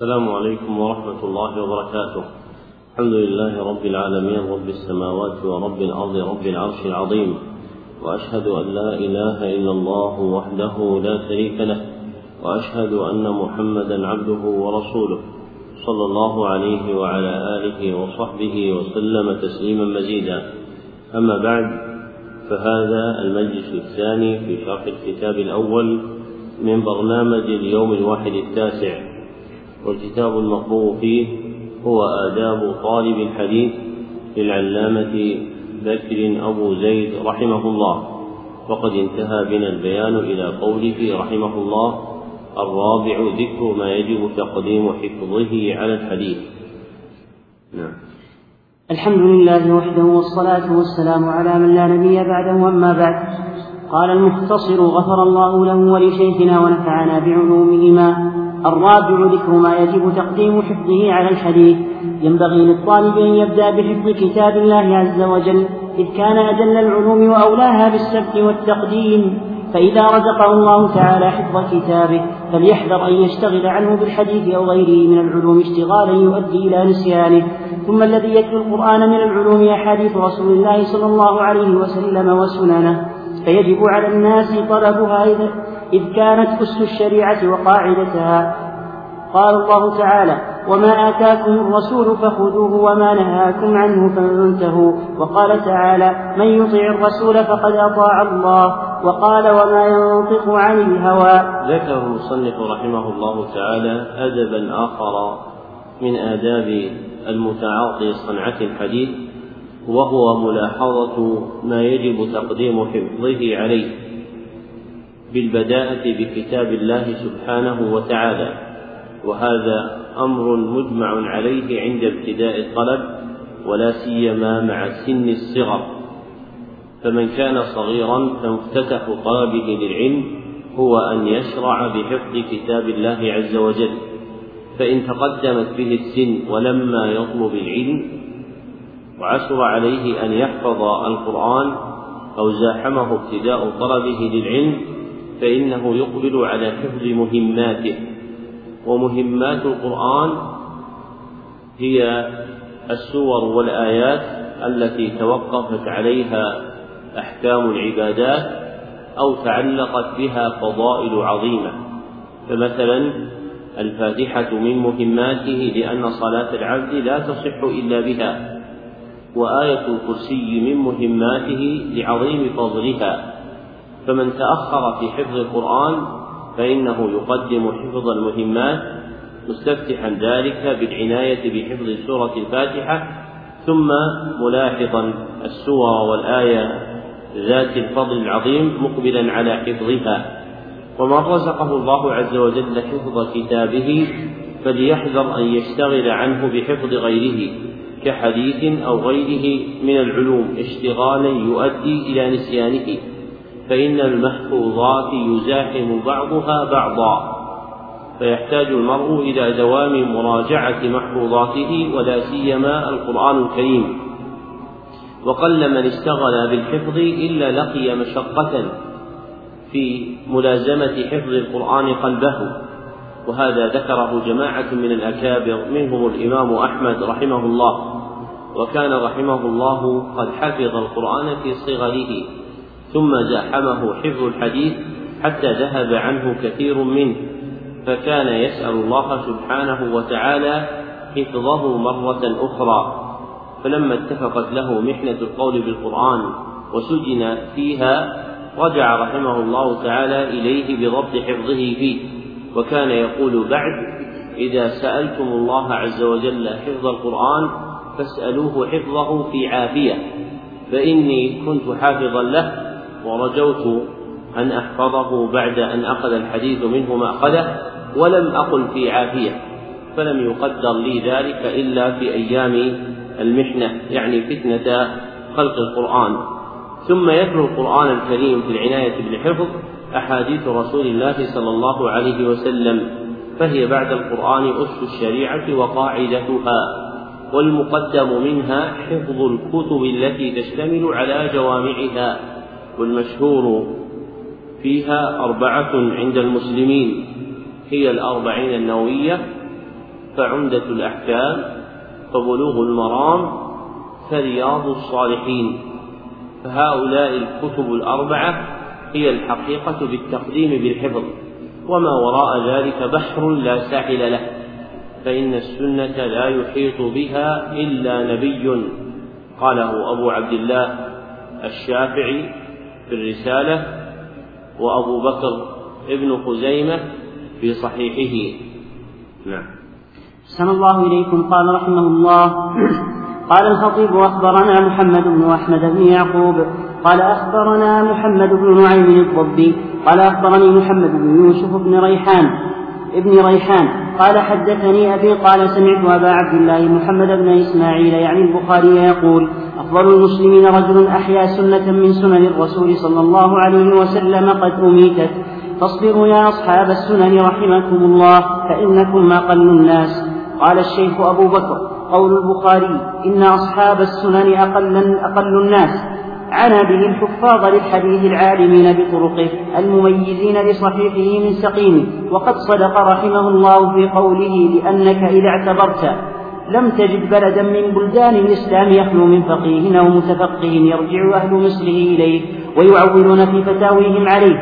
السلام عليكم ورحمة الله وبركاته. الحمد لله رب العالمين رب السماوات ورب الأرض رب العرش العظيم. وأشهد أن لا إله إلا الله وحده لا شريك له. وأشهد أن محمدا عبده ورسوله. صلى الله عليه وعلى آله وصحبه وسلم تسليما مزيدا. أما بعد فهذا المجلس الثاني في شرح الكتاب الأول من برنامج اليوم الواحد التاسع والكتاب المطبوع فيه هو آداب طالب الحديث للعلامة بكر أبو زيد رحمه الله. وقد انتهى بنا البيان إلى قوله رحمه الله الرابع ذكر ما يجب تقديم حفظه على الحديث. نعم. الحمد لله وحده والصلاة والسلام على من لا نبي بعده أما بعد. قال المختصر غفر الله له ولشيخنا ونفعنا بعلومهما. الرابع ذكر ما يجب تقديم حفظه على الحديث. ينبغي للطالب أن يبدأ بحفظ كتاب الله عز وجل إذ كان أجل العلوم وأولاها بالسبت والتقديم. فإذا رزقه الله تعالى حفظ كتابه فليحذر أن يشتغل عنه بالحديث أو غيره من العلوم اشتغالا يؤدي إلى نسيانه. ثم الذي يتلو القرآن من العلوم أحاديث رسول الله صلى الله عليه وسلم وسننه. فيجب على الناس طلبها إذا إذ كانت أس الشريعة وقاعدتها. قال الله تعالى وما آتاكم الرسول فخذوه وما نهاكم عنه فانتهوا. وقال تعالى من يطع الرسول فقد أطاع الله. وقال وما ينطق عن الهوى. ذكر المصنف رحمه الله تعالى أدبا آخر من آداب المتعاطي صنعة الحديث وهو ملاحظة ما يجب تقديم حفظه عليه. بالبداءة بكتاب الله سبحانه وتعالى. وهذا أمر مجمع عليه عند ابتداء الطلب ولا سيما مع سن الصغر. فمن كان صغيرا فمفتتح طلبه للعلم هو أن يشرع بحفظ كتاب الله عز وجل. فإن تقدمت به السن ولما يطلب العلم وعسر عليه أن يحفظ القرآن أو زاحمه ابتداء طلبه للعلم فإنه يقبل على حفظ مهماته. ومهمات القرآن هي السور والآيات التي توقفت عليها أحكام العبادات أو تعلقت بها فضائل عظيمة. فمثلا الفاتحة من مهماته لأن صلاة العبد لا تصح إلا بها وآية الكرسي من مهماته لعظيم فضلها فمن تأخر في حفظ القرآن فإنه يقدم حفظ المهمات مستفتحا ذلك بالعناية بحفظ سورة الفاتحة ثم ملاحظا السور والآية ذات الفضل العظيم مقبلا على حفظها. ومن رزقه الله عز وجل حفظ كتابه فليحذر أن يشتغل عنه بحفظ غيره كحديث أو غيره من العلوم اشتغالا يؤدي إلى نسيانه. فإن المحفوظات يزاحم بعضها بعضا فيحتاج المرء إلى دوام مراجعة محفوظاته ولا سيما القرآن الكريم. وقل من اشتغل بالحفظ إلا لقي مشقة في ملازمة حفظ القرآن قلبه. وهذا ذكره جماعة من الأكابر منهم الإمام أحمد رحمه الله. وكان رحمه الله قد حفظ القرآن في صغره. ثم زاحمه حفظ الحديث حتى ذهب عنه كثير منه فكان يسأل الله سبحانه وتعالى حفظه مرة أخرى. فلما اتفقت له محنة القول بالقرآن وسجن فيها رجع رحمه الله تعالى إليه بضبط حفظه فيه وكان يقول بعد إذا سألتم الله عز وجل حفظ القرآن فاسألوه حفظه في عافية فإني كنت حافظا له ورجوت أن أحفظه بعد أن أخذ الحديث منه ما أخذه ولم أقل في عافية فلم يقدر لي ذلك إلا في أيام المحنة يعني فتنة خلق القرآن. ثم يتلو القرآن الكريم في العناية بالحفظ أحاديث رسول الله صلى الله عليه وسلم فهي بعد القرآن أس الشريعة وقاعدتها والمقدم منها حفظ الكتب التي تشتمل على جوامعها. والمشهور فيها أربعة عند المسلمين هي الأربعين النووية فعمدة الأحكام فبلوغ المرام فرياض الصالحين. فهؤلاء الكتب الأربعة هي الحقيقة بالتقديم بالحفظ وما وراء ذلك بحر لا ساحل له فإن السنة لا يحيط بها إلا نبي. قاله أبو عبد الله الشافعي في الرسالة وأبو بكر ابن خزيمة في صحيحه. نعم. أحسن الله إليكم. قال رحمه الله قال الخطيب أخبرنا محمد بن أحمد بن يعقوب. قال أخبرنا محمد بن نعيم الضبي. قال أخبرني محمد بن يوسف بن ريحان ابن ريحان. قال حدثني أبي قال سمعت أبا عبد الله محمد بن إسماعيل يعني البخاري يقول أفضل المسلمين رجل أحيا سنة من سنن الرسول صلى الله عليه وسلم قد أميتت. فاصبروا يا أصحاب السنن رحمكم الله فإنكم ما قل الناس. قال الشيخ أبو بكر قول البخاري إن أصحاب السنن أقل, أقل الناس. عنا به الحفاظ للحديث العالمين بطرقه المميزين لصحيحه من سقيمه وقد صدق رحمه الله في قوله لأنك إذا اعتبرت لم تجد بلدا من بلدان الإسلام يخلو من فقيه أو متفقه يرجع أهل مثله إليه ويعولون في فتاويهم عليه.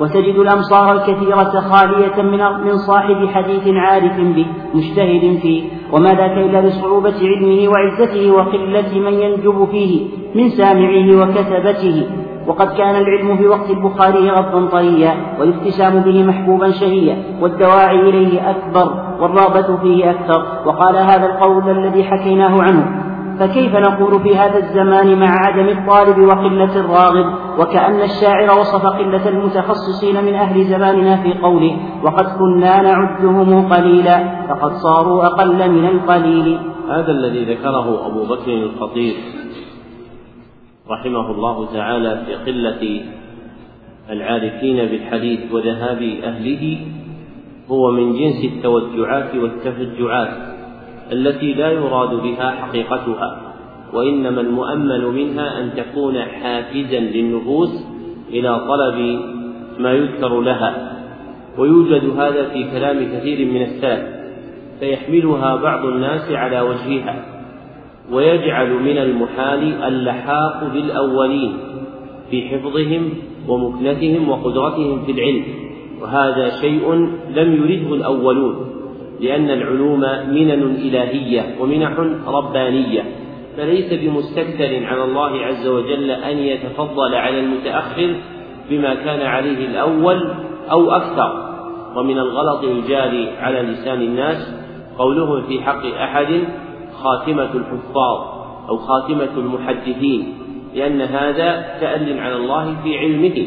وتجد الأمصار الكثيرة خالية من صاحب حديث عارف به مجتهد فيه. وما ذاك إلا لصعوبة علمه وعزته وقلة من ينجب فيه من سامعه وكتبته؟ وقد كان العلم في وقت البخاري غضا طريا والابتسام به محبوبا شهيا والدواعي إليه أكبر والرغبة فيه أكثر. وقال هذا القول الذي حكيناه عنه. فكيف نقول في هذا الزمان مع عدم الطالب وقلة الراغب؟ وكأن الشاعر وصف قلة المتخصصين من أهل زماننا في قوله وقد كنا نعدهم قليلا فقد صاروا أقل من القليل. هذا الذي ذكره أبو بكر الخطيب رحمه الله تعالى في قلة العارفين بالحديث وذهاب أهله هو من جنس التوجعات والتفجعات. التي لا يراد بها حقيقتها وإنما المؤمل منها أن تكون حافزا للنفوس إلى طلب ما يذكر لها. ويوجد هذا في كلام كثير من السلف فيحملها بعض الناس على وجهها ويجعل من المحال اللحاق بالاولين في حفظهم ومكنتهم وقدرتهم في العلم وهذا شيء لم يرده الأولون. لأن العلوم منن إلهية ومنح ربانية فليس بمستكثر على الله عز وجل أن يتفضل على المتأخر بما كان عليه الأول أو أكثر. ومن الغلط الجاري على لسان الناس قولهم في حق أحد خاتمة الحفاظ أو خاتمة المحدثين لأن هذا تأل على الله في علمه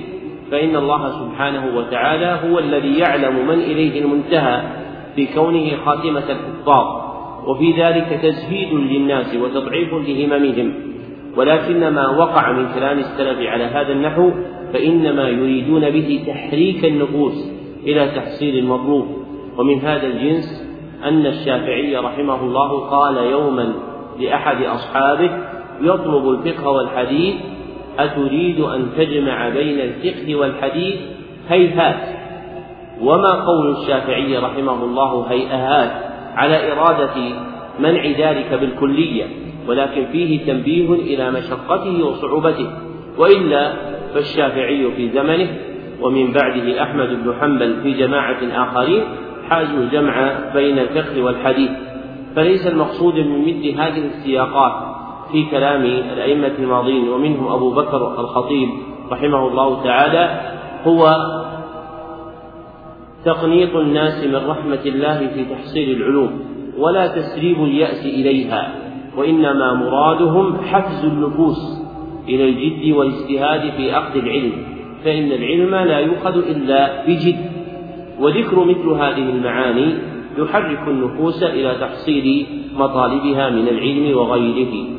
فإن الله سبحانه وتعالى هو الذي يعلم من إليه المنتهى. في كونه خاتمة الحفاظ وفي ذلك تزهيد للناس وتضعيف لهممهم. ولكن ما وقع من كلام السلف على هذا النحو فإنما يريدون به تحريك النفوس إلى تحصيل المطلوب. ومن هذا الجنس أن الشافعي رحمه الله قال يوما لأحد أصحابه يطلب الفقه والحديث أتريد أن تجمع بين الفقه والحديث؟ هيهات. وما قول الشافعي رحمه الله هيئات على إرادة منع ذلك بالكلية ولكن فيه تنبيه إلى مشقته وصعوبته. وإلا فالشافعي في زمنه ومن بعده أحمد بن حنبل في جماعة آخرين حاجوا الجمع بين الفقه والحديث. فليس المقصود من مثل هذه السياقات في كلام الأئمة الماضين ومنهم أبو بكر الخطيب رحمه الله تعالى هو تقنيط الناس من رحمة الله في تحصيل العلوم ولا تسريب اليأس إليها وإنما مرادهم حفز النفوس إلى الجد والاجتهاد في أخذ العلم فإن العلم لا يؤخذ إلا بجد. وذكر مثل هذه المعاني يحرك النفوس إلى تحصيل مطالبها من العلم وغيره.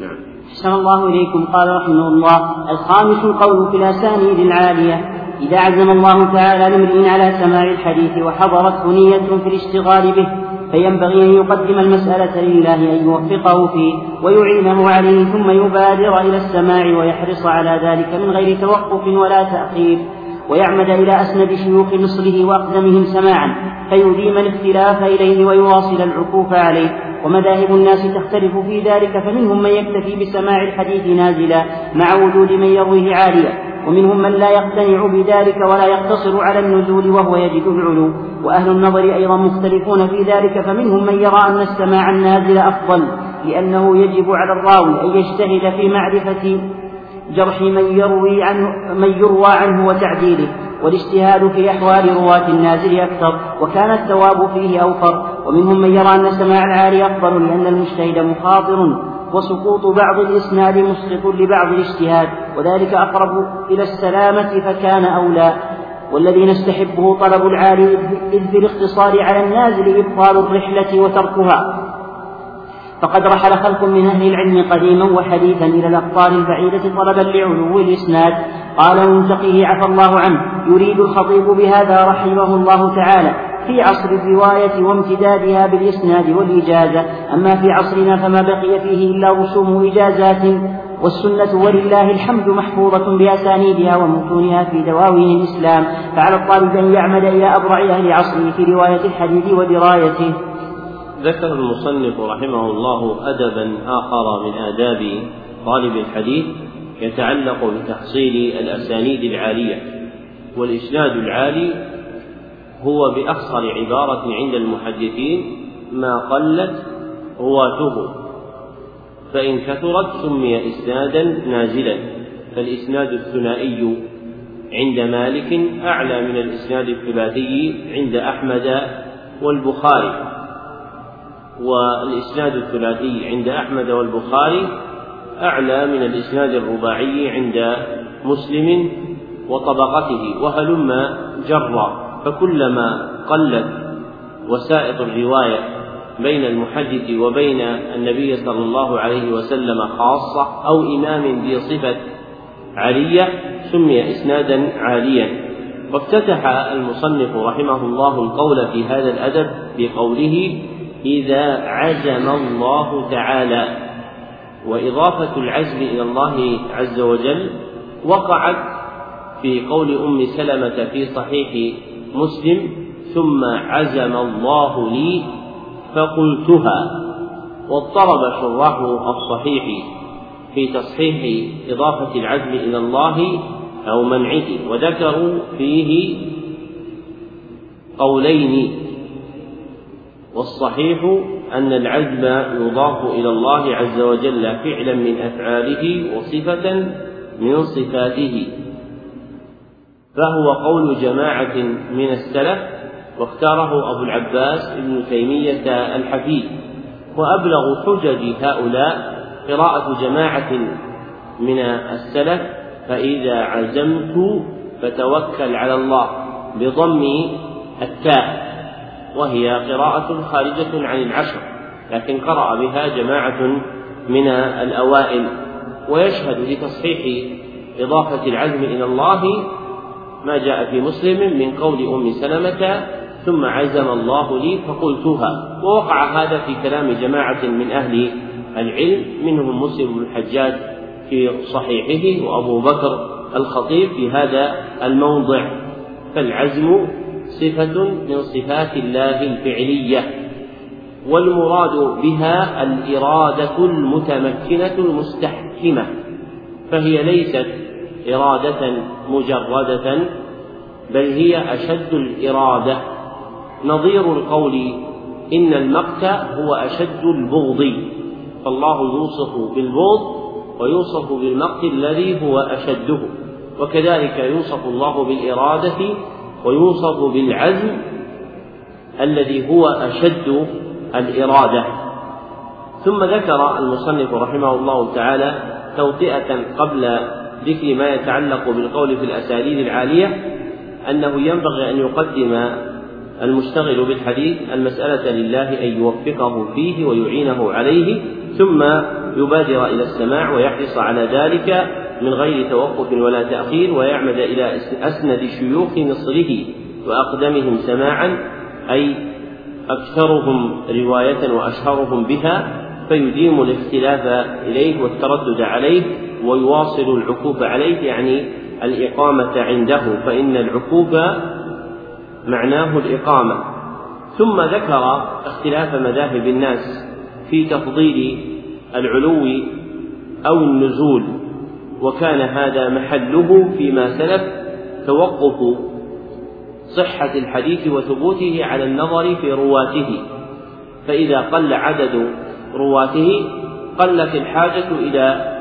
نعم. أحسن الله إليكم. قال رحمه الله الخامس القول في الأسانيد العالية. إذا عزم الله تعالى لامرئ على سماع الحديث وحضرته نية في الاشتغال به فينبغي أن يقدم المسألة لله أن يوفقه فيه ويعينه عليه ثم يبادر إلى السماع ويحرص على ذلك من غير توقف ولا تأخير ويعمد إلى أسند شيوخ مصره وأقدمهم سماعا فيديم الاختلاف إليه ويواصل العكوف عليه ومذاهب الناس تختلف في ذلك فمنهم من يكتفي بسماع الحديث نازلا مع وجود من يرويه عاليا. ومنهم من لا يقتنع بذلك ولا يقتصر على النزول وهو يجد العلو. وأهل النظر أيضا مختلفون في ذلك فمنهم من يرى أن السماع النازل أفضل لأنه يجب على الراوي أن يجتهد في معرفة جرح من يروي عنه من يروى عنه وتعديله. والاجتهاد في أحوال رواة النازل أكثر وكان الثواب فيه أوفر. ومنهم من يرى أن سماع العالي أفضل لأن المجتهد مخاطر. وسقوط بعض الإسناد مسقط لبعض الاجتهاد وذلك أقرب إلى السلامة فكان أولى. والذي نستحبه طلب العالي إذ في الاقتصار على النازل إبطال الرحلة وتركها. فقد رحل خلق من أهل العلم قديما وحديثا إلى الأقطار البعيدة طلبا لعلو الإسناد. قال منتقيه عفى الله عنه يريد الخطيب بهذا رحمه الله تعالى. في عصر الرواية وامتدادها بالإسناد والإجازة. أما في عصرنا فما بقي فيه إلا رسوم إجازات والسنة ولله الحمد محفوظة بأسانيدها ومتونها في دواوين الإسلام. فعلى الطالب أن يعمد إلى أبرع أهل عصره في رواية الحديث ودرايته. ذكر المصنف رحمه الله أدبا آخر من آداب طالب الحديث يتعلق بتحصيل الأسانيد العالية والإسناد العالي هو بأخصر عبارة عند المحدثين ما قلت رواته فإن كثرت سمي إسنادا نازلا فالإسناد الثنائي عند مالك أعلى من الإسناد الثلاثي عند أحمد والبخاري. والإسناد الثلاثي عند أحمد والبخاري أعلى من الإسناد الرباعي عند مسلم وطبقته وهلم جرا. فكلما قلت وسائط الرواية بين المحدث وبين النبي صلى الله عليه وسلم خاصة أو إمام ذي صفة عالية سمي إسنادا عاليا. وافتتح المصنف رحمه الله القول في هذا الأدب بقوله إذا عزم الله تعالى وإضافة العزم إلى الله عز وجل وقعت في قول أم سلمة في صحيح مسلم ثم عزم الله لي فقلتها واضطرب شراح الصحيح في تصحيح إضافة العزم إلى الله أو منعه وذكروا فيه قولين. والصحيح أن العزم يضاف إلى الله عز وجل فعلا من أفعاله وصفة من صفاته. فهو قول جماعة من السلف واختاره أبو العباس ابن تيمية الحفيد وأبلغ حجج هؤلاء قراءة جماعة من السلف فإذا عزمت فتوكل على الله بضم التاء وهي قراءة خارجة عن العشر لكن قرأ بها جماعة من الأوائل. ويشهد لتصحيح إضافة العزم إلى الله ما جاء في مسلم من قول أم سلمة ثم عزم الله لي فقلتها. ووقع هذا في كلام جماعة من أهل العلم منهم مسلم بن الحجاج في صحيحه وأبو بكر الخطيب في هذا الموضع. فالعزم صفة من صفات الله الفعلية والمراد بها الإرادة المتمكنة المستحكمة فهي ليست إرادة مجردة بل هي أشد الإرادة. نظير القول إن المقت هو أشد البغض فالله يوصف بالبغض ويوصف بالمقت الذي هو أشده وكذلك يوصف الله بالإرادة ويوصف بالعزم الذي هو أشد الإرادة. ثم ذكر المصنف رحمه الله تعالى توطئة قبل ذكر ما يتعلق بالقول في الأساليب العالية أنه ينبغي أن يقدم المشتغل بالحديث المسألة لله أن يوفقه فيه ويعينه عليه ثم يبادر إلى السماع ويحرص على ذلك من غير توقف ولا تأخير ويعمد إلى أسند شيوخ مصره وأقدمهم سماعا أي أكثرهم رواية وأشهرهم بها فيديم الاختلاف إليه والتردد عليه ويواصل العكوف عليه يعني الإقامة عنده فإن العكوف معناه الإقامة. ثم ذكر اختلاف مذاهب الناس في تفضيل العلو أو النزول وكان هذا محله فيما سلف توقف صحة الحديث وثبوته على النظر في رواته. فإذا قل عدد رواته قلت الحاجة إلى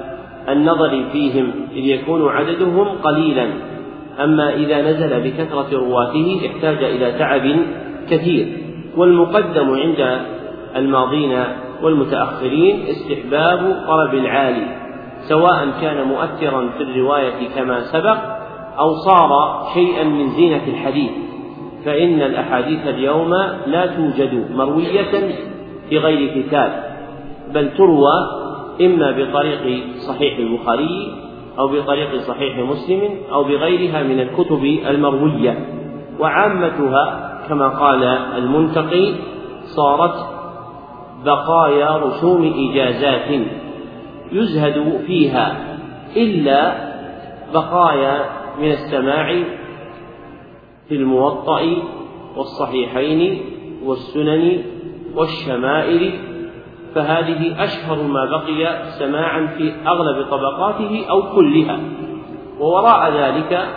النظر فيهم إذ يكون عددهم قليلا. أما إذا نزل بكثرة رواته احتاج إلى تعب كثير. والمقدم عند الماضين والمتأخرين استحباب طلب العالي سواء كان مؤثرا في الرواية كما سبق أو صار شيئا من زينة الحديث. فإن الأحاديث اليوم لا توجد مروية في غير كتاب بل تروى إما بطريق صحيح البخاري أو بطريق صحيح مسلم أو بغيرها من الكتب المروية. وعامتها كما قال المنتقي صارت بقايا رسوم إجازات يزهد فيها إلا بقايا من السماع في الموطأ والصحيحين والسنن والشمائل فهذه أشهر ما بقي سماعا في أغلب طبقاته أو كلها. ووراء ذلك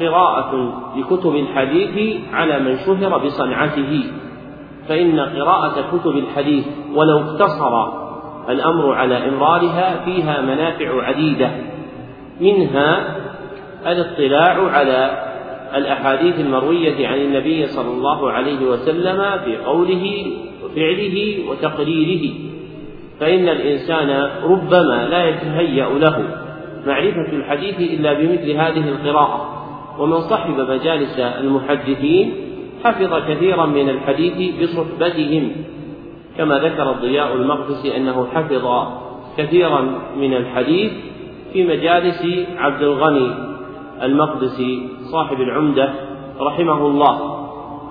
قراءة لكتب الحديث على من شهر بصنعته. فإن قراءة كتب الحديث ولو اقتصر الأمر على إمرارها فيها منافع عديدة. منها الاطلاع على الأحاديث المروية عن النبي صلى الله عليه وسلم في قوله وفعله وتقريره. فإن الإنسان ربما لا يتهيأ له معرفة الحديث إلا بمثل هذه القراءة. ومن صحب مجالس المحدثين حفظ كثيرا من الحديث بصحبتهم. كما ذكر الضياء المقدسي أنه حفظ كثيرا من الحديث في مجالس عبد الغني المقدسي صاحب العمدة رحمه الله.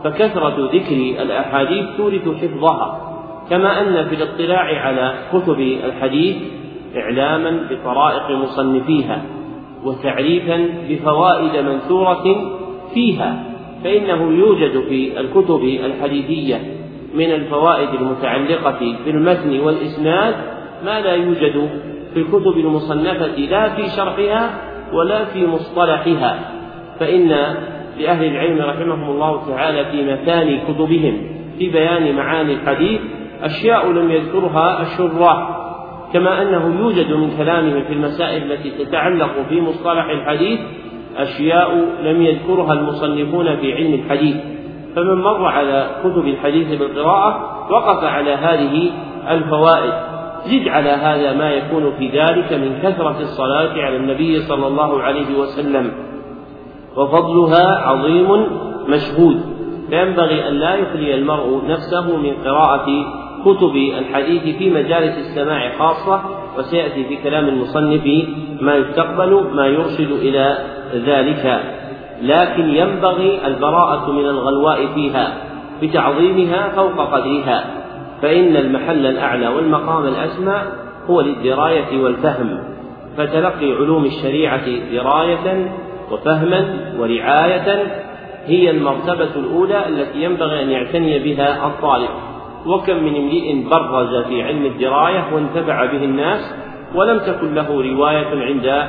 فكثرة ذكر الأحاديث تورث حفظها. كما أن في الاطلاع على كتب الحديث إعلاما بطرائق مصنفيها وتعريفا بفوائد منثورة فيها فإنه يوجد في الكتب الحديثية من الفوائد المتعلقة بالمتن والإسناد ما لا يوجد في الكتب المصنفة لا في شرحها ولا في مصطلحها فإن لأهل العلم رحمهم الله تعالى في متان كتبهم في بيان معاني الحديث أشياء لم يذكرها الشراح كما أنه يوجد من كلامهم في المسائل التي تتعلق في مصطلح الحديث أشياء لم يذكرها المصنفون في علم الحديث. فمن مر على كتب الحديث بالقراءة وقف على هذه الفوائد. زد على هذا ما يكون في ذلك من كثرة الصلاة على النبي صلى الله عليه وسلم. وفضلها عظيم مشهود. فينبغي أن لا يخلي المرء نفسه من قراءة كتب الحديث في مجالس السماع خاصة وسيأتي في كلام المصنف ما يستقبل ما يرشد إلى ذلك. لكن ينبغي البراءة من الغلواء فيها بتعظيمها فوق قدرها. فإن المحل الأعلى والمقام الأسمى هو للدراية والفهم فتلقي علوم الشريعة دراية وفهما ورعاية هي المرتبة الأولى التي ينبغي أن يعتني بها الطالب. وكم من امرئ برز في علم الدراية وانتفع به الناس ولم تكن له رواية عند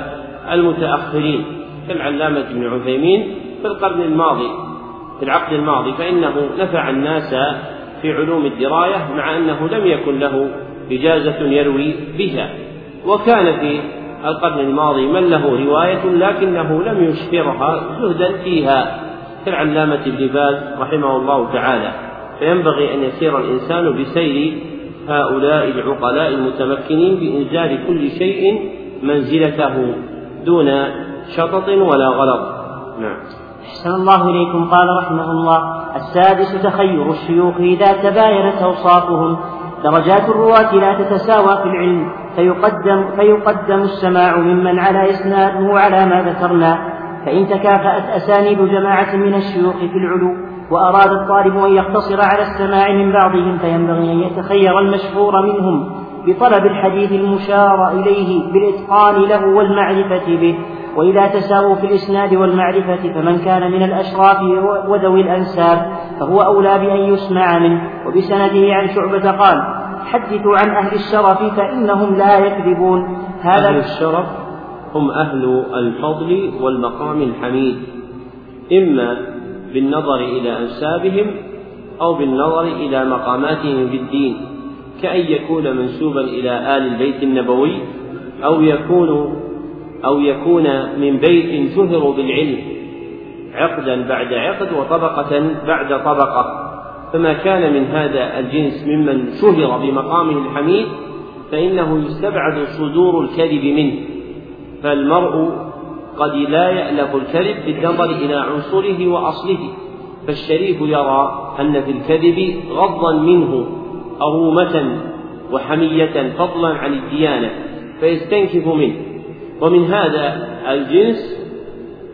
المتأخرين كالعلامة ابن عثيمين في القرن الماضي في العقد الماضي فإنه نفع الناس في علوم الدراية مع أنه لم يكن له إجازة يروي بها. وكان في القرن الماضي من له رواية لكنه لم يشهرها زهدا فيها كالعلامة ابن باز رحمه الله تعالى. فينبغي أن يسير الإنسان بسير هؤلاء العقلاء المتمكنين بإنزال كل شيء منزلته دون شطط ولا غلط. نعم. أحسن الله إليكم. قال رحمه الله السادس تخير الشيوخ إذا تباينت أوصافهم. درجات الرواة لا تتساوى في العلم فيقدم فيقدم السماع ممن على إسناده على ما ذكرنا. فإن تكافأت أسانيد جماعة من الشيوخ في العلو وأراد الطالب أن يقتصر على السماع من بعضهم فينبغي أن يتخير المشهور منهم بطلب الحديث المشار إليه بالإتقان له والمعرفة به. وإذا تساووا في الإسناد والمعرفة فمن كان من الأشراف وذوي الأنساب فهو أولى بأن يسمع منه. وبسنده عن شعبة قال حدثوا عن أهل الشرف فإنهم لا يكذبون. هذا أهل الشرف هم أهل الفضل والمقام الحميد. إما بالنظر إلى أنسابهم أو بالنظر إلى مقاماتهم في الدين كأن يكون منسوبا إلى آل البيت النبوي أو يكون أو يكون من بيت شهروا بالعلم عقدا بعد عقد وطبقة بعد طبقة. فما كان من هذا الجنس ممن شهر بمقامه الحميد فإنه يستبعد صدور الكذب منه فالمرء قد لا يألف الكذب بالنظر إلى عنصره وأصله فالشريف يرى أن في الكذب غضا منه أرومة وحمية فضلا عن الديانة فيستنكف منه. ومن هذا الجنس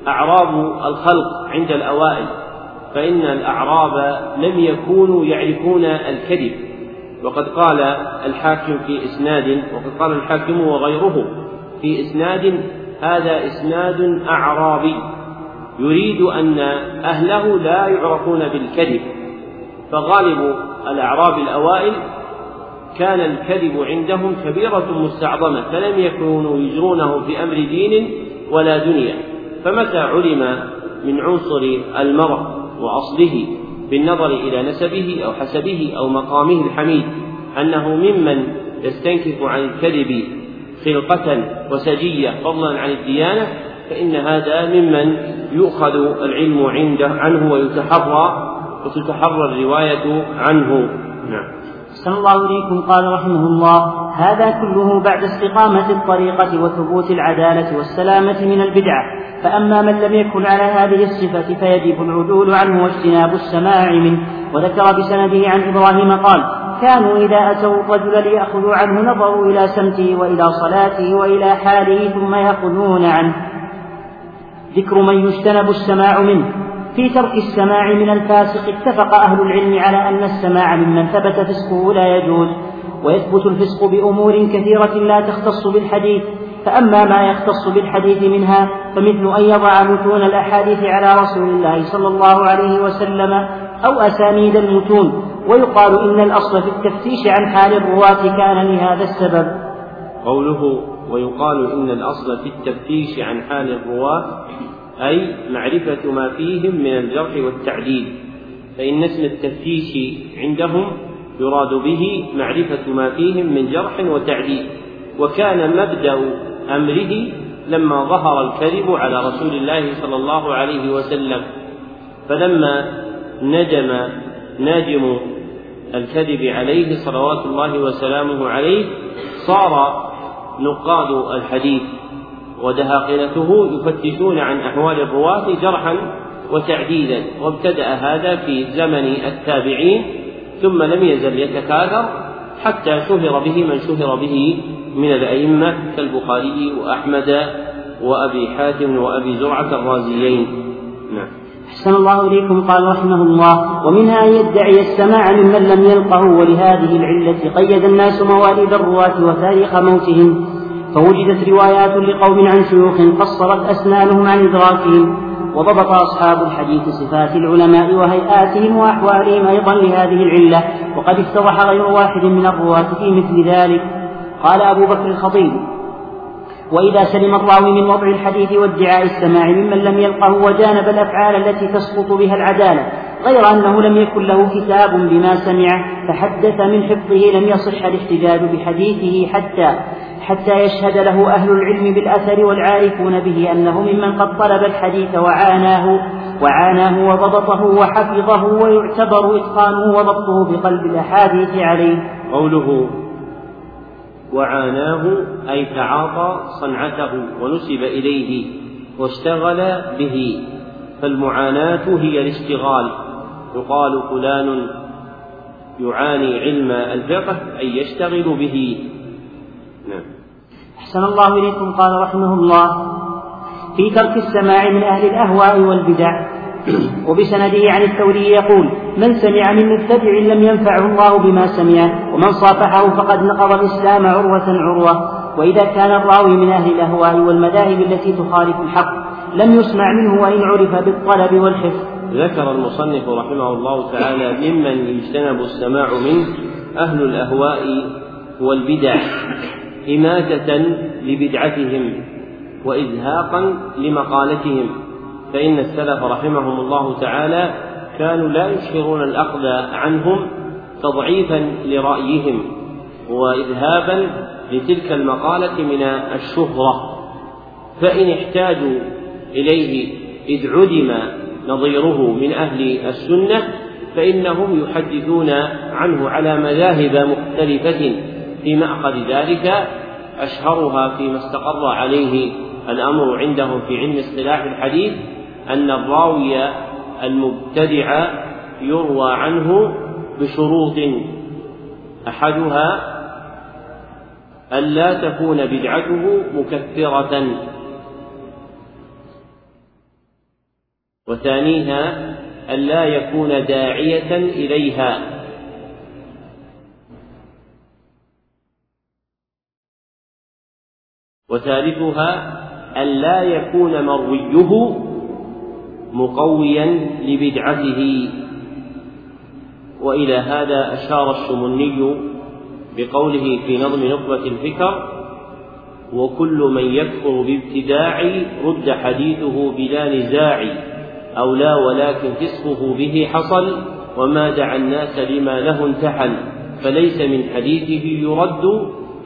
أعراب الخلق عند الأوائل فإن الأعراب لم يكونوا يعرفون الكذب. وقد قال الحاكم في إسناد وقد قال الحاكم وغيره في إسناد هذا إسناد أعرابي. يريد أن أهله لا يعرفون بالكذب. فغالب الأعراب الأوائل كان الكذب عندهم كبيرة مستعظمة فلم يكونوا يجرونه في أمر دين ولا دنيا. فمتى علم من عنصر المرء وأصله بالنظر إلى نسبه أو حسبه أو مقامه الحميد أنه ممن يستنكف عن الكذب خلقة وسجية فضلا عن الديانة فإن هذا ممن يؤخذ العلم عنده عنه ويتحرى وتتحرى الرواية عنه. نعم. أحسن الله إليكم. قال رحمه الله هذا كله بعد استقامة الطريقة وثبوت العدالة والسلامة من البدعة. فأما من لم يكن على هذه الصفة فيجب العدول عنه واجتناب السماع منه. وذكر بسنده عن إبراهيم قال كانوا إذا أتوا الرجل ليأخذوا عنه نظروا إلى سمته وإلى صلاته وإلى حاله ثم يأخذون عنه. ذكر من يجتنب السماع منه. في ترك السماع من الفاسق اتفق أهل العلم على أن السماع ممن ثبت فسقه لا يجوز ويثبت الفسق بأمور كثيرة لا تختص بالحديث. فأما ما يختص بالحديث منها فمثل أن يضع متون الأحاديث على رسول الله صلى الله عليه وسلم أو أسانيد المتون. ويقال إن الأصل في التفتيش عن حال الرواة كان لهذا السبب. قوله ويقال إن الأصل في التفتيش عن حال الرواة أي معرفة ما فيهم من الجرح والتعديل فإن اسم التفتيش عندهم يراد به معرفة ما فيهم من جرح وتعديل وكان مبدأ أمره لما ظهر الكذب على رسول الله صلى الله عليه وسلم فلما نجم ناجم الكذب عليه صلوات الله وسلامه عليه صار نقاد الحديث ودهاقلته يفتشون عن أحوال الرواة جرحا وتعديلا وابتدأ هذا في زمن التابعين ثم لم يزل يتكاثر حتى شهر به من شهر به من الأئمة كالبخاري وأحمد وأبي حاتم وأبي زرعة الرازيين. نعم. أحسن الله إليكم قال رحمه الله ومنها أن يدعي السماع ممن لم يلقه ولهذه العلة قيد الناس مواليد الرواة وتاريخ موتهم فوجدت روايات لقوم عن شيوخ قصرت أسنانهم عن إدراكهم وضبط أصحاب الحديث صفات العلماء وهيئاتهم وأحوالهم أيضا لهذه العلة وقد افتضح غير واحد من الرواة في مثل ذلك. قال أبو بكر الخطيب وإذا سلم الراوي من وضع الحديث وادعاء السماع ممن لم يلقه وجانب الأفعال التي تسقط بها العدالة غير أنه لم يكن له كتاب بما سمع فحدث من حفظه لم يصح الاحتجاج بحديثه حتى حتى يشهد له أهل العلم بالأثر والعارفون به أنه ممن قد طلب الحديث وعاناه وعاناه وضبطه وحفظه ويعتبر إتقانه وضبطه بقلب الأحاديث عليه. قوله وعاناه أي تعاطى صنعته ونسب إليه واشتغل به. فالمعاناة هي الاشتغال. يقال فلان يعاني علم الفقه أي يشتغل به. نعم. أحسن الله إليكم قال رحمه الله. في ترك السماع من أهل الأهواء والبدع. وبسنده عن الثوري يقول من سمع من مبتدع لم ينفعه الله بما سمع ومن صافحه فقد نقض الإسلام عروة عروة. وإذا كان الراوي من أهل الأهواء والمذاهب التي تخالف الحق لم يسمع منه وإن عرف بالطلب والحفظ. ذكر المصنف رحمه الله تعالى ممن يجتنب السماع منه أهل الأهواء والبدع إماتة لبدعتهم وإزهاقا لمقالتهم. فإن السلف رحمهم الله تعالى كانوا لا يشهرون الأخذ عنهم تضعيفا لرأيهم وإذهابا لتلك المقالة من الشهرة. فإن احتاجوا إليه إذ عدم نظيره من أهل السنة فإنهم يحدثون عنه على مذاهب مختلفة في مأخذ ذلك. أشهرها فيما استقر عليه الأمر عندهم في علم اصطلاح الحديث أن الراوي المبتدع يروى عنه بشروط. أحدها ألا تكون بدعته مكفرة. وثانيها ألا يكون داعية إليها. وثالثها ألا يكون مرويه مقويا لبدعته. وإلى هذا أشار الشمني بقوله في نظم نخبة الفكر وكل من يكفر بابتداع رد حديثه بلا نزاع أو لا ولكن فسقه به حصل وما دعا الناس لما له انتحل فليس من حديثه يرد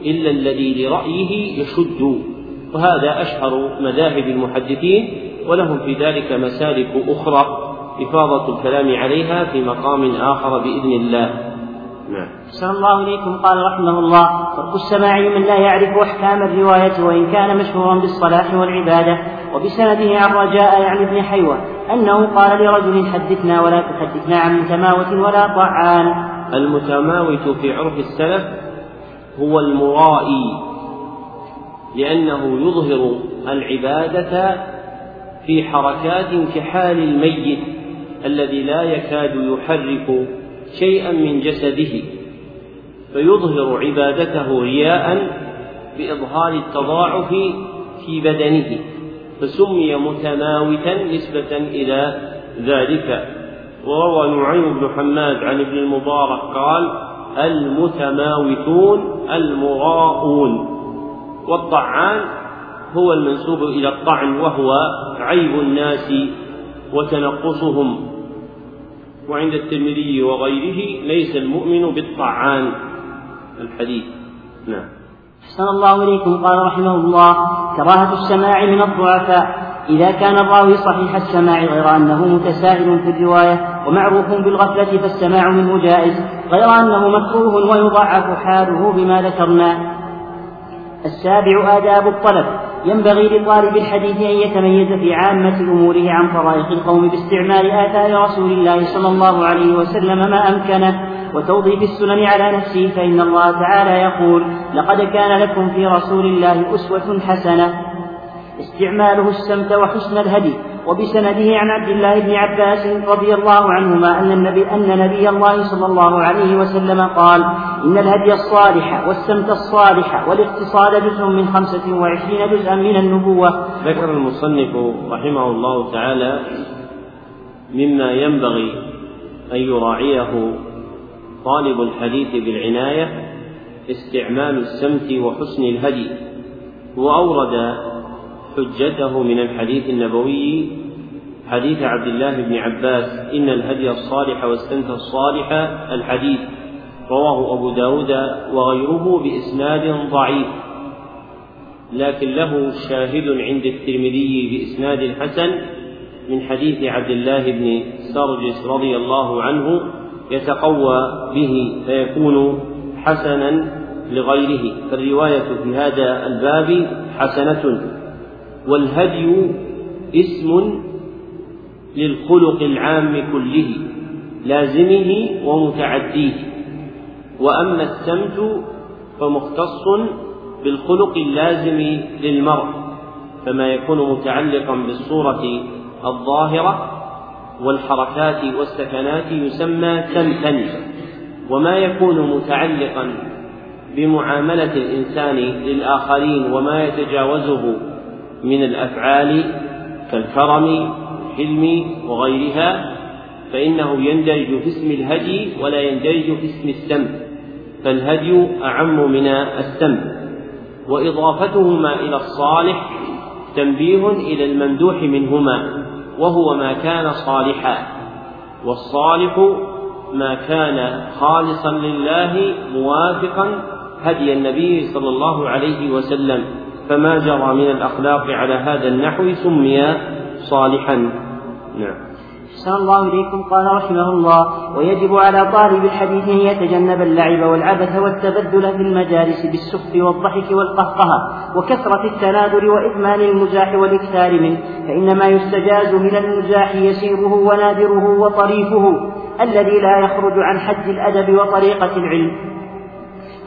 إلا الذي لرأيه يشد. وهذا أشهر مذاهب المحدثين ولهم في ذلك مسالك أخرى إفاضة الكلام عليها في مقام آخر بإذن الله. نعم. أحسن الله إليكم. قال رحمه الله ترك السماع من لا يعرف أحكام الرواية وإن كان مشهورا بالصلاح والعبادة وبسنده عن رجاء يعني ابن حيوة أنه قال لرجل حدثنا ولا تحدثنا عن متماوت ولا طعان. المتماوت في عرف السلف هو المرائي لأنه يظهر العبادة في حركات كحال الميت الذي لا يكاد يحرك شيئا من جسده فيظهر عبادته رياء بإظهار التضاعف في بدنه فسمي متماوتا نسبة إلى ذلك. وروى نعيم بن حماد عن ابن المبارك قال المتماوتون المراءون والطعان هو المنسوب إلى الطعن وهو عيب الناس وتنقصهم. وعند الترمذي وغيره ليس المؤمن بالطعان الحديث. نعم. أحسن الله إليكم. قال رحمه الله كراهة السماع من الضعفاء. إذا كان الراوي صحيح السماع غير أنه متساهل في الرواية ومعروف بالغفلة فالسماع منه جائز غير أنه مكروه ويضعف حاله بما ذكرنا. السابع آداب الطلب. ينبغي لطالب الحديث أن يتميز في عامة أموره عن طرائق القوم باستعمال آثار رسول الله صلى الله عليه وسلم ما أمكنه وتوظيف السنن على نفسه فإن الله تعالى يقول لقد كان لكم في رسول الله أسوة حسنة استعماله السمت وحسن الهدي وبسنده عن عبد الله بن عباس رضي الله عنهما أن النبي أن نبي الله صلى الله عليه وسلم قال إن الهدي الصالح والسمت الصالح والاقتصاد جزء من خمسة وعشرين جزءا من النبوة. ذكر المصنف رحمه الله تعالى مما ينبغي أن يراعيه طالب الحديث بالعناية استعمال السمت وحسن الهدي. وأورد حجته من الحديث النبوي حديث عبد الله بن عباس إن الهدي الصالح والسنة الصالح الحديث رواه أبو داود وغيره بإسناد ضعيف. لكن له شاهد عند الترمذي بإسناد حسن من حديث عبد الله بن سرجس رضي الله عنه يتقوى به فيكون حسنا لغيره. فالرواية في هذا الباب حسنة. والهدي اسم للخلق العام كله لازمه ومتعديه. وأما السمت فمختص بالخلق اللازم للمرء فما يكون متعلقا بالصورة الظاهرة والحركات والسكنات يسمى سمتا. وما يكون متعلقا بمعاملة الإنسان للآخرين وما يتجاوزه من الأفعال كالكرم والحلم وغيرها فإنه يندرج في اسم الهدي ولا يندرج في اسم السم فالهدي أعم من السم. وإضافتهما إلى الصالح تنبيه إلى الممدوح منهما وهو ما كان صالحا. والصالح ما كان خالصا لله موافقا هدي النبي صلى الله عليه وسلم. فما جرى من الأخلاق على هذا النحو سمي صالحا. نعم. أحسن الله إليكم. قال رحمه الله ويجب على طالب الحديث أن يتجنب اللعب والعبث والتبذل في المجالس بالسخف والضحك والقهقهة وكثرة التنادر وإدمان المزاح والإكثار منه فإن ما يستجاز من المزاح يسيره ونادره وطريفه الذي لا يخرج عن حد الأدب وطريقة العلم.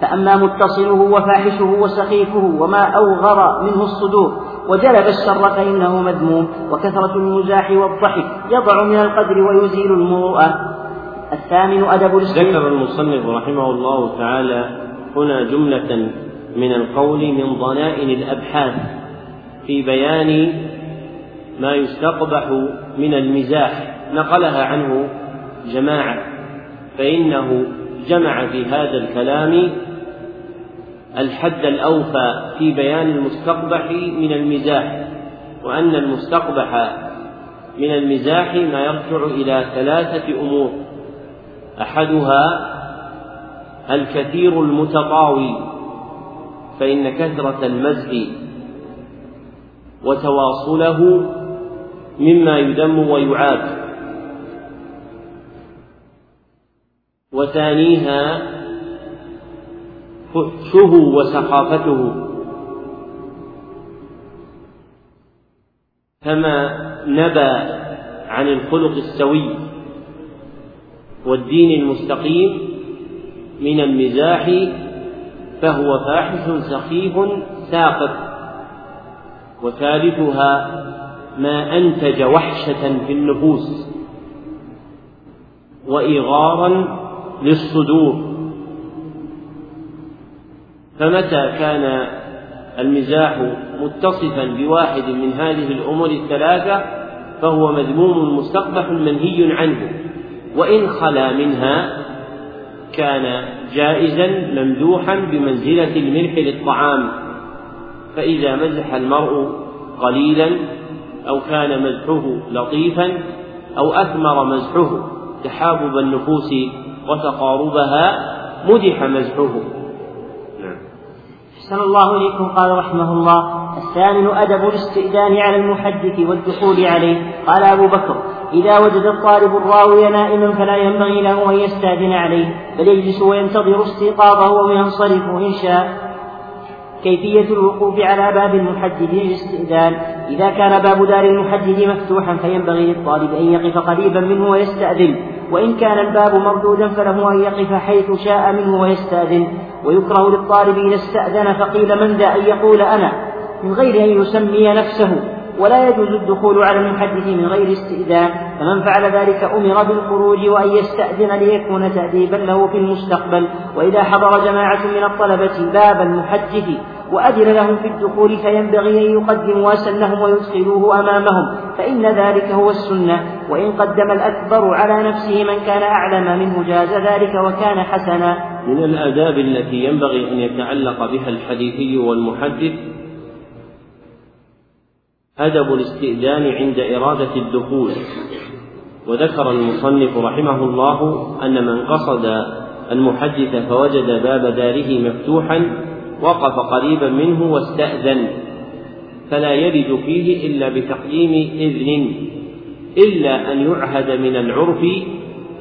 فأما متصله وفاحشه وسخيفه وما أوغر منه الصدور وجلب الشر فإنه مذموم وكثرة المزاح والضحك يضع من القدر ويزيل المروءة. الثامن أدب ذكر المصنف رحمه الله تعالى هنا جملة من القول من ضنائن الأبحاث في بيان ما يستقبح من المزاح. نقلها عنه جماعة فإنه جمع في هذا الكلام الحد الأوفى في بيان المستقبح من المزاح وأن المستقبح من المزاح ما يرجع إلى ثلاثة أمور. أحدها الكثير المتطاوي فإن كثرة المزح وتواصله مما يذم ويعاب وثانيها فحشه وسخافته. كما نبى عن الخلق السوي والدين المستقيم من المزاح فهو فاحش سخيف ساقط. وثالثها ما انتج وحشه في النفوس وايغارا للصدور. فمتى كان المزاح متصفا بواحد من هذه الأمور الثلاثة فهو مذموم مستقبح منهي عنه. وإن خلا منها كان جائزا ممدوحا بمنزلة الملح للطعام. فإذا مزح المرء قليلا أو كان مزحه لطيفا أو أثمر مزحه تحابب النفوس وتقاربها مدح مزحه. أحسن الله إليكم قال رحمه الله. الثامن أدب الاستئذان على المحدث والدخول عليه. قال أبو بكر إذا وجد الطالب الراوي نائما فلا ينبغي له أن يستأذن عليه بل يجلس وينتظر استيقاظه وينصرف إن شاء. كيفية الوقوف على باب المحدد للاستئذان؟ إذا كان باب دار المحدد مفتوحا فينبغي للطالب أن يقف قريبا منه ويستأذن. وإن كان الباب مردودا فله أن يقف حيث شاء منه ويستأذن. ويكره للطالب إذا استأذن فقيل من ذا أن يقول أنا؟ من غير أن يسمي نفسه. ولا يجوز الدخول على المحدث من غير استئذان. فمن فعل ذلك أمر بالخروج وأن يستأذن ليكون تأديبا له في المستقبل. وإذا حضر جماعة من الطلبة باب المحدث وأذن لهم في الدخول فينبغي أن يقدموا أسنهم ويدخلوه أمامهم فإن ذلك هو السنة وإن قدم الأكبر على نفسه من كان أعلم منه جاز ذلك وكان حسنا. من الآداب التي ينبغي أن يتعلق بها الحديثي والمحدث أدب الاستئذان عند إرادة الدخول. وذكر المصنف رحمه الله أن من قصد المحدث فوجد باب داره مفتوحا وقف قريبا منه واستأذن فلا يرد فيه إلا بتقديم إذن إلا أن يعهد من العرف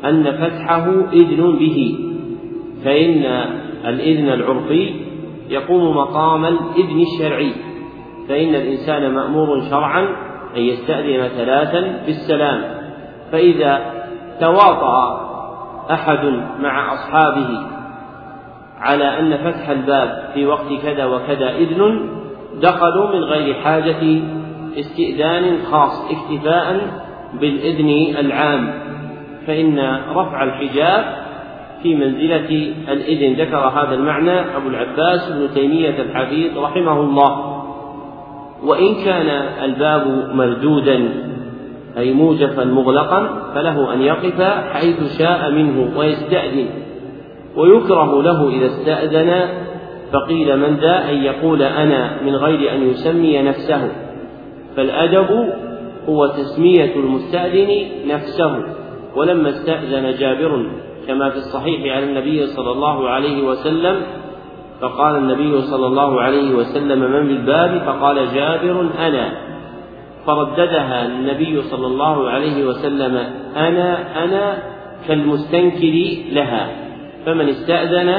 أن فتحه إذن به فإن الإذن العرفي يقوم مقام الإذن الشرعي فإن الإنسان مأمور شرعا أن يستأذن ثلاثا بالسلام فإذا تواطأ أحد مع أصحابه على أن فتح الباب في وقت كذا وكذا إذن دخلوا من غير حاجة استئذان خاص اكتفاء بالإذن العام. فإن رفع الحجاب في منزلة الإذن ذكر هذا المعنى أبو العباس ابن تيمية الحفيظ رحمه الله. وإن كان الباب مردودا أي موجفا مغلقا فله أن يقف حيث شاء منه ويستأذن. ويكره له إذا استأذن فقيل من ذا؟ أن يقول أنا من غير أن يسمي نفسه. فالأدب هو تسمية المستأذن نفسه. ولما استأذن جابر كما في الصحيح عن النبي صلى الله عليه وسلم فقال النبي صلى الله عليه وسلم من بالباب فقال جابر أنا. فرددها النبي صلى الله عليه وسلم أنا أنا كالمستنكر لها. فمن استأذن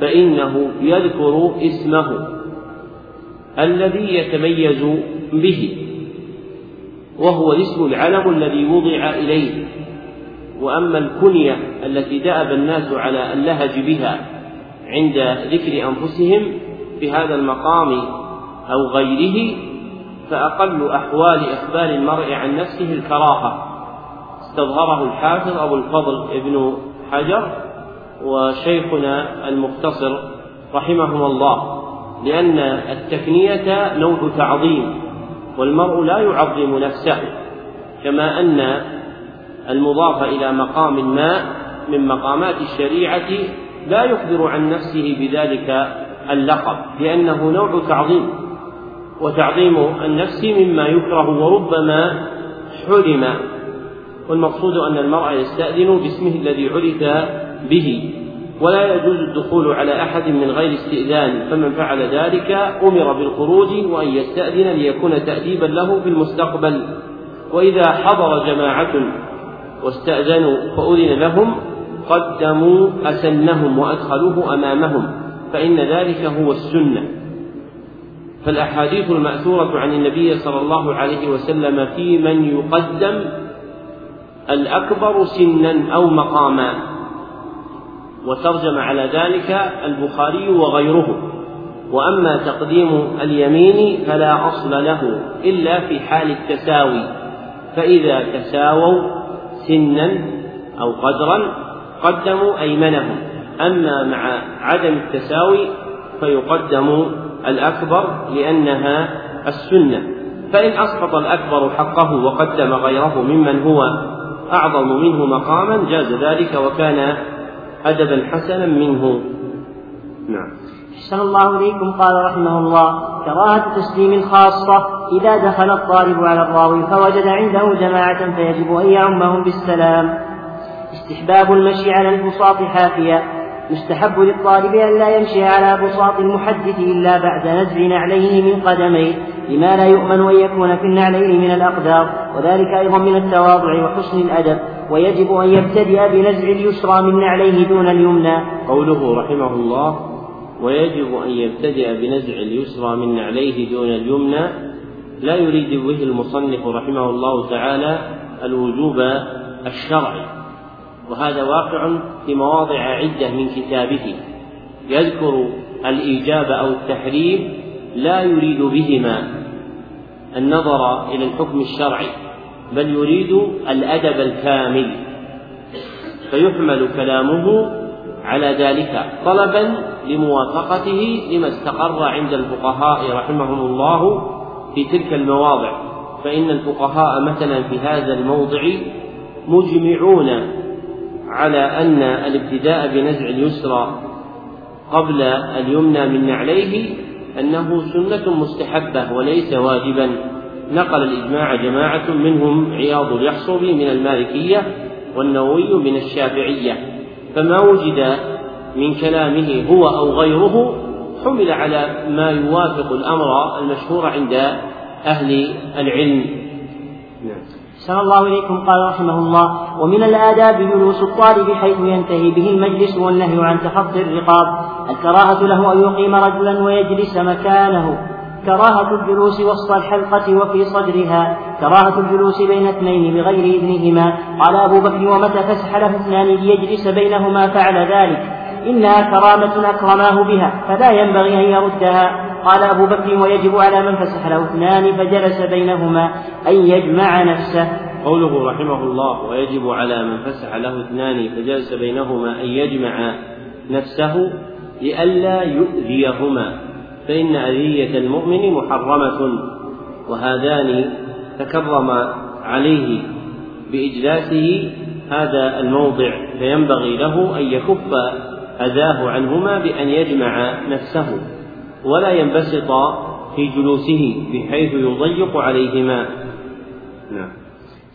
فإنه يذكر اسمه الذي يتميز به وهو الاسم العلم الذي وضع إليه. وأما الكنية التي دأب الناس على اللهج بها عند ذكر أنفسهم في هذا المقام أو غيره فأقل أحوال إخبار المرء عن نفسه الكراهة. استظهره الحافظ أبو الفضل ابن حجر وشيخنا المختصر رحمهم الله لأن التكنية نوع تعظيم والمرء لا يعظم نفسه كما أن المضاف إلى مقام ما من مقامات الشريعة لا يخبر عن نفسه بذلك اللقب لأنه نوع تعظيم وتعظيم النفس مما يكره وربما حرم والمقصود أن المرء يستأذن باسمه الذي عرف به. ولا يجوز الدخول على أحد من غير استئذان. فمن فعل ذلك أمر بالخروج وأن يستأذن ليكون تأديبا له في المستقبل. وإذا حضر جماعة واستأذنوا فأذن لهم قدموا أسنهم وأدخلوه أمامهم فإن ذلك هو السنة. فالأحاديث المأثورة عن النبي صلى الله عليه وسلم في من يقدم الأكبر سنا أو مقاما. وترجم على ذلك البخاري وغيره. وأما تقديم اليمين فلا أصل له إلا في حال التساوي. فإذا تساووا سنا أو قدرا قدموا ايمنهم أما مع عدم التساوي فيقدم الأكبر لأنها السنة. فإن أسقط الأكبر حقه وقدم غيره ممن هو أعظم منه مقاما جاز ذلك وكان أدبا حسنا منه. نعم. أحسن الله إليكم قال رحمه الله. كراهة تسليم الخاصة إذا دخل الطالب على الراوي فوجد عنده جماعة فيجب أن يعمهم بالسلام. استحباب المشي على البساط حافيا يستحب للطالب أن لا يمشي على بساط المحدث إلا بعد نزع نعليه من قدميه لما لا يؤمن أن يكون في النعلين من الأقدار وذلك أيضا من التواضع وحسن الأدب. ويجب أن يبتدئ بنزع اليسرى من نعليه دون اليمنى. قوله رحمه الله ويجب أن يبتدئ بنزع اليسرى من نعليه دون اليمنى. لا يريد به المصنف رحمه الله تعالى الوجوب الشرعي. وهذا واقع في مواضع عدة من كتابه. يذكر الإيجاب أو التحريم لا يريد بهما النظر إلى الحكم الشرعي. بل يريد الأدب الكامل. فيحمل كلامه على ذلك طلبا لموافقته لما استقر عند الفقهاء رحمهم الله في تلك المواضع. فإن الفقهاء مثلا في هذا الموضع مجمعون على أن الابتداء بنزع اليسرى قبل اليمنى من نعليه أنه سنة مستحبة وليس واجبا. نقل الإجماع جماعة منهم عياض اليحصبي من المالكية والنووي من الشافعية فما وجد من كلامه هو أو غيره حمل على ما يوافق الأمر المشهور عند أهل العلم نعم. أحسن الله إليكم قال رحمه الله ومن الآداب جلوس الطالب حيث ينتهي به المجلس والنهي عن تخطي الرقاب الكراهة له أن يقيم رجلا ويجلس مكانه كراهة الجلوس وسط الحلقة وفي صدرها كراهة الجلوس بين اثنين بغير إذنهما. قال أبو بكر ومتى فسح له اثنان ليجلس بينهما فعل ذلك؟ إنها كرامة أكرماه بها فلا ينبغي أن يردها. قال أبو بكر ويجب على من فسح له اثنان فجلس بينهما أن يجمع نفسه. قوله رحمه الله ويجب على من فسح له اثنان فجلس بينهما أن يجمع نفسه لئلا يؤذيهما. فإن أذية المؤمن محرمة وهذان تكرم عليه بإجلاسه هذا الموضع فينبغي له أن يكف أذاه عنهما بأن يجمع نفسه ولا ينبسط في جلوسه بحيث يضيق عليهما. نعم.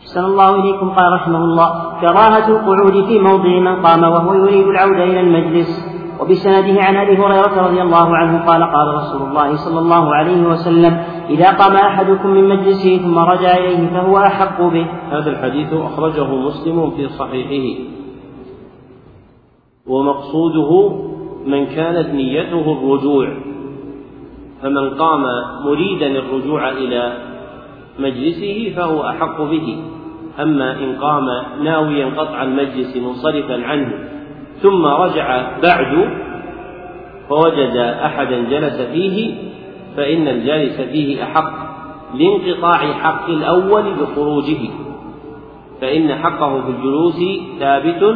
أحسن الله إليكم قال رحمه الله كراهة القعود في موضع من قام وهو يريد العودة إلى المجلس. وبسنده عن أبي هريرة رضي الله عنه قال قال رسول الله صلى الله عليه وسلم إذا قام أحدكم من مجلسه ثم رجع إليه فهو أحق به. هذا الحديث أخرجه مسلم في صحيحه. ومقصوده من كانت نيته الرجوع. فمن قام مريدا الرجوع إلى مجلسه فهو أحق به. أما إن قام ناويا قطع المجلس منصرفا عنه ثم رجع بعد فوجد أحدا جلس فيه فإن الجالس فيه أحق لانقطاع حق الأول بخروجه فإن حقه في الجلوس ثابت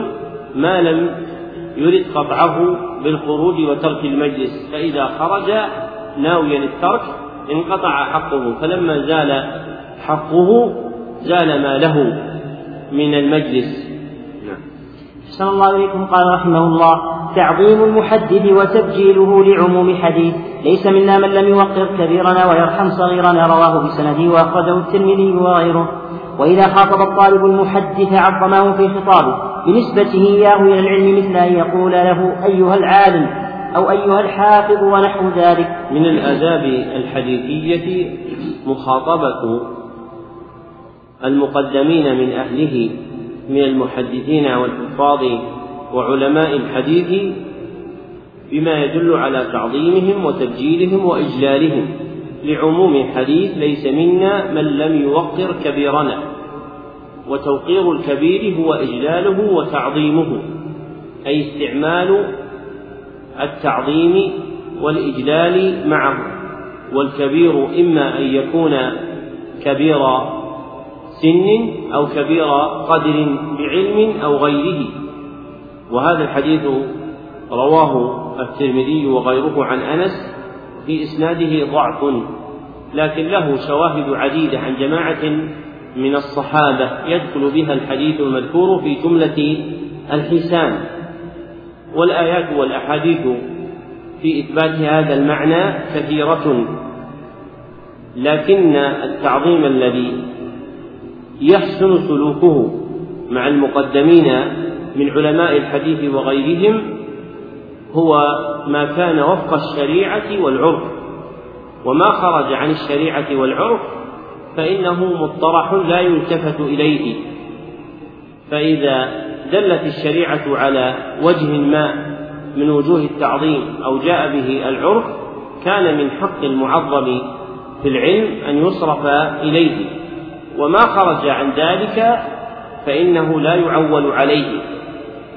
ما لم يرد قطعه بالخروج وترك المجلس فإذا خرج ناويا الترك انقطع حقه فلما زال حقه زال ما له من المجلس. أحسن الله إليكم. قال رحمه الله تعظيم المحدد وتبجيله لعموم حديث ليس منا من لم يوقر كبيرنا ويرحم صغيرنا. رواه بسنده وأخرجه الترمذي وغيره. وإذا خاطب الطالب المحدث عظمه في خطابه بنسبته إياه إلى العلم مثل أن يقول له أيها العالم أو أيها الحافظ ونحو ذلك. من الآداب الحديثية مخاطبة المقدمين من أهله من المحدثين والحفاظ وعلماء الحديث بما يدل على تعظيمهم وتبجيلهم وإجلالهم لعموم الحديث ليس منا من لم يوقر كبيرنا وتوقير الكبير هو إجلاله وتعظيمه أي استعمال التعظيم والإجلال معه والكبير إما أن يكون كبير سن أو كبير قدر بعلم أو غيره. وهذا الحديث رواه الترمذي وغيره عن أنس في إسناده ضعف لكن له شواهد عديدة عن جماعة من الصحابة يدخل بها الحديث المذكور في جملة الحسان. والآيات والأحاديث في إثبات هذا المعنى كثيرة لكن التعظيم الذي يحسن سلوكه مع المقدمين من علماء الحديث وغيرهم هو ما كان وفق الشريعة والعرف. وما خرج عن الشريعة والعرف فإنه مطرح لا يلتفت إليه. فإذا دلت الشريعة على وجه ما من وجوه التعظيم أو جاء به العرف كان من حق المعظم في العلم أن يصرف إليه. وما خرج عن ذلك فإنه لا يعول عليه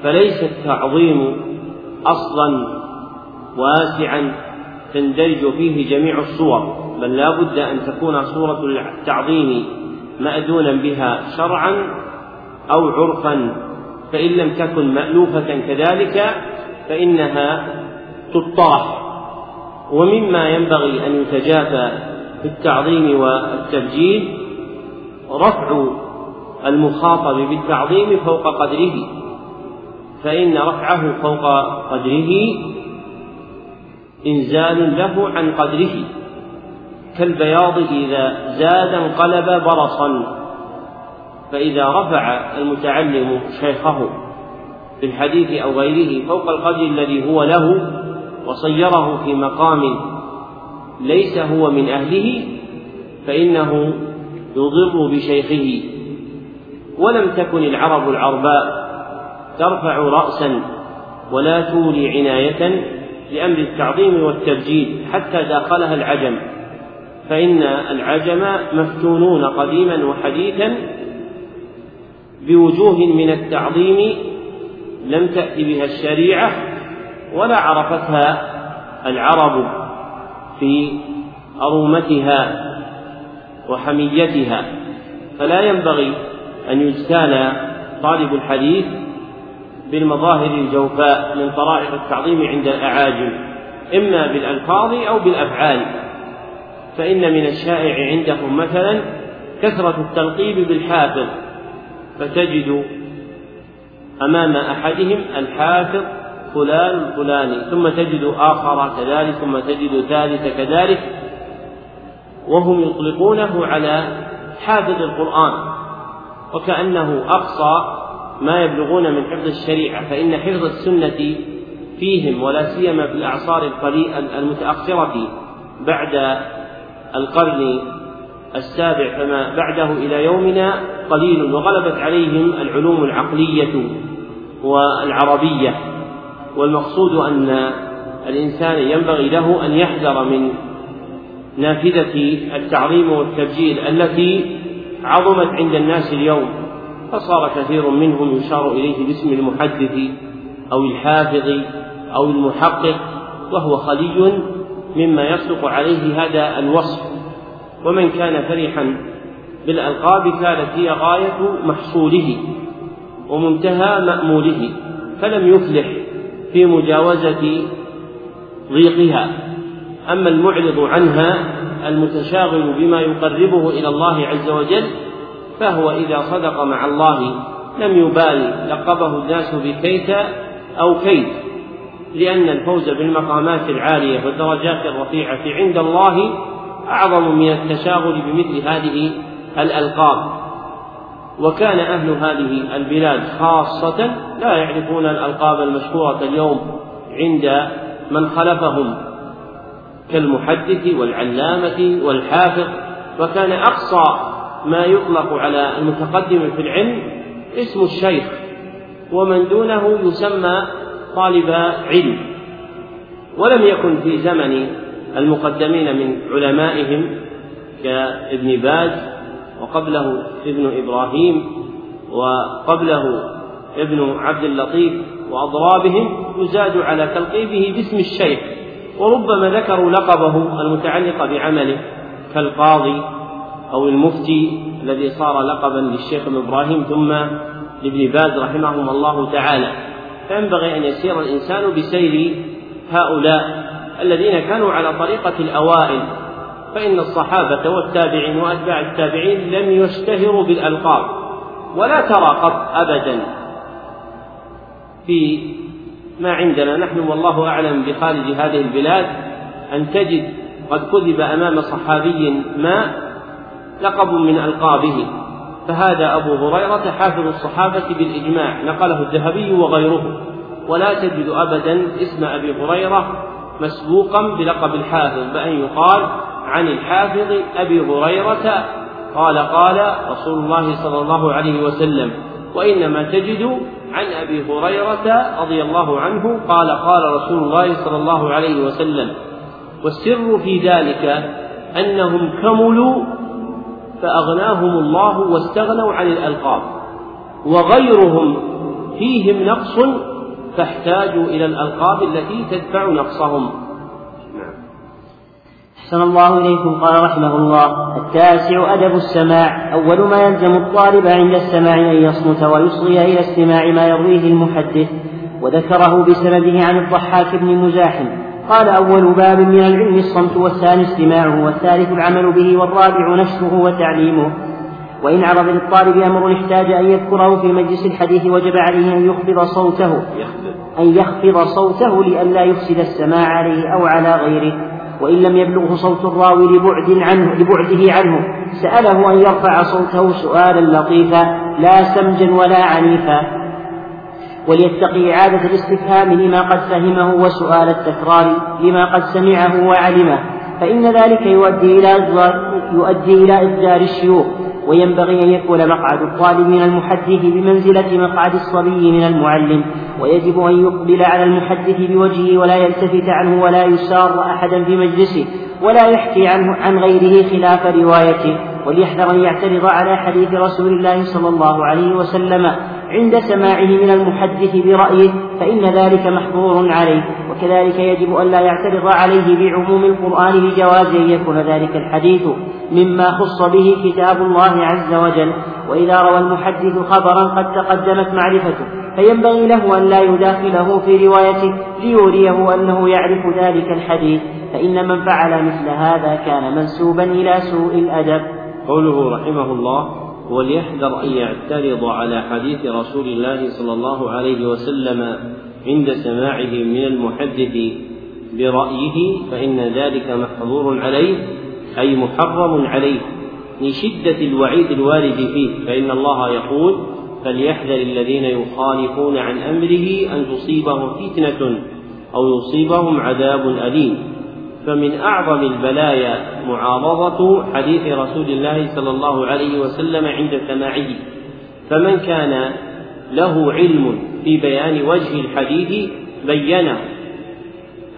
فليس التعظيم أصلا واسعا تندرج فيه جميع الصور بل لا بد أن تكون صورة التعظيم مأذونا بها شرعا أو عرفا فإن لم تكن مألوفة كذلك فإنها تطرح ومما ينبغي أن يتجافى في التعظيم والتبجيل رفع المخاطب بالتعظيم فوق قدره فإن رفعه فوق قدره إنزال له عن قدره كالبياض إذا زاد انقلب برصا فإذا رفع المتعلم شيخه في الحديث أو غيره فوق القدر الذي هو له وصيره في مقام ليس هو من أهله فإنه يضر بشيخه. ولم تكن العرب العرباء ترفع رأسا ولا تولي عناية لأمر التعظيم والتبجيل حتى داخلها العجم. فإن العجم مفتونون قديما وحديثا بوجوه من التعظيم لم تأت بها الشريعة ولا عرفتها العرب في أرومتها. وحميتها فلا ينبغي أن يجتال طالب الحديث بالمظاهر الجوفاء من طرائق التعظيم عند الأعاجم إما بالألفاظ أو بالأفعال فإن من الشائع عندهم مثلا كثرة التلقيب بالحافظ فتجد أمام أحدهم الحافظ فلان الفلاني ثم تجد آخر كذلك ثم تجد ثالث كذلك وهم يطلقونه على حافظ القرآن وكأنه أقصى ما يبلغون من حفظ الشريعة فإن حفظ السنة فيهم ولا سيما في الأعصار المتأخرة بعد القرن السابع فما بعده إلى يومنا قليل وغلبت عليهم العلوم العقلية والعربية والمقصود أن الإنسان ينبغي له أن يحذر من نافذة التعظيم والتبجيل التي عظمت عند الناس اليوم فصار كثير منهم يشار إليه باسم المحدث أو الحافظ أو المحقق وهو خلي مما يصدق عليه هذا الوصف. ومن كان فرحا بالألقاب كانت هي غاية محصوله ومنتهى مأموله فلم يفلح في مجاوزة ضيقها. أما المعرض عنها المتشاغل بما يقربه إلى الله عز وجل فهو إذا صدق مع الله لم يبالي لقبه الناس بكيت أو كيت لأن الفوز بالمقامات العالية والدرجات الرفيعة عند الله أعظم من التشاغل بمثل هذه الألقاب. وكان أهل هذه البلاد خاصة لا يعرفون الألقاب المشهورة اليوم عند من خلفهم. كالمحدث والعلامة والحافظ وكان أقصى ما يطلق على المتقدم في العلم اسم الشيخ ومن دونه يسمى طالب علم. ولم يكن في زمن المقدمين من علمائهم كابن باز وقبله ابن إبراهيم وقبله ابن عبد اللطيف وأضرابهم يزاد على تلقيبه باسم الشيخ. وربما ذكروا لقبه المتعلق بعمله كالقاضي أو المفتي الذي صار لقبا للشيخ ابن إبراهيم ثم لابن باز رحمهم الله تعالى. فينبغي أن يسير الإنسان بسير هؤلاء الذين كانوا على طريقة الأوائل فإن الصحابة والتابعين وأتباع التابعين لم يشتهروا بالألقاب ولا ترى قط أبدا في ما عندنا. نحن والله أعلم بخارج هذه البلاد أن تجد قد كذب أمام صحابي ما لقب من ألقابه. فهذا أبو هريرة حافظ الصحابة بالإجماع. نقله الذهبي وغيره. ولا تجد أبدا اسم أبي هريرة مسبوقا بلقب الحافظ. بأن يقال عن الحافظ أبي هريرة قال قال رسول الله صلى الله عليه وسلم. وإنما تجد عن أبي هريرة رضي الله عنه قال قال رسول الله صلى الله عليه وسلم والسر في ذلك أنهم كملوا فأغناهم الله واستغنوا عن الألقاب وغيرهم فيهم نقص فاحتاجوا إلى الألقاب التي تدفع نقصهم. أحسن الله إليكم قال رحمه الله التاسع أدب السماع. أول ما يلزم الطالب عند السماع أن يصمت ويصغي إلى استماع ما يرويه المحدث وذكره بسنده عن الضحاك بن مزاحم. قال أول باب من العلم الصمت والثاني استماعه والثالث العمل به والرابع نشره وتعليمه. وإن عرض للطالب أمر احتاج أن يذكره في مجلس الحديث وجب عليه أن يخفض صوته. أن يخفض صوته لئلا يفسد السماع عليه أو على غيره. وإن لم يبلغه صوت الراوي لبعد عنه لبعده عنه سأله أن يرفع صوته سؤالا لطيفا لا سمجا ولا عنيفا. وليتقي إعادة الاستفهام لما قد فهمه وسؤال التكرار لما قد سمعه وعلمه فإن ذلك يؤدي إلى يؤدي إلى إضجار الشيوخ. وينبغي أن يكون مقعد الطالب من المحدث بمنزلة مقعد الصبي من المعلم ويجب أن يقبل على المحدث بوجهه ولا يلتفت عنه ولا يسار أحدا في مجلسه ولا يحكي عنه عن غيره خلاف روايته. وليحذر أن يعترض على حديث رسول الله صلى الله عليه وسلم عند سماعه من المحدث برأيه فإن ذلك محظور عليه. وكذلك يجب أن لا يعترض عليه بعموم القرآن لجواز أن يكون ذلك الحديث. مما خص به كتاب الله عز وجل. وإذا روى المحدث خبرا قد تقدمت معرفته. فينبغي له أن لا يداخله في روايته ليوريه أنه يعرف ذلك الحديث. فإن من فعل مثل هذا كان منسوبا إلى سوء الأدب. قوله رحمه الله وليحذر أن يعترض على حديث رسول الله صلى الله عليه وسلم عند سماعه من المحدث برأيه فإن ذلك محظور عليه. أي محرم عليه لشدة الوعيد الوارد فيه فإن الله يقول فليحذر الذين يخالفون عن أمره أن تصيبهم فتنة أو يصيبهم عذاب أليم. فمن أعظم البلايا معارضة حديث رسول الله صلى الله عليه وسلم عند سماعه. فمن كان له علم في بيان وجه الحديث بينه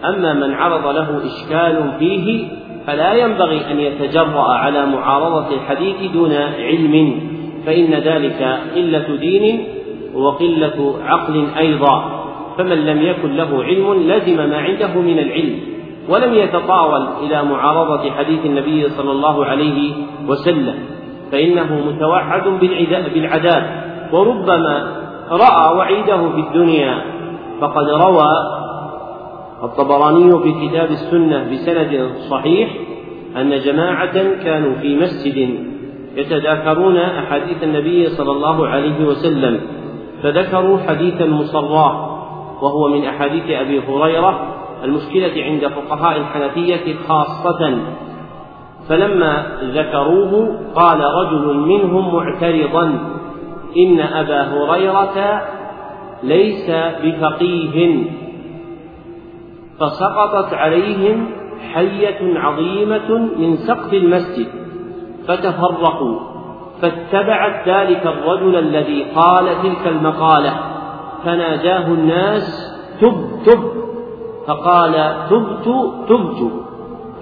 أما من عرض له إشكال فيه فلا ينبغي أن يتجرأ على معارضة الحديث دون علم فإن ذلك قلة دين وقلة عقل أيضا. فمن لم يكن له علم لزم ما عنده من العلم ولم يتطاول إلى معارضة حديث النبي صلى الله عليه وسلم فإنه متوعد بالعذاب وربما رأى وعيده في الدنيا فقد روى الطبراني في كتاب السنة بسند صحيح أن جماعة كانوا في مسجد يتذاكرون أحاديث النبي صلى الله عليه وسلم فذكروا حديثا مصراه وهو من أحاديث أبي هريرة المشكلة عند فقهاء الحنفية خاصة. فلما ذكروه قال رجل منهم معترضا إن أبا هريرة ليس بفقيه. فسقطت عليهم حية عظيمة من سقف المسجد فتفرقوا فاتبعت ذلك الرجل الذي قال تلك المقالة فناداه الناس تب تب فقال تبت تبت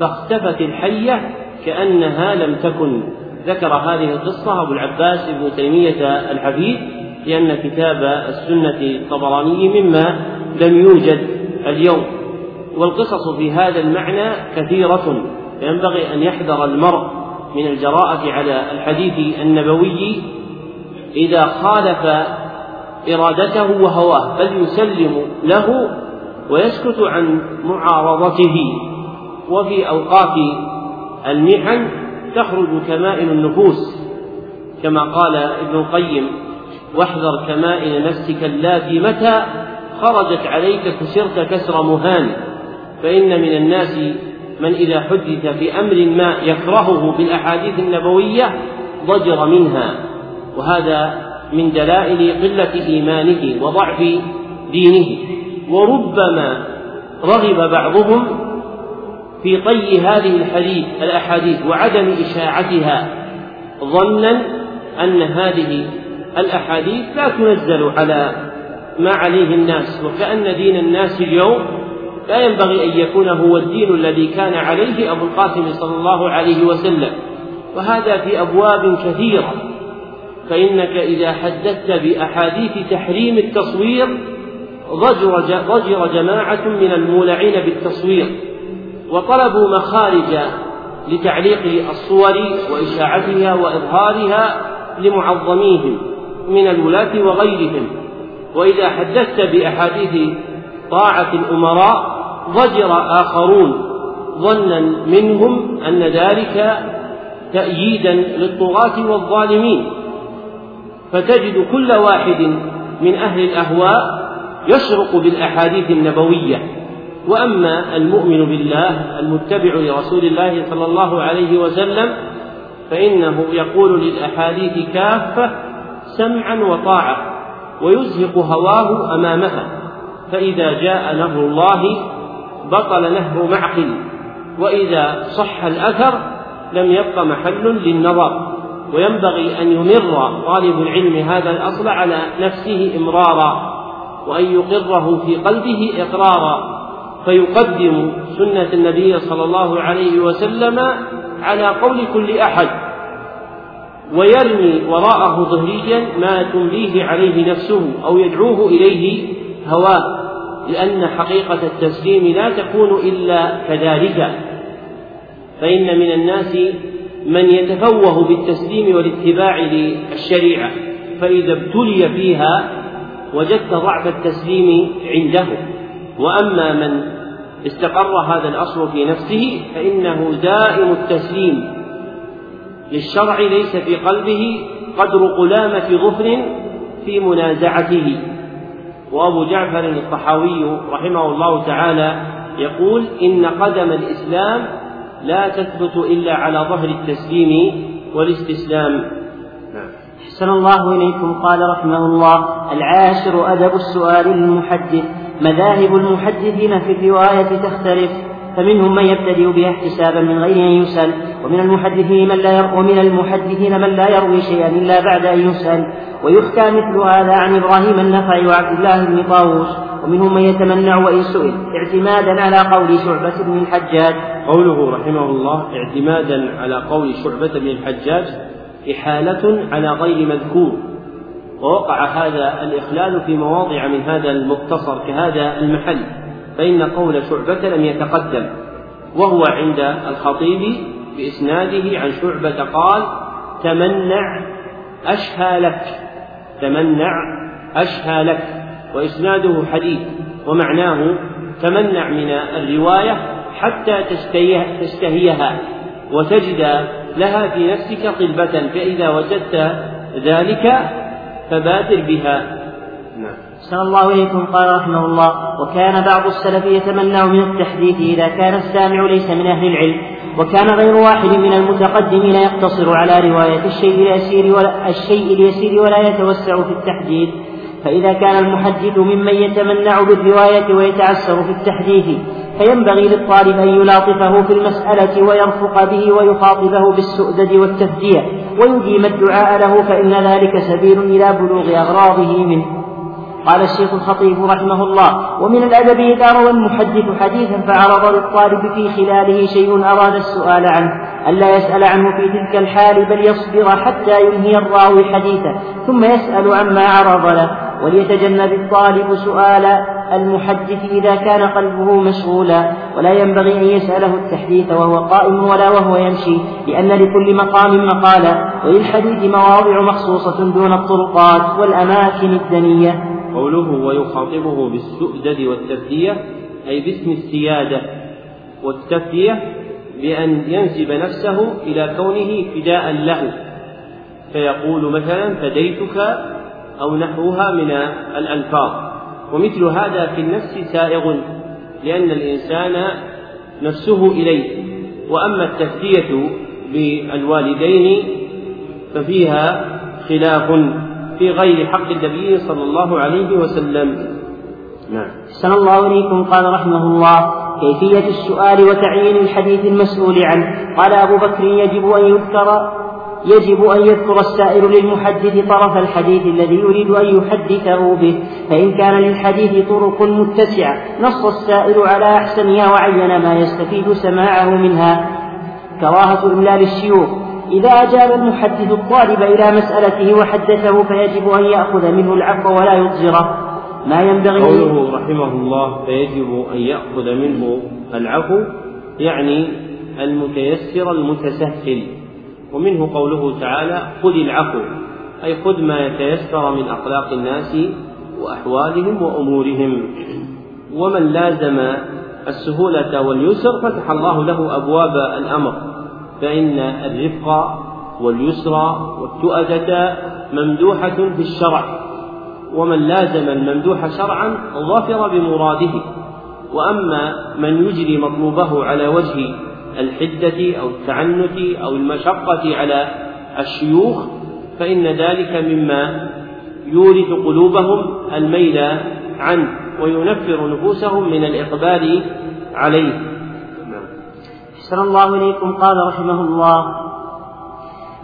فاختفت الحية كأنها لم تكن. ذكر هذه القصة أبو العباس ابن تيمية الحفيد لأن كتاب السنة الطبراني مما لم يوجد اليوم. والقصص في هذا المعنى كثيرة. فينبغي أن يحذر المرء من الجراءة على الحديث النبوي إذا خالف إرادته وهواه بل يسلم له ويسكت عن معارضته. وفي أوقات المحن تخرج كمائن النفوس كما قال ابن القيم واحذر كمائن نفسك اللاتي متى خرجت عليك كسرت كسر مهان. فإن من الناس من إذا حدث بأمر ما يكرهه بالأحاديث النبوية ضجر منها وهذا من دلائل قلة إيمانه وضعف دينه. وربما رغب بعضهم في طي هذه الحديث الأحاديث وعدم إشاعتها ظنا أن هذه الأحاديث لا تنزل على ما عليه الناس وكأن دين الناس اليوم لا ينبغي أن يكون هو الدين الذي كان عليه أبو القاسم صلى الله عليه وسلم وهذا في أبواب كثيرة. فإنك إذا حدثت بأحاديث تحريم التصوير ضجر ضجر جماعة من المولعين بالتصوير وطلبوا مخارج لتعليق الصور وإشاعتها وإظهارها لمعظميهم من الولاة وغيرهم. وإذا حدثت بأحاديث طاعة الأمراء ضجر آخرون ظنا منهم أن ذلك تأييدا للطغاة والظالمين. فتجد كل واحد من أهل الأهواء يشرق بالأحاديث النبوية. وأما المؤمن بالله المتبع لرسول الله صلى الله عليه وسلم فإنه يقول للأحاديث كافة سمعا وطاعة ويزهق هواه أمامها. فإذا جاء نهر الله بطل نهر معقل وإذا صح الأثر لم يبق محل للنظر. وينبغي أن يمر طالب العلم هذا الأصل على نفسه إمرارا وأن يقره في قلبه إقرارا. فيقدم سنة النبي صلى الله عليه وسلم على قول كل أحد ويرمي وراءه ظهريا ما تمليه عليه نفسه أو يدعوه إليه هواه. لأن حقيقة التسليم لا تكون إلا كذلك. فإن من الناس من يتفوه بالتسليم والاتباع للشريعة فإذا ابتلي فيها وجدت ضعف التسليم عنده. وأما من استقر هذا الأصل في نفسه فإنه دائم التسليم للشرع ليس في قلبه قدر قلامة ظفر في منازعته. وأبو جعفر الطحاوي رحمه الله تعالى يقول إن قدم الإسلام لا تثبت إلا على ظهر التسليم والاستسلام. نعم. أحسن الله إليكم قال رحمه الله العاشر أدب السؤال للمحدث مذاهب المحدثين في الرواية تختلف. فمنهم من يبتدئ بها احتسابا من غير أن يسأل ومن المحدثين من لا ومن المحدثين من لا يروي شيئا إلا بعد أن يسأل. ويحكى مثل هذا عن إبراهيم النخعي وعبد الله بن طاووس. ومنهم من يتمنع وإن سئل اعتمادا على قول شعبة بن الحجاج. قوله رحمه الله اعتمادا على قول شعبة بن الحجاج إحالة على غير مذكور. ووقع هذا الإخلال في مواضع من هذا المختصر كهذا المحل. فإن قول شعبة لم يتقدم وهو عند الخطيب بإسناده عن شعبة قال تمنع أشهى لك تمنع أشهى لك وإسناده حديث ومعناه تمنع من الرواية حتى تشتهيها وتجد لها في نفسك طلبة فإذا وجدت ذلك فبادر بها. صلى الله إليكم قال رحمه الله وكان بعض السلف يتمنع من التحديث إذا كان السامع ليس من أهل العلم وكان غير واحد من المتقدمين يقتصر على رواية الشيء اليسير ولا الشيء اليسير ولا يتوسع في التحديث. فإذا كان المحدث ممن يتمنع بالرواية ويتعسر في التحديث فينبغي للطالب أن يلاطفه في المسألة ويرفق به ويخاطبه بالسؤدد والتفدية ويديم الدعاء له فإن ذلك سبيل إلى بلوغ أغراضه منه. قال الشيخ الخطيب رحمه الله ومن الأدب إذا روى المحدث حديثا فعرض للطالب في خلاله شيء أراد السؤال عنه ألا يسأل عنه في تلك الحال بل يصبر حتى ينهي الراوي حديثه ثم يسأل عما عرض له. وليتجنب الطالب سؤال المحدث إذا كان قلبه مشغولا ولا ينبغي أن يسأله التحديث وهو قائم ولا وهو يمشي لأن لكل مقام مقالا وللحديث مواضع مخصوصة دون الطرقات والأماكن الدنية. قوله ويخاطبه بالسؤدد والتفدية أي باسم السيادة والتفدية بأن ينسب نفسه إلى كونه فداء له. فيقول مثلا فديتك أو نحوها من الألفاظ. ومثل هذا في النفس سائغ لأن الإنسان نفسه إليه. وأما التفدية بالوالدين ففيها خلاف. في غير حق النبي صلى الله عليه وسلم. نعم. صلى الله عليكم قال رحمه الله كيفية السؤال وتعيين الحديث المسؤول عنه؟ قال أبو بكر يجب أن يذكر يجب أن يذكر السائل للمحدث طرف الحديث الذي يريد أن يحدثه به فإن كان للحديث طرق متسعة نص السائل على أحسنها وعين ما يستفيد سماعه منها. كراهة إملال الشيوخ. إذا أجاب المحدث الطالب إلى مسألته وحدثه فيجب أن يأخذ منه العفو ولا يضجره ما ينبغي قوله رحمه الله فيجب أن يأخذ منه العفو يعني المتيسر المتسهل. ومنه قوله تعالى خذ العفو أي خذ ما يتيسر من أخلاق الناس وأحوالهم وأمورهم. ومن لازم السهولة واليسر فتح الله له أبواب الأمر. فإن الرفق واليسر والتؤدة ممدوحة في الشرع ومن لازم الممدوح شرعا ظفر بمراده. وأما من يجري مطلوبه على وجه الحدة أو التعنت أو المشقة على الشيوخ فإن ذلك مما يورث قلوبهم الميل عنه وينفر نفوسهم من الإقبال عليه. أحسن الله إليكم قال رحمه الله.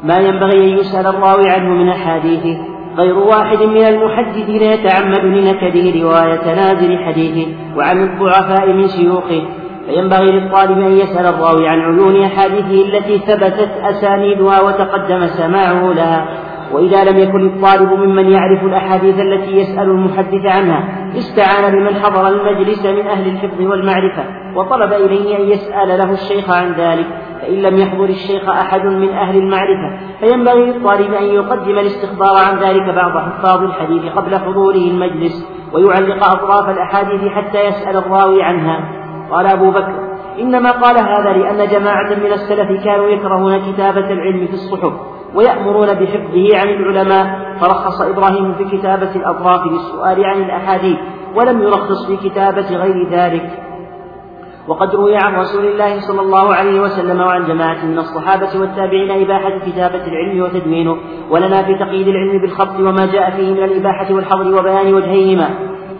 ما ينبغي أن يسأل الراوي عنه من أحاديثه غير واحد من المحدثين يتعمد لنكده رواية نازل حديثه وعن الضعفاء من شيوخه. فينبغي للطالب أن يسأل الراوي عن عيون أحاديثه التي ثبتت أسانيدها وتقدم سماعه لها. وإذا لم يكن الطالب ممن يعرف الأحاديث التي يسأل المحدث عنها استعان بمن حضر المجلس من أهل الحفظ والمعرفة وطلب إليه أن يسأل له الشيخ عن ذلك. فإن لم يحضر الشيخ أحد من أهل المعرفة فينبغي للطالب أن يقدم الاستخبار عن ذلك بعض حفاظ الحديث قبل حضوره المجلس ويعلق أطراف الأحاديث حتى يسأل الراوي عنها. قال أبو بكر إنما قال هذا لأن جماعة من السلف كانوا يكرهون كتابة العلم في الصحف. ويأمرون بحفظه عن العلماء. فرخص إبراهيم في كتابة الأطراف للسؤال عن الأحاديث ولم يرخص في كتابة غير ذلك. وقد روي عن رسول الله صلى الله عليه وسلم وعن جماعة من الصحابة والتابعين إباحة كتابة العلم وتدوينه ولنا في تقييد العلم بالخط وما جاء فيه من الإباحة والحظر وبيان وجهيهما.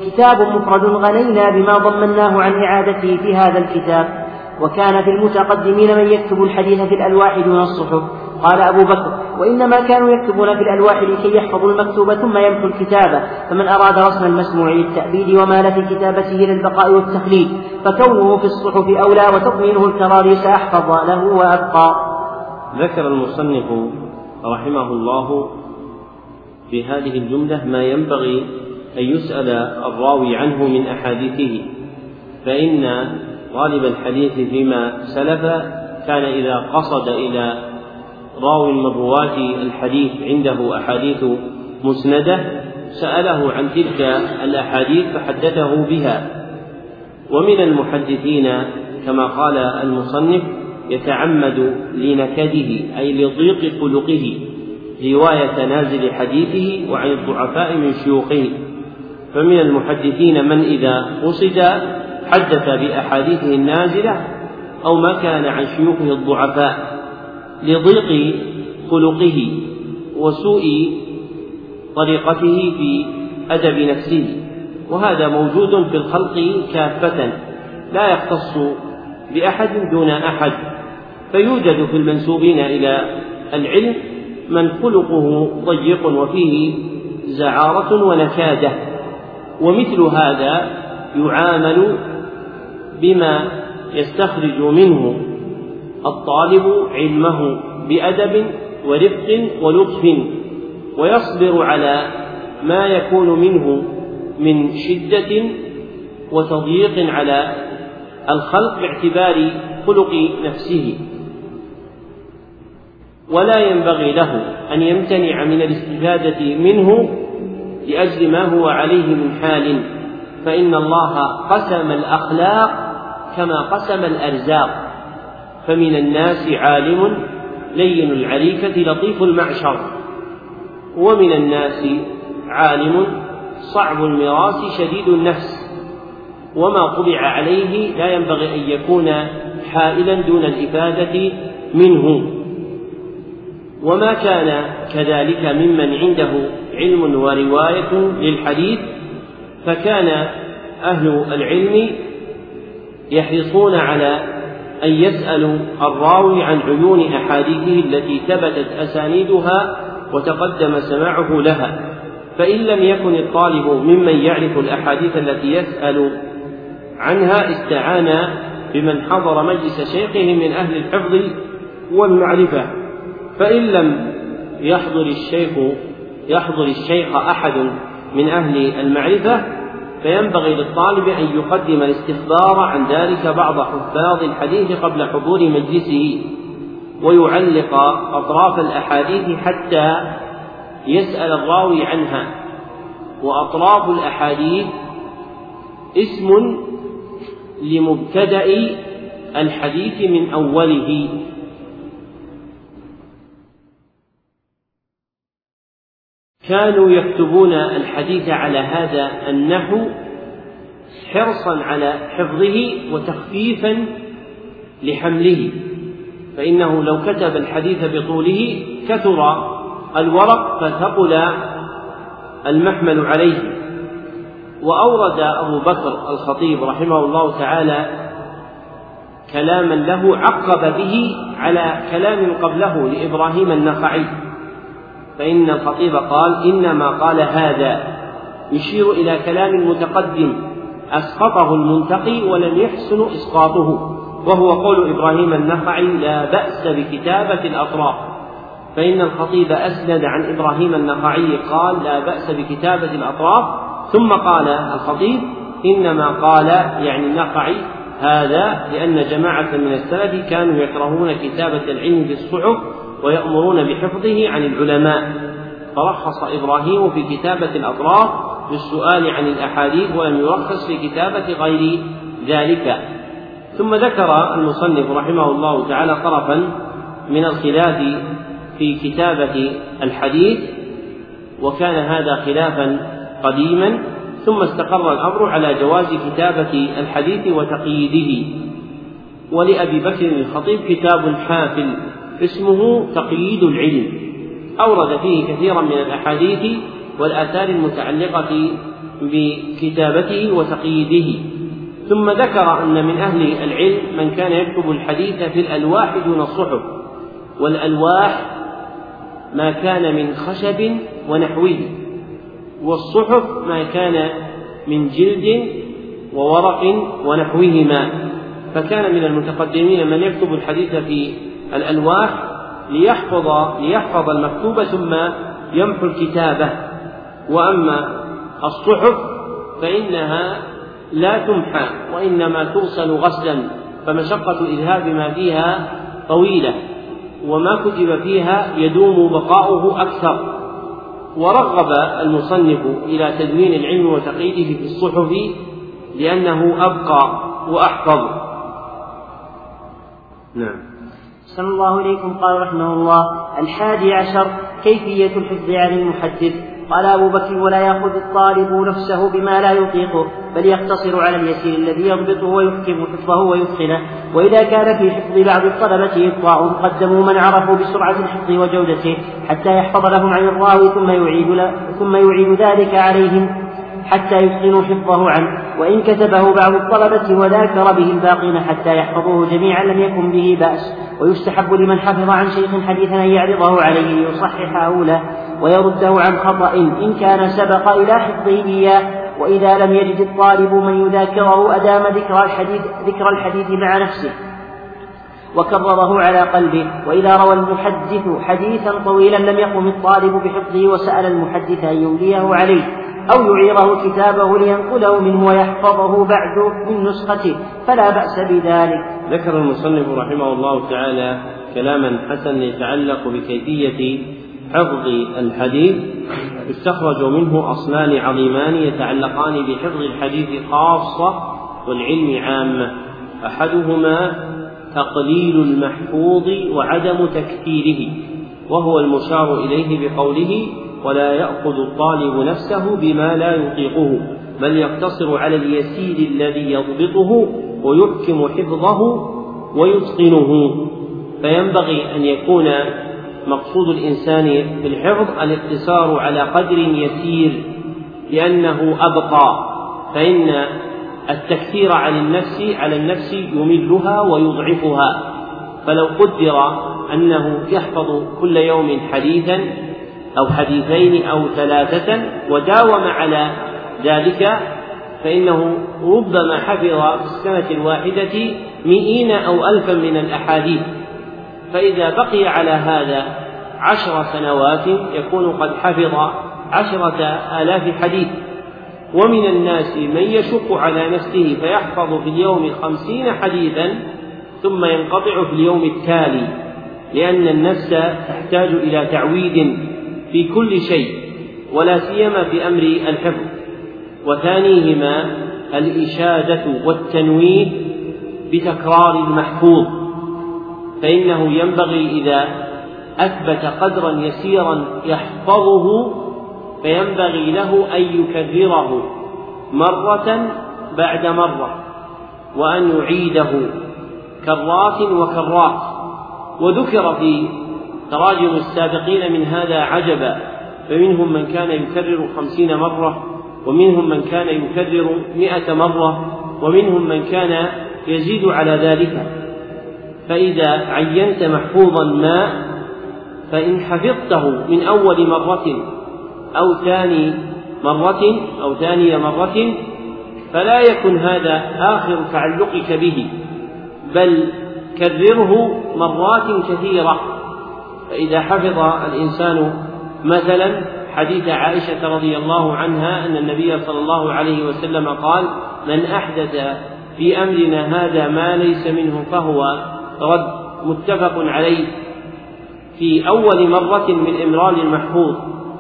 كتاب مفرد غنينا بما ضمناه عن إعادته في هذا الكتاب. وكان في المتقدمين من يكتب الحديث في الألواح دون الصحف. قال أبو بكر وإنما كانوا يكتبون في الألواح لكي يحفظوا المكتوب ثم يمحوا الكتابة فمن أراد رسم المسموع للتأبيد ومال في كتابته للبقاء والتخليد فكونه في الصحف أولى وتضمينه الكراريس أحفظ له وأبقى. ذكر المصنف رحمه الله في هذه الجملة ما ينبغي أن يسأل الراوي عنه من أحاديثه فإن غالب الحديث فيما سلف كان إذا قصد إلى راو من رواة الحديث عنده أحاديث مسندة سأله عن تلك الأحاديث فحدثه بها. ومن المحدثين كما قال المصنف يتعمد لنكده أي لضيق خلقه رواية نازل حديثه وعن الضعفاء من شيوخه. فمن المحدثين من إذا قصد حدث بأحاديثه النازلة أو ما كان عن شيوخه الضعفاء. لضيق خلقه وسوء طريقته في أدب نفسه. وهذا موجود في الخلق كافة لا يختص بأحد دون أحد. فيوجد في المنسوبين إلى العلم من خلقه ضيق وفيه زعارة ونكادة. ومثل هذا يعامل بما يستخرج منه. الطالب علمه بأدب ورفق ولطف ويصبر على ما يكون منه من شدة وتضييق على الخلق باعتبار خلق نفسه. ولا ينبغي له أن يمتنع من الاستفادة منه لأجل ما هو عليه من حال فإن الله قسم الأخلاق كما قسم الأرزاق. فمن الناس عالم لين العريكة لطيف المعشر. ومن الناس عالم صعب المراس شديد النفس. وما طبع عليه لا ينبغي أن يكون حائلا دون الإفادة منه. وما كان كذلك ممن عنده علم ورواية للحديث فكان أهل العلم يحرصون على أن يسألوا الراوي عن عيون أحاديثه التي ثبتت أسانيدها وتقدم سماعه لها. فإن لم يكن الطالب ممن يعرف الأحاديث التي يسأل عنها استعان بمن حضر مجلس شيخه من أهل الحفظ والمعرفة. فإن لم يحضر الشيخ يحضر الشيخ أحد من أهل المعرفة فينبغي للطالب أن يقدم الاستخبار عن ذلك بعض حفاظ الحديث قبل حضور مجلسه ويعلق أطراف الأحاديث حتى يسأل الراوي عنها. وأطراف الأحاديث اسم لمبتدأ الحديث من أوله. كانوا يكتبون الحديث على هذا النحو حرصا على حفظه وتخفيفا لحمله. فإنه لو كتب الحديث بطوله كثر الورق فثقل المحمل عليه. وأورد أبو بكر الخطيب رحمه الله تعالى كلاما له عقب به على كلام قبله لإبراهيم النخعي. فإن الخطيب قال إنما قال هذا يشير إلى كلام متقدم أسقطه المنتقي ولم يحسن إسقاطه وهو قول إبراهيم النخعي لا بأس بكتابة الأطراف. فإن الخطيب أسند عن إبراهيم النخعي قال لا بأس بكتابة الأطراف ثم قال الخطيب إنما قال يعني النخعي هذا لأن جماعة من السلف كانوا يكرهون كتابة العلم في الصحف ويأمرون بحفظه عن العلماء. فرخص إبراهيم في كتابة الأطراف بالسؤال عن الأحاديث ولم يرخص في كتابة غير ذلك. ثم ذكر المصنف رحمه الله تعالى طرفا من الخلاف في كتابة الحديث وكان هذا خلافا قديما. ثم استقر الأمر على جواز كتابة الحديث وتقييده. ولأبي بكر الخطيب كتاب حافل. اسمه تقييد العلم. أورد فيه كثيرا من الأحاديث والآثار المتعلقة بكتابته وتقييده. ثم ذكر أن من أهل العلم من كان يكتب الحديث في الألواح دون الصحف والألواح ما كان من خشب ونحوه والصحف ما كان من جلد وورق ونحوهما. فكان من المتقدمين من يكتب الحديث في الألواح ليحفظ ليحفظ المكتوب ثم يمحو الكتابة. وأما الصحف فإنها لا تمحى وإنما تغسل غسلا فمشقة إذهاب ما فيها طويلة وما كتب فيها يدوم بقاؤه أكثر. ورغب المصنف إلى تدوين العلم وتقييده في الصحف لأنه أبقى وأحفظ. نعم. صلى الله إليكم. قال رحمه الله الحادي عشر كيفية الحفظ عن المحدث؟ قال أبو بكر ولا يأخذ الطالب نفسه بما لا يطيقه بل يقتصر على اليسير الذي يضبطه ويحكم حفظه ويتقنه وإذا كان في حفظ بعض الطلبة إبطاء قدموا من عرفوا بسرعة الحفظ وجودته حتى يحفظ لهم عن الراوي ثم يعيد ثم يعيد ذلك عليهم. حتى يتقنوا حفظه عنه. وإن كتبه بعض الطلبة وذاكر به الباقين حتى يحفظوه جميعا لم يكن به بأس. ويستحب لمن حفظ عن شيخ حديثا أن يعرضه عليه ليصححه له ويرده عن خطأ. إن كان سبق إلى حفظه إياه وإذا لم يجد الطالب من يذاكره أدام ذكر الحديث ذكر الحديث مع نفسه وكرره على قلبه. وإذا روى المحدث حديثا طويلا لم يقم الطالب بحفظه وسأل المحدث أن يوليه عليه. أو يعيره كتابه لينقله منه ويحفظه بعد من نسخته فلا بأس بذلك. ذكر المصنف رحمه الله تعالى كلاما حسنا يتعلق بكيفية حفظ الحديث يستخرج منه أصلان عظيمان يتعلقان بحفظ الحديث خاصة والعلم عامة. أحدهما تقليل المحفوظ وعدم تكثيره وهو المشار إليه بقوله ولا يأخذ الطالب نفسه بما لا يطيقه بل يقتصر على اليسير الذي يضبطه ويحكم حفظه ويتقنه. فينبغي أن يكون مقصود الإنسان في الحفظ الاقتصار على قدر يسير لأنه أبقى فإن التكثير على النفس على النفس يملها ويضعفها. فلو قدر أنه يحفظ كل يوم حديثا أو حديثين أو ثلاثة وداوم على ذلك فإنه ربما حفظ في السنة الواحدة مئين أو ألفا من الأحاديث. فإذا بقي على هذا عشر سنوات يكون قد حفظ عشرة آلاف حديث. ومن الناس من يشق على نفسه فيحفظ في اليوم خمسين حديثا ثم ينقطع في اليوم التالي لأن النفس تحتاج إلى تعويد. في كل شيء ولا سيما في أمر الحفظ وثانيهما الإشادة والتنويه بتكرار المحفوظ. فإنه ينبغي إذا أثبت قدرا يسيرا يحفظه فينبغي له أن يكرره مرة بعد مرة وأن يعيده كرات وكرات وذكر في تراجم السابقين من هذا عجبا فمنهم من كان يكرر خمسين مرة ومنهم من كان يكرر مئة مرة ومنهم من كان يزيد على ذلك. فإذا عينت محفوظا ما فإن حفظته من أول مرة أو ثاني مرة أو ثاني مرة فلا يكن هذا آخر تعلقك به بل كرره مرات كثيرة. فإذا حفظ الإنسان مثلا حديث عائشة رضي الله عنها أن النبي صلى الله عليه وسلم قال من أحدث في أمرنا هذا ما ليس منه فهو رد متفق عليه. في أول مرة من إمرار المحفوظ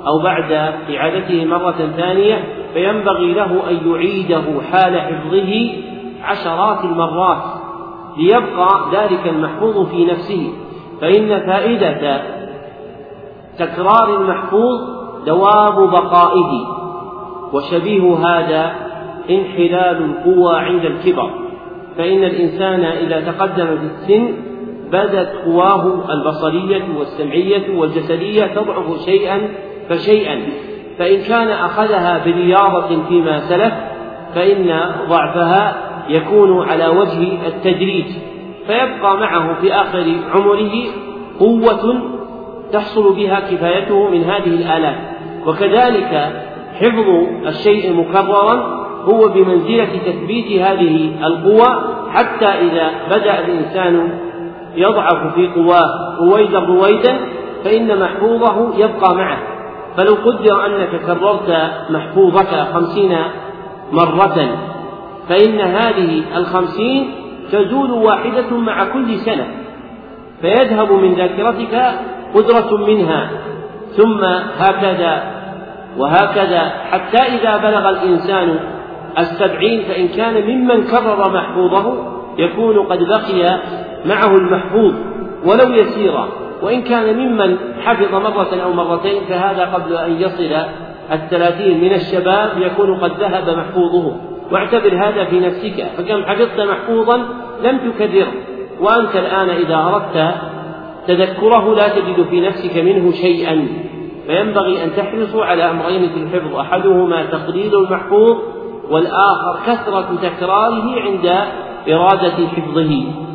أو بعد إعادته مرة ثانية فينبغي له أن يعيده حال حفظه عشرات المرات ليبقى ذلك المحفوظ في نفسه. فإن فائدة تكرار المحفوظ دوام بقائه وشبيه هذا انحلال القوى عند الكبر. فإن الإنسان إذا تقدم في السن بدت قواه البصرية والسمعية والجسدية تضعف شيئا فشيئا. فإن كان أخذها برياضة فيما سلف فإن ضعفها يكون على وجه التدريج. فيبقى معه في آخر عمره قوة تحصل بها كفايته من هذه الآلات. وكذلك حفظ الشيء مكررا هو بمنزلة تثبيت هذه القوى حتى إذا بدأ الإنسان يضعف في قواه رويدا رويدا فإن محفوظه يبقى معه. فلو قدر أنك كررت محفوظك خمسين مرة فإن هذه الخمسين تزول واحدة مع كل سنة فيذهب من ذاكرتك قدرة منها ثم هكذا وهكذا حتى إذا بلغ الإنسان السبعين فإن كان ممن كرر محفوظه يكون قد بقي معه المحفوظ ولو يسيرا. وإن كان ممن حفظ مرة أو مرتين فهذا قبل أن يصل الثلاثين من الشباب يكون قد ذهب محفوظه. واعتبر هذا في نفسك. فكم حفظت محفوظا لم تكرره وأنت الآن إذا أردت تذكره لا تجد في نفسك منه شيئا. فينبغي أن تحرصوا على أمرين في الحفظ. أحدهما تقليل المحفوظ والآخر كثرة تكراره عند إرادة حفظه.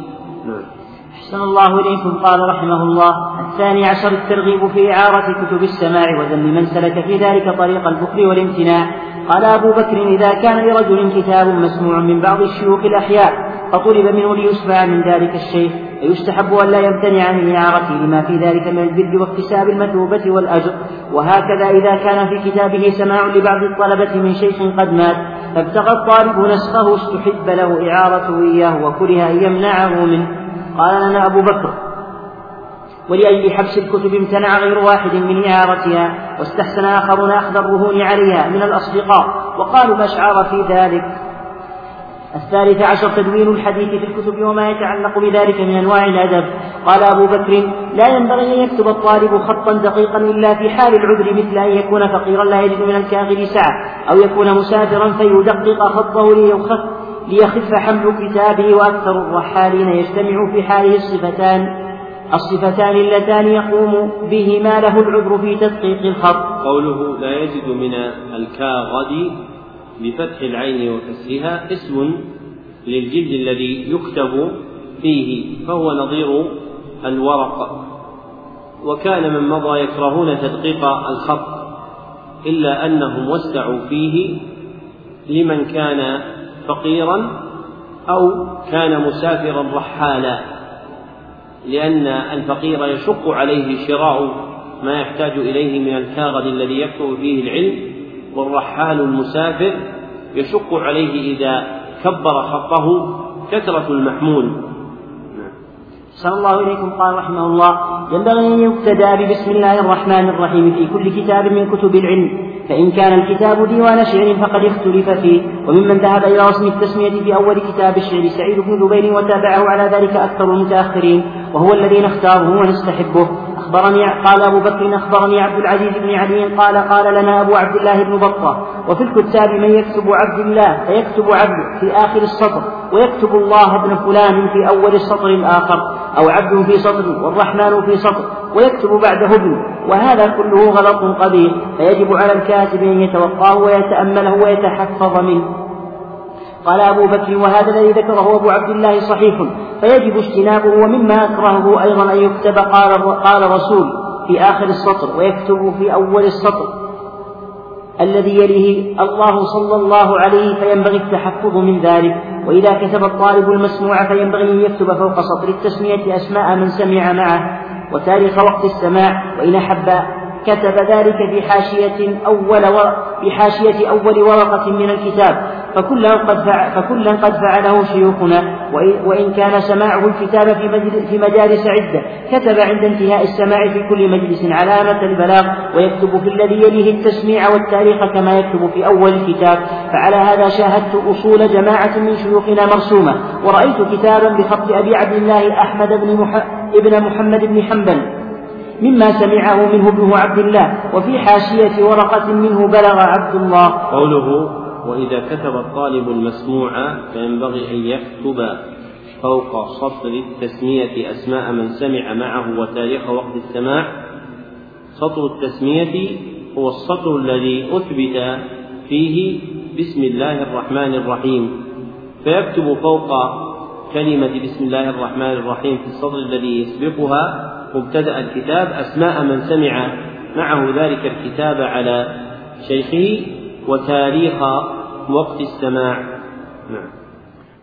أحسن الله إليكم. قال رحمه الله الثاني عشر الترغيب في إعارة كتب السماع وذم من سلك في ذلك طريق البخل والامتناع. قال أبو بكر إذا كان لرجل كتاب مسموع من بعض الشيوخ الأحياء فطلب منه ليسمع من ذلك الشيخ. فيستحب أن لا يمتنع من إعارته لما في ذلك من البر واكتساب المثوبة والأجر. وهكذا إذا كان في كتابه سماع لبعض الطلبة من شيخ قد مات فابتغى الطالب نسخه استحب له إعارته إياه وكره أن يمنعه منه. قال لنا أبو بكر ولأجل حبس الكتب امتنع غير واحد من إعارتها واستحسن آخرون أخذ الرهون عليها من الأصدقاء. وقالوا ما في ذلك؟ الثالث عشر تدوين الحديث في الكتب وما يتعلق بذلك من أنواع الأدب. قال أبو بكر لا ينبغي أن يكتب الطالب خطا دقيقا إلا في حال العذر مثل أن يكون فقيرا لا يجد من الكاغد سعة أو يكون مسافرا فيدقق خطه ليخف ليخف حمل كتابه وأكثر الرحالين يجتمع في حاله الصفتان. الصفتان اللتان يقوم بهما له العذر في تدقيق الخط. قوله لا يجد من الكاغد بفتح العين وكسرها اسم للجلد الذي يكتب فيه فهو نظير الورق. وكان من مضى يكرهون تدقيق الخط إلا أنهم وسعوا فيه لمن كان فقيرا أو كان مسافرا رحالا لأن الفقير يشق عليه شراء ما يحتاج إليه من الكاغد الذي يكتب فيه العلم والرحال المسافر يشق عليه إذا كبر خطه كثرة المحمول. صلى الله إليكم قال رحمه الله ينبغي أن يقتدى ببسم الله الرحمن الرحيم في كل كتاب من كتب العلم. فإن كان الكتاب ديوان شعر فقد اختلف فيه. وممن ذهب إلى رسم التسمية في أول كتاب الشعر سعيد بن جبير وتابعه على ذلك أكثر المتأخرين. وهو الذي نختاره ونستحبه. أخبرني قال أبو بكر أخبرني عبد العزيز بن علي قال قال لنا أبو عبد الله بن بطة وفي الكتاب من يكتب عبد الله فيكتب عبد في آخر السطر ويكتب الله ابن فلان في أول السطر الآخر. أو عبد في سطر والرحمن في سطر ويكتب بعده ابن وهذا كله غلط قبيح فيجب على الكاتب أن يتوقاه ويتأمله ويتحفظ منه. قال أبو بكر وهذا الذي ذكره أبو عبد الله صحيح. فيجب اجتنابه ومما أكرهه أيضا أن يكتب قال قال رسول في آخر السطر ويكتب في أول السطر. الذي يليه الله صلى الله عليه فينبغي التحفظ من ذلك وإذا كتب الطالب المسموع فينبغي أن يكتب فوق سطر التسمية أسماء من سمع معه وتاريخ وقت السماع وإن أحب كتب ذلك في حاشية أول أول ورقة من الكتاب. فكلا قد فكلا قد فعله شيوخنا وإن كان سماعه الكتاب في في مجالس عدة كتب عند انتهاء السماع في كل مجلس علامة البلاغ ويكتب في الذي يليه التسميع والتاريخ كما يكتب في أول الكتاب. فعلى هذا شاهدت أصول جماعة من شيوخنا مرسومة ورأيت كتابا بخط أبي عبد الله أحمد بن مح... ابن محمد بن حنبل مما سمعه منه ابنه عبد الله وفي حاشية ورقة منه بلغ عبد الله. قوله وإذا كتب الطالب المسموع فينبغي أن يكتب فوق سطر التسمية أسماء من سمع معه وتاريخ وقت السماع. سطر التسمية هو السطر الذي أثبت فيه بسم الله الرحمن الرحيم. فيكتب فوق كلمة بسم الله الرحمن الرحيم في السطر الذي يسبقها مبتدأ الكتاب أسماء من سمع معه ذلك الكتاب على شيخه. وتاريخ وقت السماع. نعم.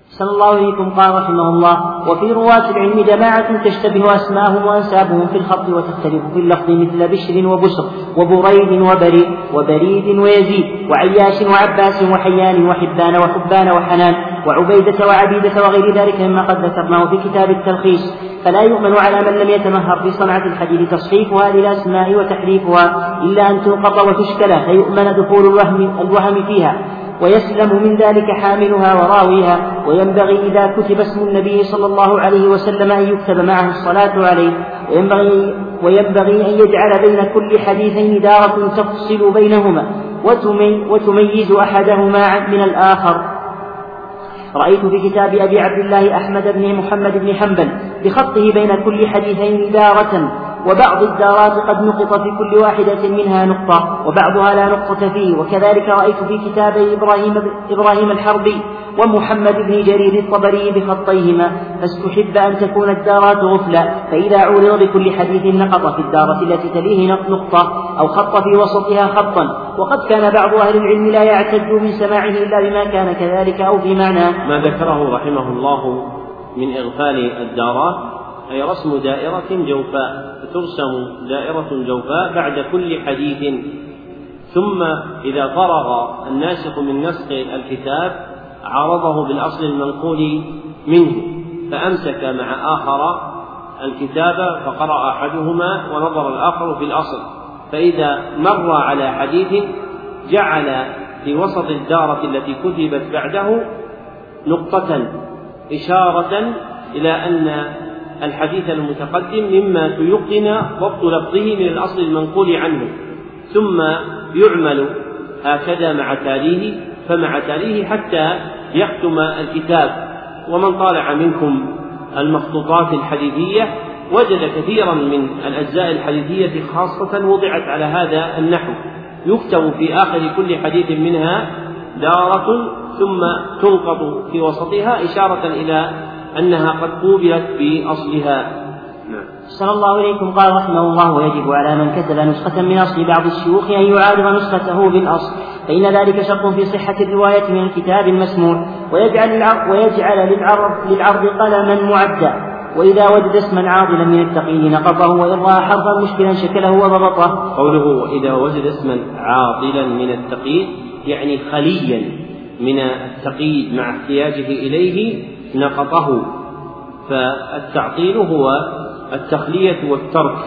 صلى الله عليكم قال رحمه الله وفي رواة العلم جماعة تشتبه أسماءهم وأنسابهم في الخط وتختلف في اللفظ مثل بشر وبسر وبريد وبريد وبريد ويزيد وعياش وعباس وحيان وحبان وحبان وحنان وعبيدة وعبيدة وغير ذلك مما قد ذكرناه في كتاب التلخيص. فلا يؤمن على من لم يتمهر في صنعة الحديث تصحيفها للأسماء وتحريفها إلا أن تنقط وتشكل فيؤمن دخول الوهم, الوهم فيها. ويسلم من ذلك حاملها وراويها وينبغي إذا كتب اسم النبي صلى الله عليه وسلم أن يكتب معه الصلاة عليه. وينبغي, وينبغي أن يجعل بين كل حديثين دارة تفصل بينهما وتميز أحدهما من الآخر. رأيت في كتاب أبي عبد الله أحمد بن محمد بن حنبل بخطه بين كل حديثين دارة وبعض الدارات قد نقط في كل واحدة منها نقطة وبعضها لا نقطة فيه وكذلك رأيت في كتابي إبراهيم, إبراهيم الحربي ومحمد بن جرير الطبري بخطيهما فاستحب أن تكون الدارات غفلا فإذا عورض بكل حديث نقط في الدارة التي تليه نقطة أو خط في وسطها خطا وقد كان بعض أهل العلم لا يعتد من سماعه إلا بما كان كذلك أو في معناه ما ذكره رحمه الله من إغفال الدارات أي رسم دائرة جوفاء فترسم دائرة جوفاء بعد كل حديث. ثم إذا فرغ الناسخ من نسخ الكتاب عرضه بالأصل المنقول منه فأمسك مع آخر الكتاب فقرأ أحدهما ونظر الآخر في الأصل. فإذا مر على حديث جعل في وسط الدارة التي كتبت بعده نقطة إشارة إلى أن الحديث المتقدم مما تيقن ضبط لفظه من الأصل المنقول عنه ثم يعمل هكذا مع تاليه فمع تاليه حتى يختم الكتاب. ومن طالع منكم المخطوطات الحديثية وجد كثيرا من الأجزاء الحديثية خاصة وضعت على هذا النحو. يكتب في آخر كل حديث منها دارة ثم تنقض في وسطها إشارة إلى أنها قد قوبلت بأصلها نعم. صلى الله عليكم قال رحمه الله ويجب على من كتب نسخة من أصل بعض الشيوخ أن يعارض نسخته بالأصل فإن ذلك شرط في صحة الرواية من الكتاب المسموع ويجعل العرض ويجعل للعرض, للعرض قلما معدا وإذا وجد اسما عاضلا من التقييد نقضه وإن رأى حرفا مشكلا شكله وضبطه. قوله وإذا وجد اسما عاضلا من التقييد يعني خليا من التقييد مع احتياجه إليه نقطه فالتعطيل هو التخلية والترك.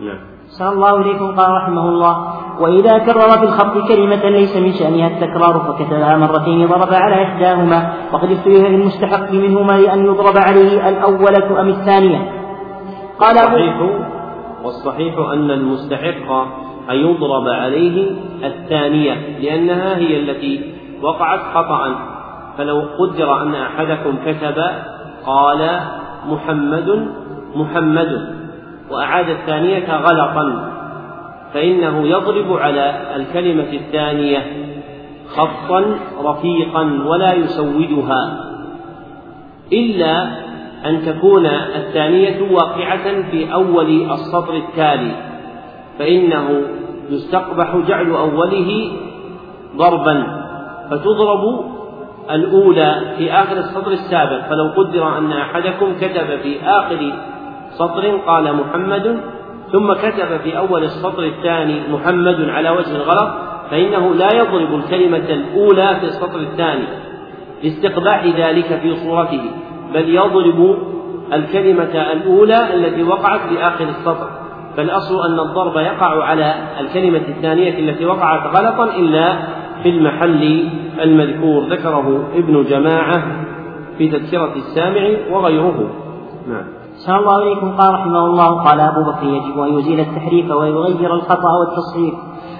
نعم. صلى الله إليكم قال رحمه الله وإذا كرر في الخط كلمة ليس من شأنها التكرار فكتبها مرتين ضرب على إحداهما وقد اختلف للمستحق منهما لأن يضرب عليه الأولة أم الثانية. قال الصحيح والصحيح أن المستحق أن يضرب عليه الثانية لأنها هي التي وقعت خطأ. فلو قدر أن أحدكم كتب قال محمد محمد وأعاد الثانية غلطا فإنه يضرب على الكلمة الثانية خطا رفيقا ولا يسودها. إلا أن تكون الثانية واقعة في أول السطر التالي فإنه يستقبح جعل أوله ضربا فتضرب الأولى في آخر السطر السابق فلو قدر أن أحدكم كتب في آخر سطر قال محمد ثم كتب في أول السطر الثاني محمد على وجه الغلط فإنه لا يضرب الكلمة الأولى في السطر الثاني لاستقباح ذلك في صورته بل يضرب الكلمة الأولى التي وقعت في آخر السطر. فالأصل أن الضرب يقع على الكلمة الثانية التي وقعت غلطا إلا في المحل المذكور ذكره ابن جماعة في تذكرة السامع وغيره. نعم. صلى الله عليكم. قال رحمه الله قال أبو بكر يجب أن يزيل التحريف ويغير الخطأ والتصحيح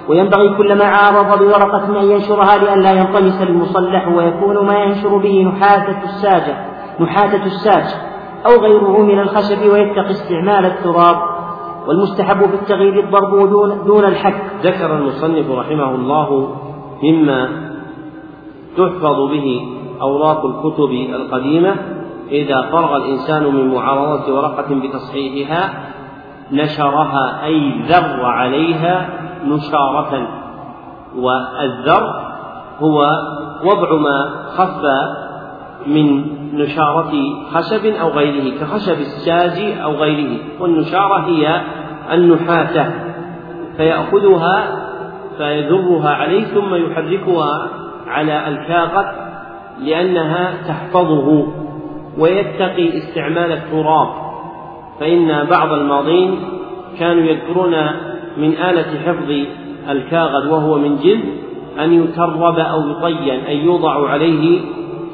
وينبغي كلما عارض بورقة أن ينشرها لئلا ينطمس المصلح ويكون ما ينشر به نحاتة الساجة نحاتة الساج أو غيره من الخشب ويتقي استعمال التراب. والمستحب في التغيير الضرب دون, دون الحك. ذكر المصنف رحمه الله مما تحفظ به أوراق الكتب القديمة. إذا فرغ الإنسان من معارضة ورقة بتصحيحها نشرها أي ذر عليها نشارة والذر هو وضع ما خف من نشارة خشب أو غيره كخشب الساج أو غيره. والنشارة هي النحاتة فيأخذها فيذرها عليه ثم يحركها على الكاغد لأنها تحفظه ويتقي استعمال التراب. فإن بعض الماضين كانوا يذكرون من آلة حفظ الكاغد وهو من جلد أن يترب أو يطين أن يوضع عليه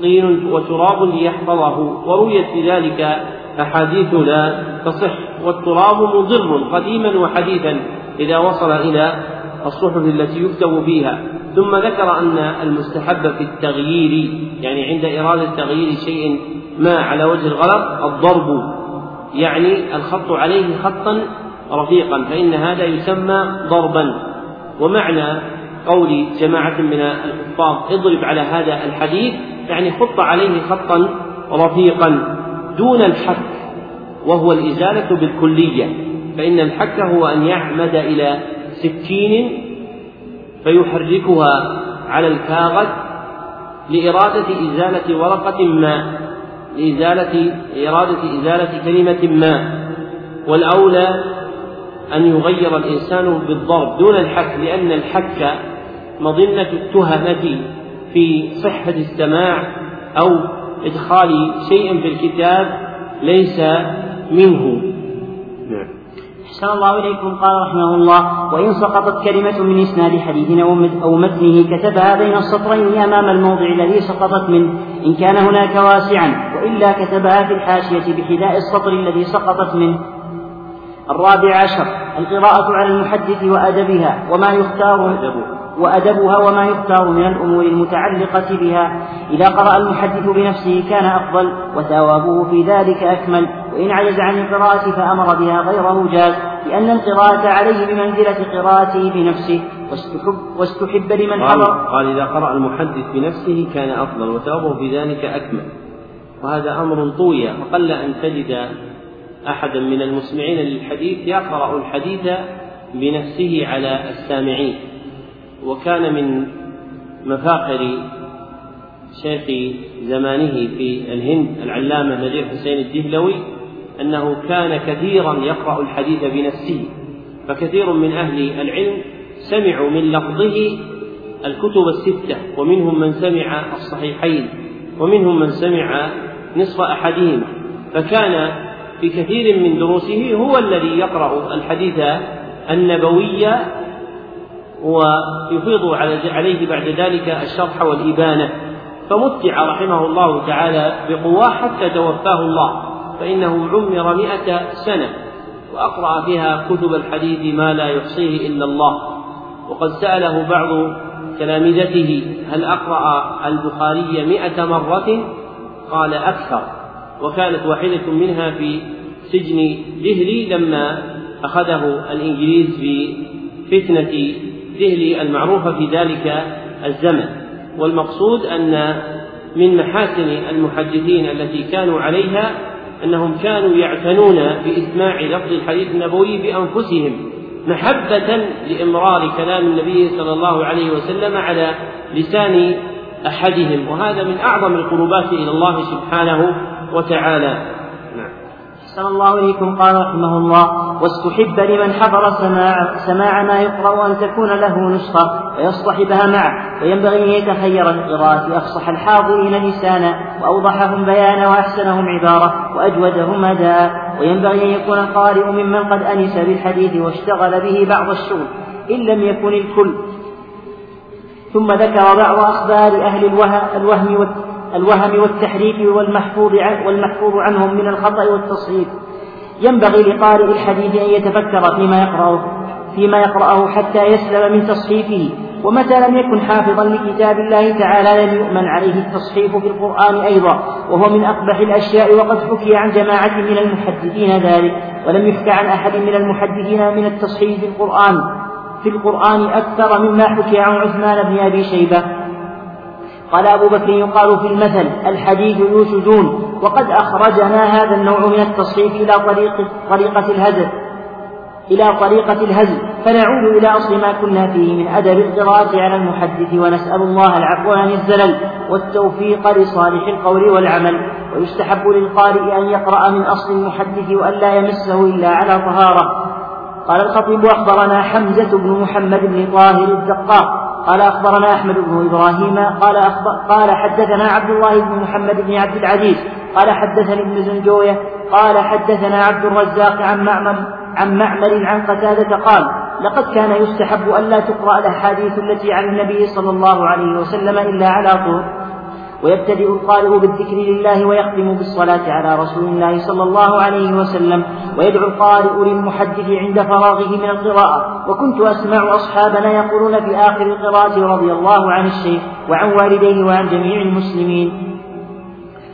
طين وتراب ليحفظه. ورويت في ذلك أحاديث لا تصح. والتراب مضر قديما وحديثا إذا وصل إلى الصحف التي يكتب فيها ثم ذكر أن المستحب في التغيير يعني عند إرادة تغيير شيء ما على وجه الغلط الضرب. يعني الخط عليه خطا رفيقا فإن هذا يسمى ضربا. ومعنى قول جماعة من الحفاظ اضرب على هذا الحديث يعني خط عليه خطا رفيقا دون الحك وهو الإزالة بالكلية. فإن الحك هو أن يعمد إلى سكين فيحركها على الكاغد لإرادة إزالة ورقة ما لإزالة إرادة إزالة كلمة ما. والأولى أن يغير الإنسان بالضرب دون الحك لأن الحك مظنة التهمة في صحة السماع أو إدخال شيء في الكتاب ليس منه. نعم. أحسن الله إليكم. قال رحمه الله وإن سقطت كلمة من إسناد حديث أو متنه كتبها بين السطرين أمام الموضع الذي سقطت منه إن كان هناك واسعا وإلا كتبها في الحاشية بحذاء السطر الذي سقطت منه. الرابع عشر القراءة على المحدث وأدبها وما يختار وأدبها وما يختار من الأمور المتعلقة بها. إذا قرأ المحدث بنفسه كان أفضل وثوابه في ذلك أكمل. وإن عجز عن القراءة فأمر بها غيره جاز لأن القراءة عليه بمنزلة قراءته بنفسه واستحب, واستحب لمن حضر. قال إذا قرأ المحدث بنفسه كان أفضل وثوابه في ذلك أكمل. وهذا أمر طوي وقل أن تجد أحدا من المسمعين للحديث يقرأ الحديث بنفسه على السامعين. وكان من مفاخر شيخ زمانه في الهند العلامة نجيب حسين الدهلوي أنه كان كثيرا يقرأ الحديث بنفسه فكثير من أهل العلم سمعوا من لفظه الكتب الستة ومنهم من سمع الصحيحين ومنهم من سمع نصف أحدهما فكان في كثير من دروسه هو الذي يقرأ الحديث النبوي ويفيض عليه بعد ذلك الشرح والإبانة. فمتع رحمه الله تعالى بقواه حتى توفاه الله. فإنه عمر مئة سنة وأقرأ فيها كتب الحديث ما لا يحصيه إلا الله. وقد سأله بعض تلامذته هل أقرأ البخاري مئة مرة؟ قال أكثر. وكانت واحدة منها في سجن دهلي لما أخذه الإنجليز في فتنة دهلي المعروفة في ذلك الزمن. والمقصود أن من محاسن المحدثين التي كانوا عليها أنهم كانوا يعتنون بإسماع لفظ الحديث النبوي بأنفسهم محبة لإمرار كلام النبي صلى الله عليه وسلم على لسان أحدهم وهذا من أعظم القربات إلى الله سبحانه وتعالى نعم. الله إليكم قال رحمه الله واستحب لمن حضر سماع, سماع ما يقرأ أن تكون له نسخة ويصطحبها معه وينبغي أن يتخير القراءة. أفصح الحاضرين لسانا وأوضحهم بيانا وأحسنهم عبارة وأجودهم أداء. وينبغي أن يكون القارئ ممن قد أنس بالحديث واشتغل به بعض الشغل إن لم يكن الكل. ثم ذكر بعض أخبار أهل الوهم الوهم والتحريف والمحفوظ عن والمحفوظ عنهم من الخطأ والتصحيف ينبغي لقارئ الحديث أن يتفكر فيما يقرأه فيما يقرأه حتى يسلم من تصحيفه. ومتى لم يكن حافظا لكتاب الله تعالى لم يؤمن عليه التصحيف في القرآن أيضا. وهو من أقبح الأشياء وقد حكي عن جماعة من المحدثين ذلك ولم يحك عن أحد من المحدثين من التصحيف في القرآن في القرآن أكثر مما حكي عن عثمان بن أبي شيبة. قال أبو بكر يقال في المثل الحديث يوسجون وقد أخرجنا هذا النوع من التصحيف إلى طريق طريقة الهزل. إلى طريقة الهزل. فنعود إلى أصل ما كنا فيه من أدب القراءة على المحدث ونسأل الله العفو عن الزلل والتوفيق لصالح القول والعمل. ويستحب للقارئ أن يقرأ من أصل المحدث وألا يمسه إلا على طهارة. قال الخطيب أخبرنا حمزة بن محمد بن طاهر الدقاق. قال أخبرنا أحمد بن إبراهيم قال أخبر قال حدثنا عبد الله بن محمد بن عبد العزيز قال حدثني ابن زنجوية قال حدثنا عبد الرزاق عن معمر عن معمر عن قتادة قال لقد كان يستحب ألا تقرأ الأحاديث التي عن النبي صلى الله عليه وسلم إلا على طول ويبتدئ القارئ بالذكر لله ويختم بالصلاة على رسول الله صلى الله عليه وسلم ويدعو القارئ للمحدث عند فراغه من القراءة. وكنت أسمع أصحابنا يقولون في آخر القراءة رضي الله عن الشيخ وعن والديه وعن جميع المسلمين.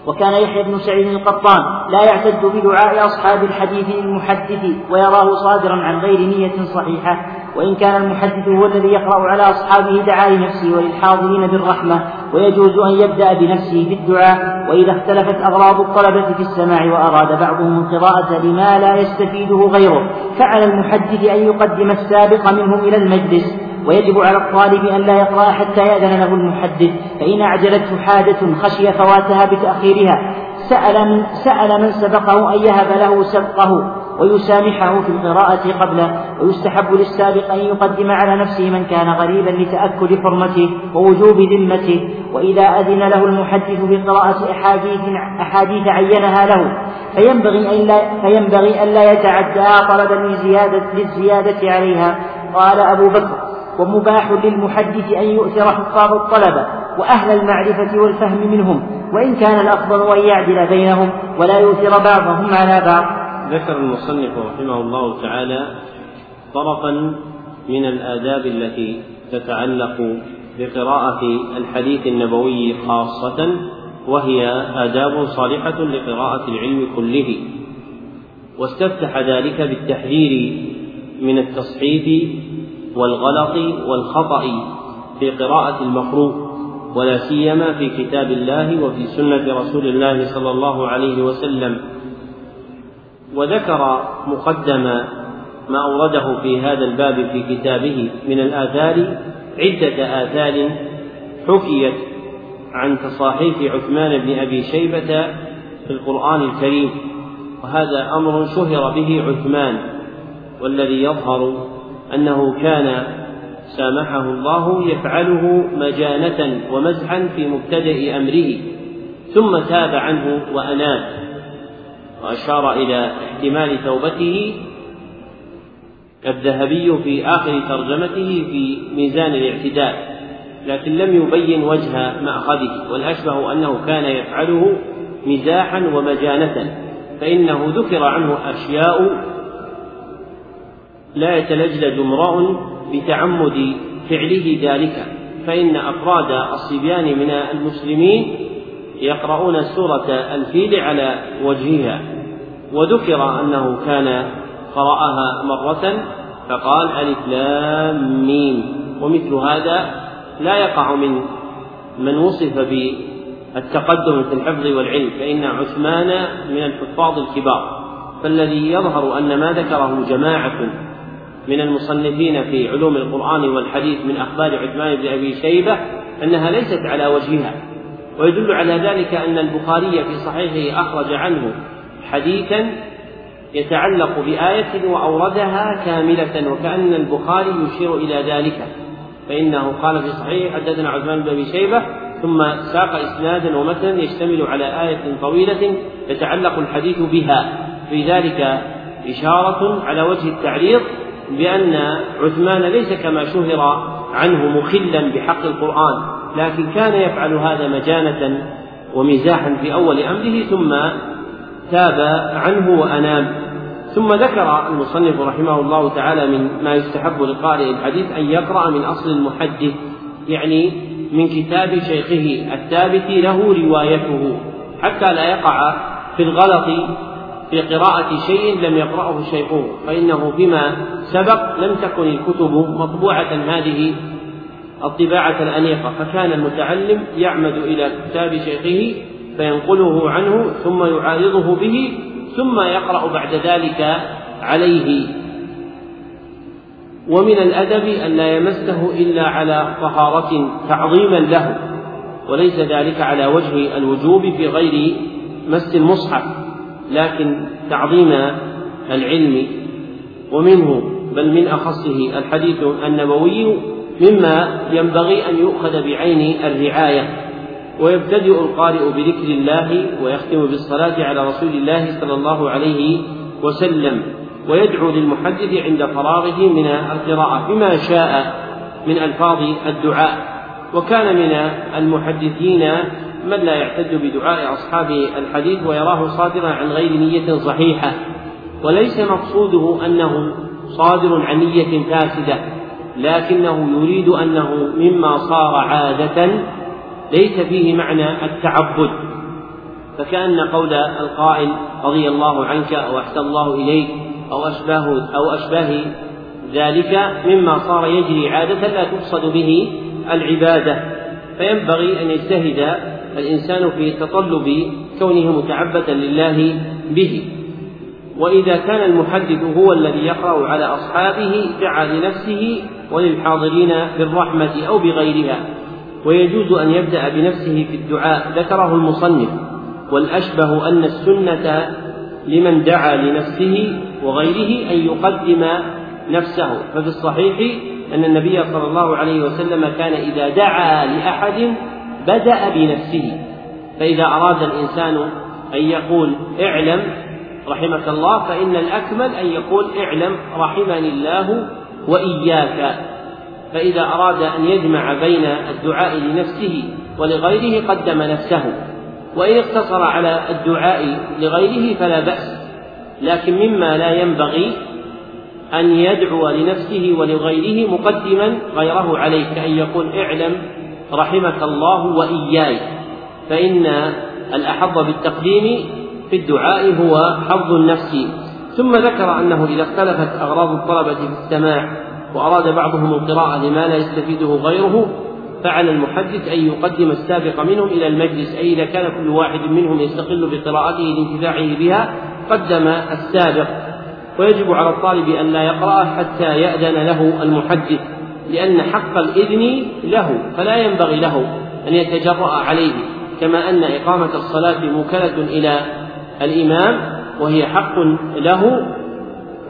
وكان يحيى بن سعيد القطان لا يعتد بدعاء أصحاب الحديث للمحدث ويراه صادرا عن غير نية صحيحة. وإن كان المحدث هو الذي يقرأ على أصحابه دعا لنفسه وللحاضرين بالرحمة ويجوز أن يبدأ بنفسه في الدعاء وإذا اختلفت أغراض الطلبة في السماع وأراد بعضهم القراءة لما لا يستفيده غيره. فعلى المحدث أن يقدم السابق منهم إلى المجلس ويجب على الطالب أن لا يقرأ حتى يأذن له المحدث فإن أعجلته حاجة خشي فواتها بتأخيرها. سأل من, سأل من سبقه أن يهب له سبقه. ويسامحه في القراءة قبله ويستحب للسابق أن يقدم على نفسه من كان غريبا لتأكد حرمته ووجوب ذمته. وإذا أذن له المحدث بقراءة أحاديث أحاديث عينها له. فينبغي أن لا فينبغي أن لا يتعدى طلبا للزيادة للزيادة عليها. قال أبو بكر ومباح للمحدث أن يؤثر حفاظ الطلبة وأهل المعرفة والفهم منهم وإن كان الأفضل أن يعدل بينهم ولا يؤثر بعضهم على بعض. ذكر المصنف رحمه الله تعالى طرفا من الآداب التي تتعلق بقراءة الحديث النبوي خاصة وهي آداب صالحة لقراءة العلم كله. واستفتح ذلك بالتحذير من التصحيف والغلط والخطأ في قراءة المقروء ولا سيما في كتاب الله وفي سنة رسول الله صلى الله عليه وسلم. وذكر مقدم ما أورده في هذا الباب في كتابه من الآثار عدة آثار حكيت عن تصاحيف عثمان بن أبي شيبة في القرآن الكريم وهذا أمر شهر به عثمان والذي يظهر أنه كان سامحه الله يفعله مجانة ومزحا في مبتدأ أمره ثم تاب عنه وأناب. وأشار إلى احتمال توبته الذهبي في آخر ترجمته في ميزان الاعتدال لكن لم يبين وجه مأخذه والأشبه أنه كان يفعله مزاحا ومجانة فإنه ذكر عنه أشياء لا يتلجلج امرأ بتعمد فعله ذلك فإن أفراد الصبيان من المسلمين يقرؤون سورة الفيل على وجهها. وذكر أنه كان قرأها مرة فقال ألف لام ميم ومثل هذا لا يقع من من وصف بالتقدم في الحفظ والعلم فإن عثمان من الحفاظ الكبار. فالذي يظهر أن ما ذكره جماعة من المصنفين في علوم القرآن والحديث من أخبار عثمان بن أبي شيبة أنها ليست على وجهها. ويدل على ذلك أن البخاري في صحيحه أخرج عنه حديثا يتعلق بآية وأوردها كاملة وكأن البخاري يشير إلى ذلك. فإنه قال في صحيح حدثنا عثمان بن أبي شيبة ثم ساق إسنادا ومتنا يشتمل على آية طويلة يتعلق الحديث بها. في ذلك إشارة على وجه التعريض بأن عثمان ليس كما شهر عنه مخلا بحق القرآن لكن كان يفعل هذا مجانة ومزاحا في أول أمره ثم تاب عنه وأناب ثم ذكر المصنف رحمه الله تعالى من ما يستحب لقارئ الحديث أن يقرأ من أصل المحدث يعني من كتاب شيخه الثابت له روايته حتى لا يقع في الغلط في قراءة شيء لم يقرأه شيخه فإنه فيما سبق لم تكن الكتب مطبوعة هذه الطباعة الأنيقة فكان المتعلم يعمد إلى كتاب شيخه فينقله عنه ثم يعارضه به ثم يقرأ بعد ذلك عليه. ومن الأدب أن لا يمسه إلا على طهارة تعظيما له وليس ذلك على وجه الوجوب في غير مس المصحف لكن تعظيم العلم ومنه بل من أخصه الحديث النبوي مما ينبغي أن يؤخذ بعين الرعاية. ويبتدئ القارئ بذكر الله ويختم بالصلاة على رسول الله صلى الله عليه وسلم ويدعو للمحدث عند فراغه من القراءة بما شاء من ألفاظ الدعاء. وكان من المحدثين من لا يعتد بدعاء أصحاب الحديث ويراه صادرا عن غير نية صحيحة. وليس مقصوده أنه صادر عن نية فاسدة لكنه يريد أنه مما صار عادة ليس فيه معنى التعبد. فكأن قول القائل رضي الله عنك أو أحسن الله إليك أو أشباه أو أشباه ذلك مما صار يجري عادة لا تقصد به العبادة. فينبغي أن يجتهد الإنسان في تطلب كونه متعبدا لله به. وإذا كان المحدث هو الذي يقرأ على أصحابه دعا لنفسه وللحاضرين بالرحمة أو بغيرها. ويجوز أن يبدأ بنفسه في الدعاء ذكره المصنف. والأشبه أن السنة لمن دعا لنفسه وغيره أن يقدم نفسه. ففي الصحيح أن النبي صلى الله عليه وسلم كان إذا دعا لأحد بدأ بنفسه. فإذا أراد الإنسان أن يقول اعلم رحمك الله فإن الأكمل أن يقول اعلم رحمني الله وإياك. فإذا أراد أن يجمع بين الدعاء لنفسه ولغيره قدم نفسه وإن اقتصر على الدعاء لغيره فلا بأس لكن مما لا ينبغي أن يدعو لنفسه ولغيره مقدما غيره عليه كأن يقول اعلم رحمك الله وإياي فإن الأحظ بالتقديم في الدعاء هو حظ النفس. ثم ذكر أنه إذا اختلفت أغراض الطلبة في السماع وأراد بعضهم القراءة لما لا يستفيده غيره فعلى المحدث أن يقدم السابق منهم إلى المجلس أي إذا كان كل واحد منهم يستقل بقراءته لانتفاعه بها قدم السابق. ويجب على الطالب أن لا يقرأ حتى يأذن له المحدث لأن حق الإذن له فلا ينبغي له أن يتجرأ عليه كما أن إقامة الصلاة موكلة إلى الإمام وهي حق له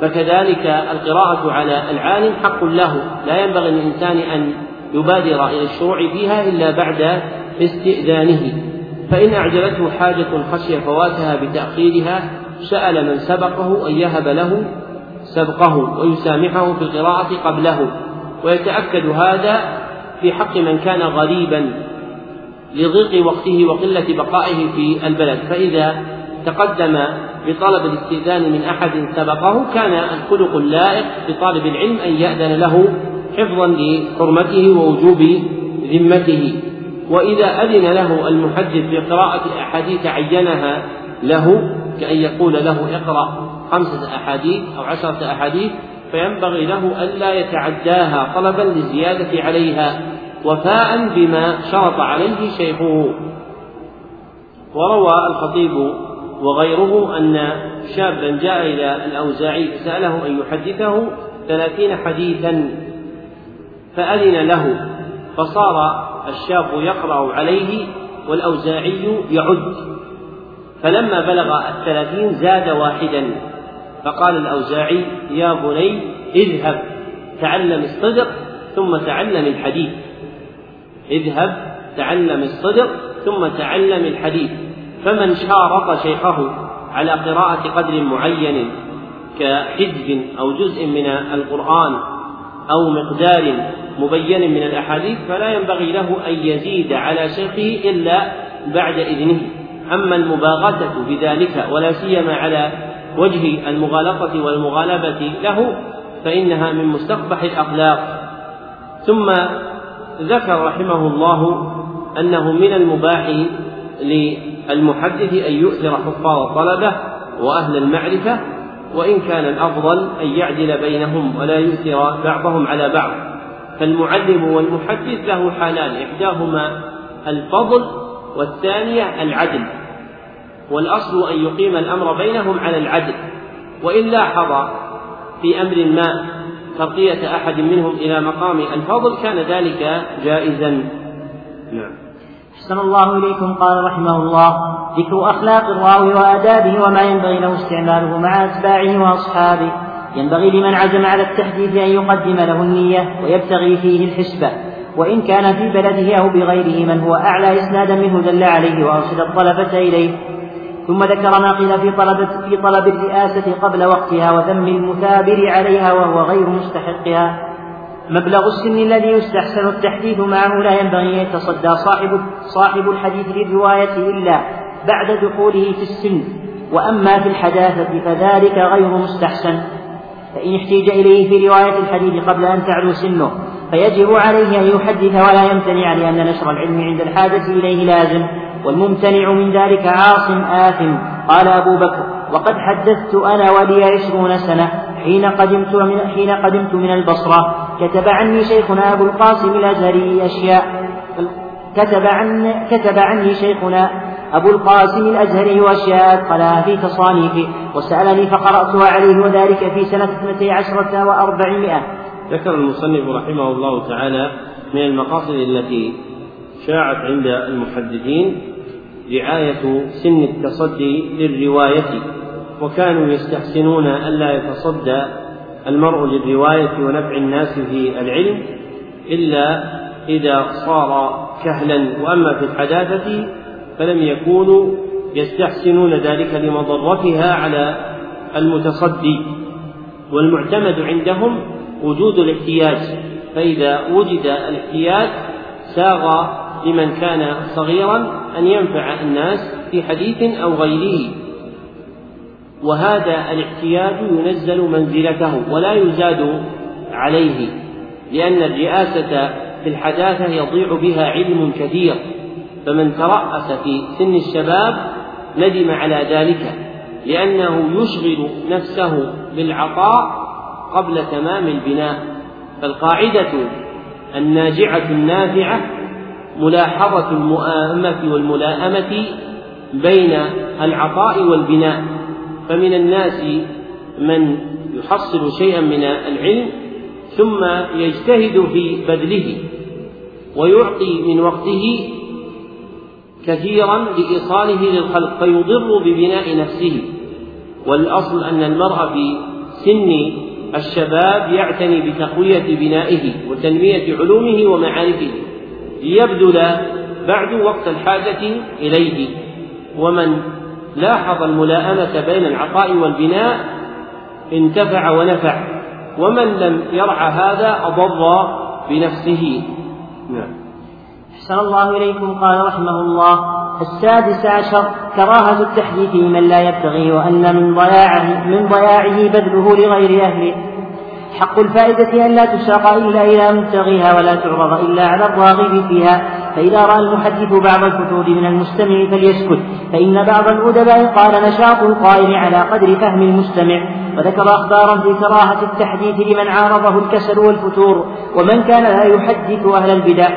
فكذلك القراءة على العالم حق له. لا ينبغي للإنسان أن يبادر إلى الشروع فيها إلا بعد استئذانه. فإن أعجلته حاجة خشي فواتها بتأخيرها سأل من سبقه أن يهب له سبقه ويسامحه في القراءة قبله. ويتأكد هذا في حق من كان غريبا لضيق وقته وقلة بقائه في البلد. فإذا تقدم بطلب الاستئذان من أحد سبقه كان الخلق اللائق بطالب العلم أن يأذن له حفظا لحرمته ووجوب ذمته. وإذا أذن له المحدث بقراءة أحاديث عينها له كأن يقول له اقرأ خمسة أحاديث أو عشرة أحاديث فينبغي له ألا يتعداها طلبا للزيادة عليها وفاء بما شرط عليه شيخه. وروى الخطيب وغيره أن شابا جاء إلى الأوزاعي فسأله أن يحدثه ثلاثين حديثا فأذن له فصار الشاب يقرأ عليه والأوزاعي يعد. فلما بلغ الثلاثين زاد واحدا فقال الأوزاعي يا بني اذهب تعلم الصدق ثم تعلم الحديث. اذهب تعلم الصدق ثم تعلم الحديث. فمن شارط شيخه على قراءة قدر معين كحزب أو جزء من القرآن أو مقدار مبين من الأحاديث فلا ينبغي له أن يزيد على شيخه إلا بعد إذنه. أما المباغتة بذلك ولا سيما على وجه المغالطة والمغالبة له فإنها من مستقبح الأخلاق. ثم ذكر رحمه الله أنه من المباح للمحدث أن يؤثر حفاظ الطلبة وأهل المعرفة وإن كان الأفضل أن يعدل بينهم ولا يؤثر بعضهم على بعض. فالمعلم والمحدث له حالان إحداهما الفضل والثانية العدل. والأصل أن يقيم الأمر بينهم على العدل. وإن لاحظ في أمر ما ترقية أحد منهم إلى مقام الفضل كان ذلك جائزا. نعم. أحسن الله إليكم قال رحمه الله. ذكر أخلاق الراوي وآدابه وما ينبغي له استعماله مع أتباعه وأصحابه. ينبغي لمن عزم على التحديث أن يقدم له النية ويبتغي فيه الحسبة. وإن كان في بلده أو بغيره من هو أعلى إسنادا منه دل عليه وأرشد الطلبة إليه. ثم ذكر ما قيل في طلب في طلب الرئاسة قبل وقتها وذم المثابر عليها وهو غير مستحقها. مبلغ السن الذي يستحسن التحديث معه لا ينبغي أن يتصدى صاحب صاحب الحديث للرواية إلا بعد دخوله في السن. وأما في الحداثة فذلك غير مستحسن. فإن احتيج إليه في رواية الحديث قبل أن تعلو سنه فيجب عليه أن يحدث ولا يمتنع لأن نشر العلم عند الحاجة إليه لازم. والممتنع من ذلك عاص آثم. قال أبو بكر وقد حدثت أنا ولي عشرون سنة حين قدمت من حين قدمت من البصرة كتب عني شيخنا أبو القاسم الأزهري أشياء. كتب عن كتب عني شيخنا أبو القاسم الأزهري أشياء أدخلها في تصانيفه وسألني فقرأتها عليه وذلك في سنة اثنتي عشرة وأربعمائة. ذكر المصنف رحمه الله تعالى من المقاصد التي شاعت عند المحدثين رعاية سن التصدي للرواية. وكانوا يستحسنون ألا يتصدى المرء للرواية ونفع الناس في العلم إلا إذا صار كهلا. وأما في الحداثة فلم يكونوا يستحسنون ذلك لمضرتها على المتصدي. والمعتمد عندهم وجود الاحتياج فإذا وجد الاحتياج ساغ لمن كان صغيرا أن ينفع الناس في حديث أو غيره. وهذا الاحتياج ينزل منزلته ولا يزاد عليه لأن الرئاسة في الحداثة يضيع بها علم كثير فمن ترأس في سن الشباب ندم على ذلك لأنه يشغل نفسه بالعطاء قبل تمام البناء فالقاعدة الناجعة النافعة ملاحظة المؤامة والملائمة بين العطاء والبناء. فمن الناس من يحصل شيئا من العلم ثم يجتهد في بذله ويعطي من وقته كثيرا لإيصاله للخلق فيضر ببناء نفسه. والأصل أن المرء في سن الشباب يعتني بتقوية بنائه وتنمية علومه ومعارفه. ليبذل بعد وقت الحاجة إليه. ومن لاحظ الملاءمة بين العطاء والبناء انتفع ونفع. ومن لم يرعى هذا أضر بنفسه. نعم. أحسن الله إليكم قال رحمه الله. السادس عشر كراهة التحديث لمن لا يبتغي وأن من ضياعه من ضياعه بذله لغير أهله. حق الفائدة أن لا تساق إلا إلى مبتغيها ولا تعرض إلا على الراغب فيها. فإذا رأى المحدث بعض الفتور من المستمع فليسكت. فإن بعض الأدباء قال نشاط القائل على قدر فهم المستمع. وذكر أخبارا في كراهة التحديث لمن عارضه الكسل والفتور. ومن كان لا يحدث أهل البدع.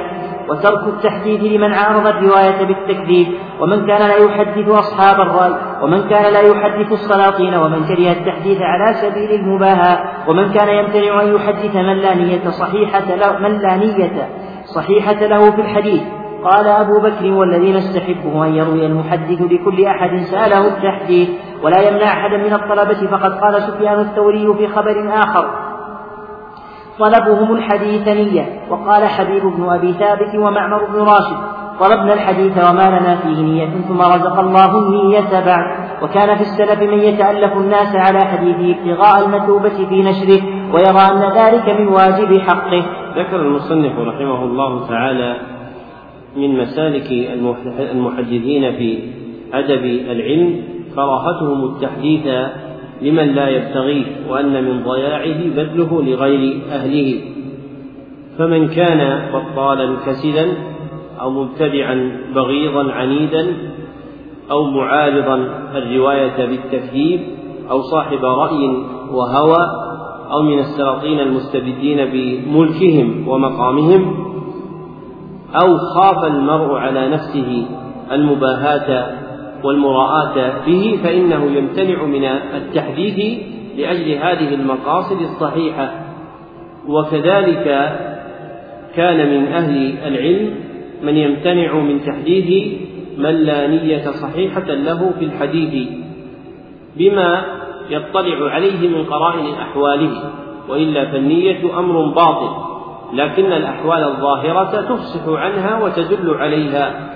وترك التحديث لمن عارض الرواية بالتكذيب ومن كان لا يحدث أصحاب الرأي ومن كان لا يحدث السلاطين ومن كره التحديث على سبيل المباهاة ومن كان يمتنع أن يحدث من لا نية صحيحة له من لا نية صحيحة له في الحديث. قال أبو بكر والذي نستحبه أن يروي المحدث بكل أحد سأله التحديث ولا يمنع أحدا من الطلبة فقد قال سفيان الثوري في خبر آخر طلبهم الحديث نية. وقال حبيب بن أبي ثابت ومعمر بن راشد طلبنا الحديث وما لنا فيه نية ثم رزق الله النية بعد. وكان في السلف من يتألف الناس على حديثه ابتغاء المثوبة في نشره ويرى أن ذلك من واجب حقه. ذكر المصنف رحمه الله تعالى من مسالك المحدثين في أدب العلم كراهتهم التحديث لمن لا يبتغيه وأن من ضياعه بذله لغير أهله. فمن كان بطالا كسلا أو مبتدعا بغيضا عنيدا أو معارضا الرواية بالتكذيب أو صاحب رأي وهوى أو من السلاطين المستبدين بملكهم ومقامهم أو خاف المرء على نفسه المباهاة والمراءاة به فإنه يمتنع من التحديث لأجل هذه المقاصد الصحيحة. وكذلك كان من أهل العلم من يمتنع من تحديث من لا نية صحيحة له في الحديث بما يطلع عليه من قرائن أحواله وإلا فالنية أمر باطل لكن الأحوال الظاهرة تفصح عنها وتدل عليها.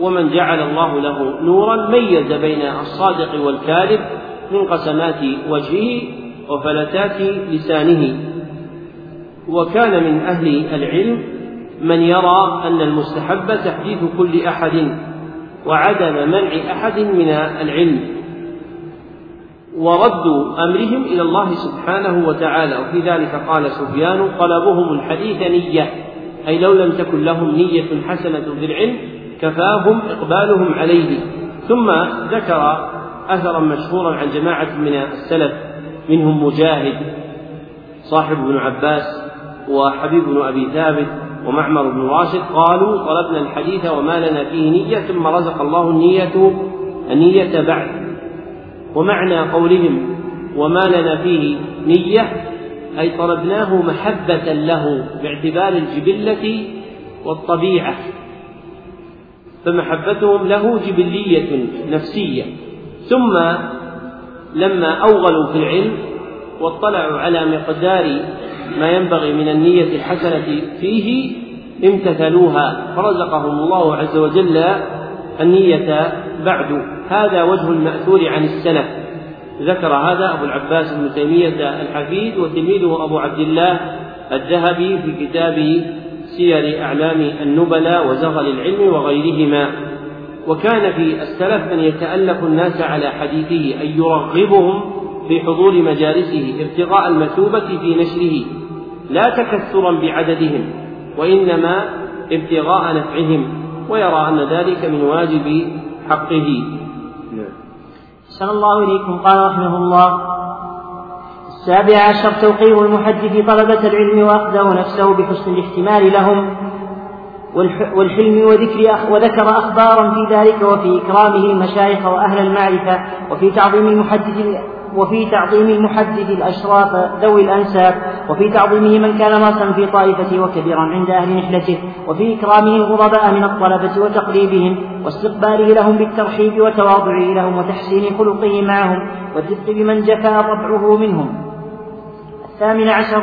ومن جعل الله له نورا ميز بين الصادق والكاذب من قسمات وجهه وفلتات لسانه. وكان من أهل العلم من يرى أن المستحب تحديث كل أحد وعدم منع أحد من العلم. ورد أمرهم إلى الله سبحانه وتعالى وفي ذلك قال سفيان طلبهم الحديث نية أي لو لم تكن لهم نية حسنة في العلم كفاهم إقبالهم عليه. ثم ذكر أثرا مشهورا عن جماعة من السلف منهم مجاهد صاحب ابن عباس وحبيب بن أبي ثابت ومعمر بن راشد قالوا طلبنا الحديث وما لنا فيه نية ثم رزق الله النية النية بعد. ومعنى قولهم وما لنا فيه نية أي طلبناه محبة له باعتبار الجبلة والطبيعة. فمحبتهم له جبلية نفسية. ثم لما أوغلوا في العلم واطلعوا على مقدار ما ينبغي من النية الحسنة فيه امتثلوها. فرزقهم الله عز وجل النية بعد. هذا وجه المأثور عن السلف. ذكر هذا أبو العباس بن تيمية الحفيد وتلميذه أبو عبد الله الذهبي في كتابه سير أعلام النبلاء وزغل العلم وغيرهما وكان في السلف من يتألف الناس على حديثه أن يرغبهم في حضور مجالسه ابتغاء المثوبة في نشره لا تكثرا بعددهم وإنما ابتغاء نفعهم ويرى أن ذلك من واجب حقه نعم. الله إليكم قال رحمه الله السابع عشر توقير المحدث طلبة العلم وأخذه نفسه بحسن الاحتمال لهم والحلم وذكر وذكر أخبارا في ذلك وفي إكرامه المشايخ وأهل المعرفة وفي تعظيم المحدث وفي تعظيم المحدث الأشراف ذوي الأنساب وفي تعظيمه من كان راسا في طائفته وكبيرا عند أهل نحلته وفي إكرامه الغرباء من الطلبة وتقريبهم واستقباله لهم بالترحيب وتواضعه لهم وتحسين خلقه معهم والرفق بمن جفا طبعه منهم. الثامن عشر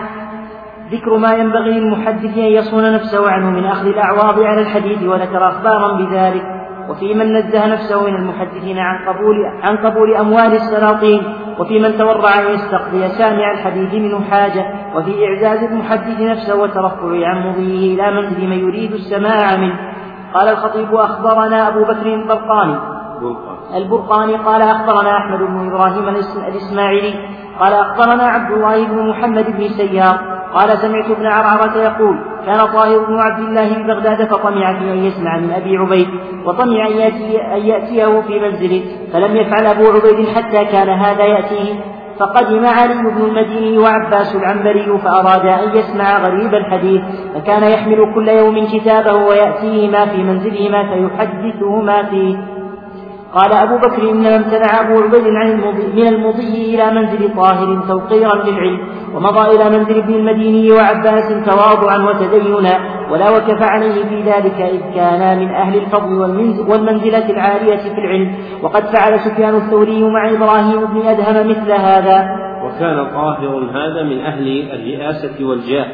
ذكر ما ينبغي للمحدث أن يصون نفسه عنه من أخذ الأعواض على الحديث وذكر أخبارا بذلك. وفي من نزه نفسه من المحدثين عن قبول عن قبول أموال السلاطين. وفي من تورع أن يستقضي سامع الحديث منه حاجة. وفي إعزاز المحدث نفسه وترفعه عن مضيه إلى منزل من يريد السماع منه. قال الخطيب أخبرنا أبو بكر البرقاني البرقاني قال أخبرنا أحمد بن إبراهيم الإسماعيلي قال أخبرنا عبد الله بن محمد بن سيار قال سمعت ابن عرعرة يقول كان طاهر بن عبد الله ببغداد فطمع في أن يسمع من أبي عبيد وطمع أن, يأتي أن يأتيه في منزله فلم يفعل أبو عبيد حتى كان هذا يأتيه. فقدم علي بن المديني وعباس العنبري فأراد أن يسمع غريب الحديث فكان يحمل كل يوم كتابه ويأتيه ما في منزلهما فيحدثه ما فيه. قال أبو بكر إنما امتنع أبو عبيد عن المضي من المضي إلى منزل طاهر توقيرا للعلم ومضى إلى منزل ابن المديني وعباس تواضعا وتدينا ولا وكف عليه في ذلك إذ كان من أهل الفضل والمنزلة العالية في العلم وقد فعل سفيان الثوري مع إبراهيم بن أدهم مثل هذا. وكان طاهر هذا من أهل الرئاسة والجاه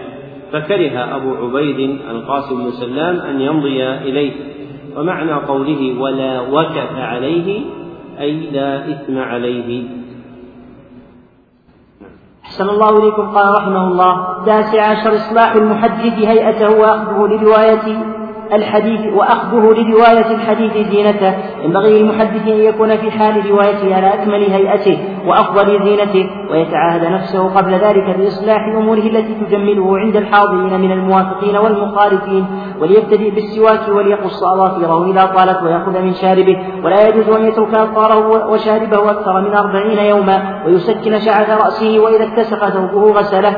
فكره أبو عبيد القاسم بن سلام أن يمضي إليه. ومعنى قوله ولا وكف عليه أي لا إثم عليه. أحسن الله إليكم. قال رحمه الله تاسع عشر إصلاح المحدث هيئته وأخذه لرواية الحديث وأخذه لرواية الحديث زينته. ينبغي للمحدث أن يكون في حال روايته على أكمل هيئته وأفضل زينته ويتعاهد نفسه قبل ذلك بإصلاح أموره التي تجمله عند الحاضرين من الموافقين والمخالفين وليبتدئ بالسواك وليقص أظافره إذا طالت ويأخذ من شاربه. ولا يجوز أن يترك أظفاره وشاربه أكثر من أربعين يوما ويسكن شعث رأسه وإذا اتسق ثوبه غسله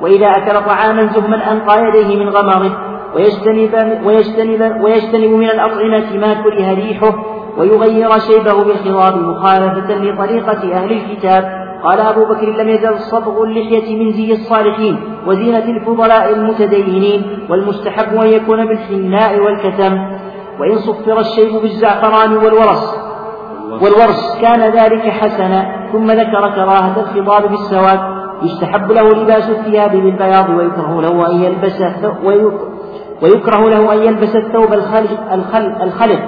وإذا أكل طعاما زهما أنقى يديه من غمره. ويجتنب, ويجتنب, ويجتنب من الأطعمة ما كره ريحه ويغير شيبه بالخضاب مخالفة لطريقة أهل الكتاب. قال أبو بكر لم يزل صبغ اللحية من زي الصالحين وزينة الفضلاء المتدينين والمستحب أن يكون بالحناء والكتم. وإن صفر الشيب بالزعفران والورس والورس كان ذلك حسنا. ثم ذكر كراهة الخضاب بالسواد. يستحب له لباس الثياب بالبياض ويكره له أن يلبس ويكره له أن يلبس الثوب الخلق, الخلق,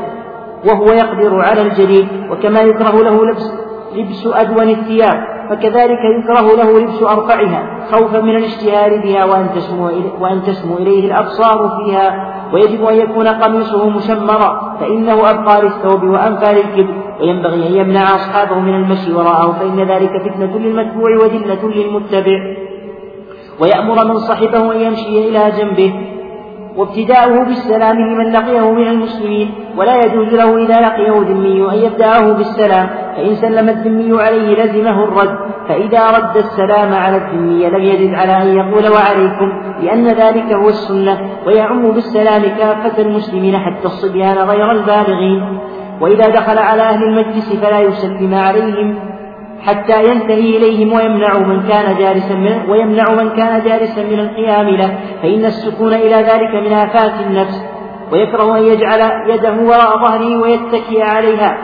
وهو يقدر على الجديد وكما يكره له لبس لبس أدون الثياب فكذلك يكره له لبس أرفعها خوفا من الاشتهار بها وأن تسمو, وأن تسمو إليه الأبصار فيها ويجب أن يكون قميصه مشمرا فإنه أبقى للثوب وأنفى للكبر وينبغي أن يمنع أصحابه من المشي وراءه فإن ذلك فتنة للمتبوع وذلة للمتبع. ويأمر من صحبه أن يمشي إلى جنبه وابتداؤه بالسلام لمن لقيه من المسلمين ولا يجوز له إذا لقيه ذمي أن يبدأه بالسلام فإن سلم الذمي عليه لزمه الرد فإذا رد السلام على الذمي لم يزد على أن يقول وعليكم لأن ذلك هو السنة ويعم بالسلام كافة المسلمين حتى الصبيان غير البالغين. وإذا دخل على أهل المجلس فلا يسلم عليهم حتى ينتهي إليهم ويمنع من كان جالسا من ويمنع من كان جالسا من القيام له. فإن السكون إلى ذلك من آفات النفس. ويكره أن يجعل يده وراء ظهره ويتكئ عليها.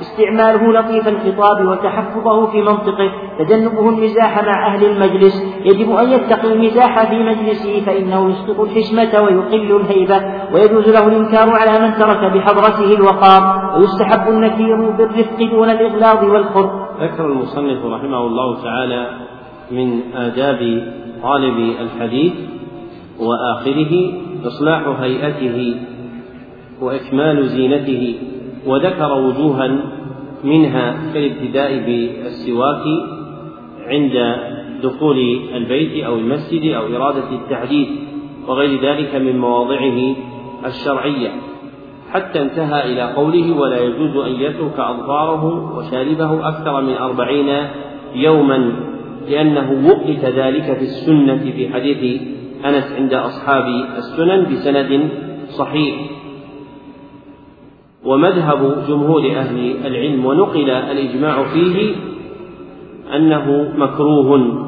استعماله لطيف الخطاب وتحفظه في منطقه. تجنبه المزاح مع أهل المجلس. يجب أن يتقي المزاح في مجلسه فإنه يسقط الحشمة ويقل الهيبة. ويجوز له الإنكار على من ترك بحضرته الوقار. ويستحب النكير بالرفق دون الإغلاظ والخر ذكر المصنف رحمه الله تعالى من آداب طالب الحديث وآخره إصلاح هيئته وإكمال زينته وذكر وجوها منها كالابتداء بالسواك عند دخول البيت أو المسجد أو إرادة التحديث وغير ذلك من مواضعه الشرعية. حتى انتهى إلى قوله ولا يجوز أن يترك أظفاره وشاربه أكثر من أربعين يوما لأنه وقت ذلك في السنة في حديث أنس عند أصحاب السنن بسند صحيح. ومذهب جمهور أهل العلم ونقل الإجماع فيه أنه مكروه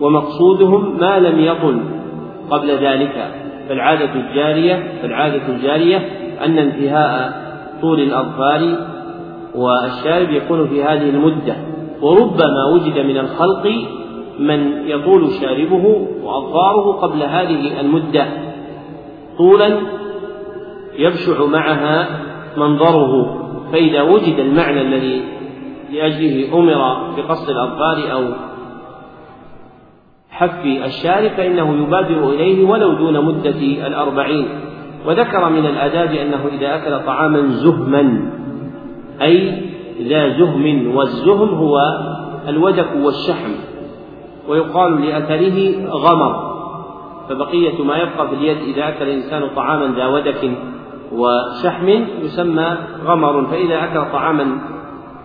ومقصودهم ما لم يطل قبل ذلك. فالعادة الجارية فالعادة الجارية أن انتهاء طول الأظفار والشارب يكون في هذه المدة. وربما وجد من الخلق من يطول شاربه وأظفاره قبل هذه المدة. طولا يبشع معها منظره. فإذا وجد المعنى الذي لأجله أمر بقص الأظفار أو حف الشارب فإنه يبادر إليه ولو دون مدة الأربعين. وذكر من الآداب أنه إذا أكل طعاما زهما أي ذا زهم والزهم هو الودك والشحم ويقال لأثره غمر فبقية ما يبقى في اليد إذا أكل الإنسان طعاما ذا ودك وشحم يسمى غمر. فإذا أكل طعاما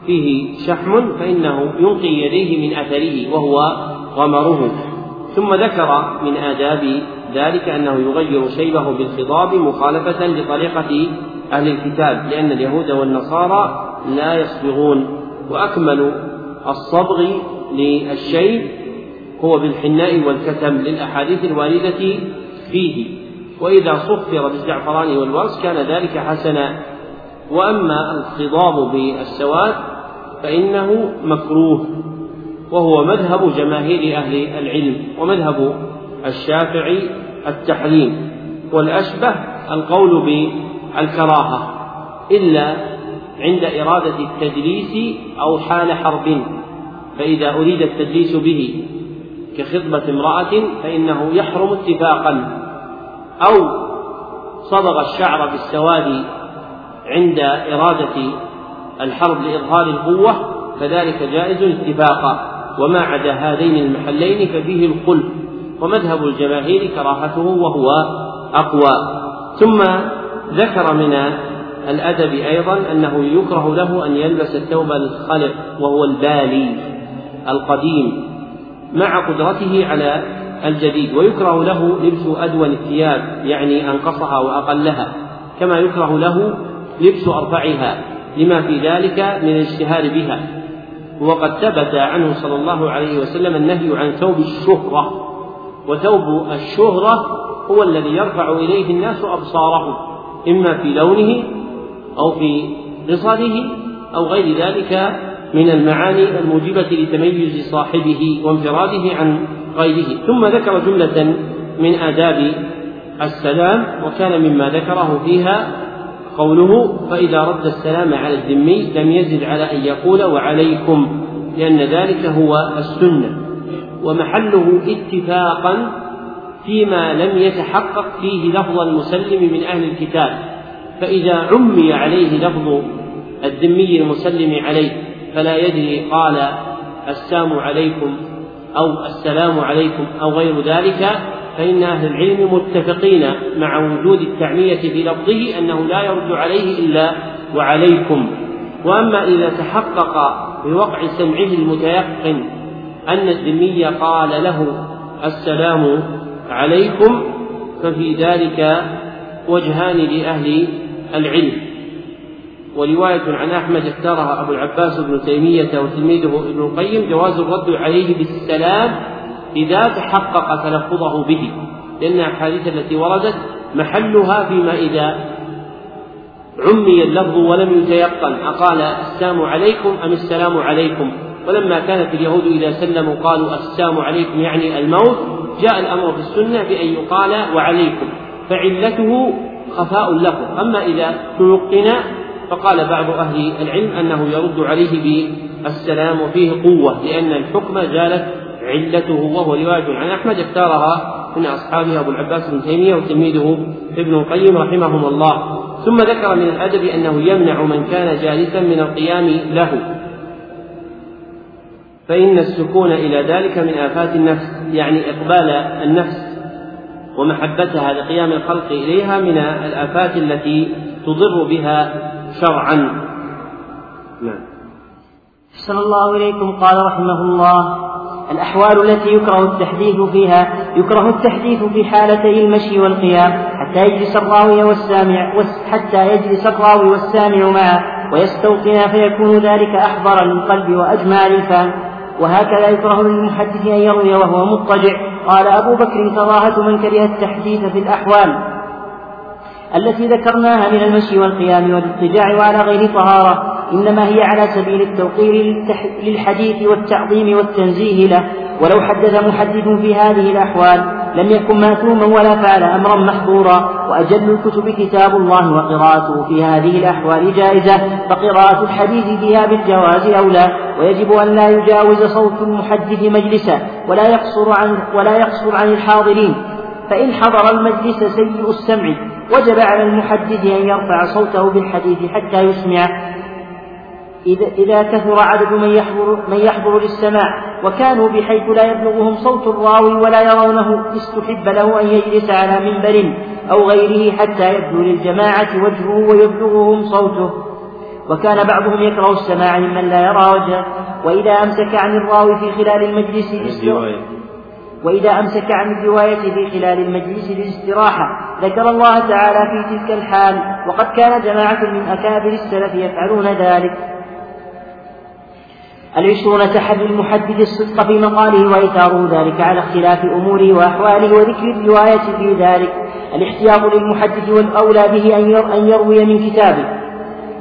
فيه شحم فإنه ينقي يديه من أثره وهو غمره. ثم ذكر من آداب ذلك أنه يغير شيبه بالخضاب مخالفة لطريقة أهل الكتاب لأن اليهود والنصارى لا يصبغون. وأكمل الصبغ للشيب هو بالحناء والكتم للأحاديث الواردة فيه. وإذا صفر بالزعفران والورس كان ذلك حسنا. وأما الخضاب بالسواد فإنه مكروه. وهو مذهب جماهير أهل العلم ومذهب الشافعي التحريم والأشبه القول بالكراهة إلا عند إرادة التدليس أو حال حرب فإذا أريد التدليس به كخطبة امرأة فإنه يحرم اتفاقا أو صبغ الشعر بالسواد عند إرادة الحرب لإظهار القوة فذلك جائز اتفاقا. وما عدا هذين المحلين ففيه الخلف ومذهب الجماهير كراهته وهو أقوى. ثم ذكر من الأدب أيضا أنه يكره له أن يلبس الثوب الخلق وهو البالي القديم مع قدرته على الجديد ويكره له لبس أدون الثياب يعني أنقصها وأقلها كما يكره له لبس أرفعها لما في ذلك من الاشتهار بها. وقد ثبت عنه صلى الله عليه وسلم النهي عن ثوب الشهرة. وثوب الشهرة هو الذي يرفع إليه الناس أبصارهم إما في لونه أو في قصره أو غير ذلك من المعاني الموجبة لتميز صاحبه وانفراده عن غيره. ثم ذكر جملة من آداب السلام وكان مما ذكره فيها قوله فإذا رد السلام على الذمي لم يزد على أن يقول وعليكم لأن ذلك هو السنة. ومحله اتفاقا فيما لم يتحقق فيه لفظ المسلم من أهل الكتاب. فإذا عمي عليه لفظ الذمي المسلم عليه فلا يدري قال السلام عليكم أو السلام عليكم أو غير ذلك فإن أهل العلم متفقين مع وجود التعمية في لفظه أنه لا يرد عليه إلا وعليكم. وأما إذا تحقق بوقع سمعه المتيقن أن الذمي قال له السلام عليكم ففي ذلك وجهان لأهل العلم. ورواية عن أحمد اختارها أبو العباس بن تيمية وتلميذه ابن القيم جواز الرد عليه بالسلام إذا تحقق تلفظه به لأن الأحاديث التي وردت محلها فيما إذا عمي اللفظ ولم يتيقن أقال السلام عليكم أم السلام عليكم؟ ولما كانت اليهود إذا سلموا قالوا السلام عليكم يعني الموت جاء الأمر في السنة بأن يقال وعليكم فعلته خفاء اللفظ أما إذا تيقن فقال بعض أهل العلم أنه يرد عليه بالسلام وفيه قوة لأن الحكم زالت علته وهو رواية عن أحمد اختارها من أصحابه أبو العباس بن تيمية وتلميذه ابن القيم رحمهم الله. ثم ذكر من الأدب أنه يمنع من كان جالسا من القيام له. فإن السكون إلى ذلك من آفات النفس يعني إقبال النفس ومحبتها لقيام الخلق إليها من الآفات التي تضر بها شرعا. نعم. صلى الله إليكم قال رحمه الله. الأحوال التي يكره التحديث فيها يكره التحديث في حالتي المشي والقيام حتى يجلس الراوي والسامع حتى يجلس الراوي والسامع معه ويستوطنا فيكون ذلك أحضر للقلب وأجمع للفهم وهكذا يكره للمحدث أن يروي وهو مضطجع. قال أبو بكر كراهة من كره التحديث في الأحوال التي ذكرناها من المشي والقيام والاضطجاع وعلى غير طهارة. إنما هي على سبيل التوقير للحديث والتعظيم والتنزيه له. ولو حدث محدث في هذه الأحوال لم يكن مأثوما ولا فعل أمرا محظورا. وأجل الكتب كتاب الله وقراءته في هذه الأحوال جائزة. فقراءة الحديث فيها بالجواز أولى. ويجب أن لا يجاوز صوت المحدث مجلسا. ولا يقصر عن ولا يقصر عن الحاضرين. فإن حضر المجلس سيء السمع. وجب على المحدث أن يرفع صوته بالحديث حتى يسمع. إذا, إذا كثر عدد من يحضر, من يحضر للسماع وكانوا بحيث لا يبلغهم صوت الراوي ولا يرونه استحب له أن يجلس على منبر أو غيره حتى يبدو للجماعة وجهه ويبلغهم صوته. وكان بعضهم يكره السماع ممن لا يرى وجهه. وإذا أمسك عن الراوي في خلال المجلس وإذا أمسك عن الرواية في خلال المجلس للاستراحة ذكر الله تعالى في تلك الحال. وقد كان جماعة من أكابر السلف يفعلون ذلك. العشرون تحري المحدث الصدق في مقاله وإيثاره ذلك على اختلاف أموره وأحواله وذكر الرواية في ذلك. الاحتياط للمحدث والأولى به أن يروي من كتابه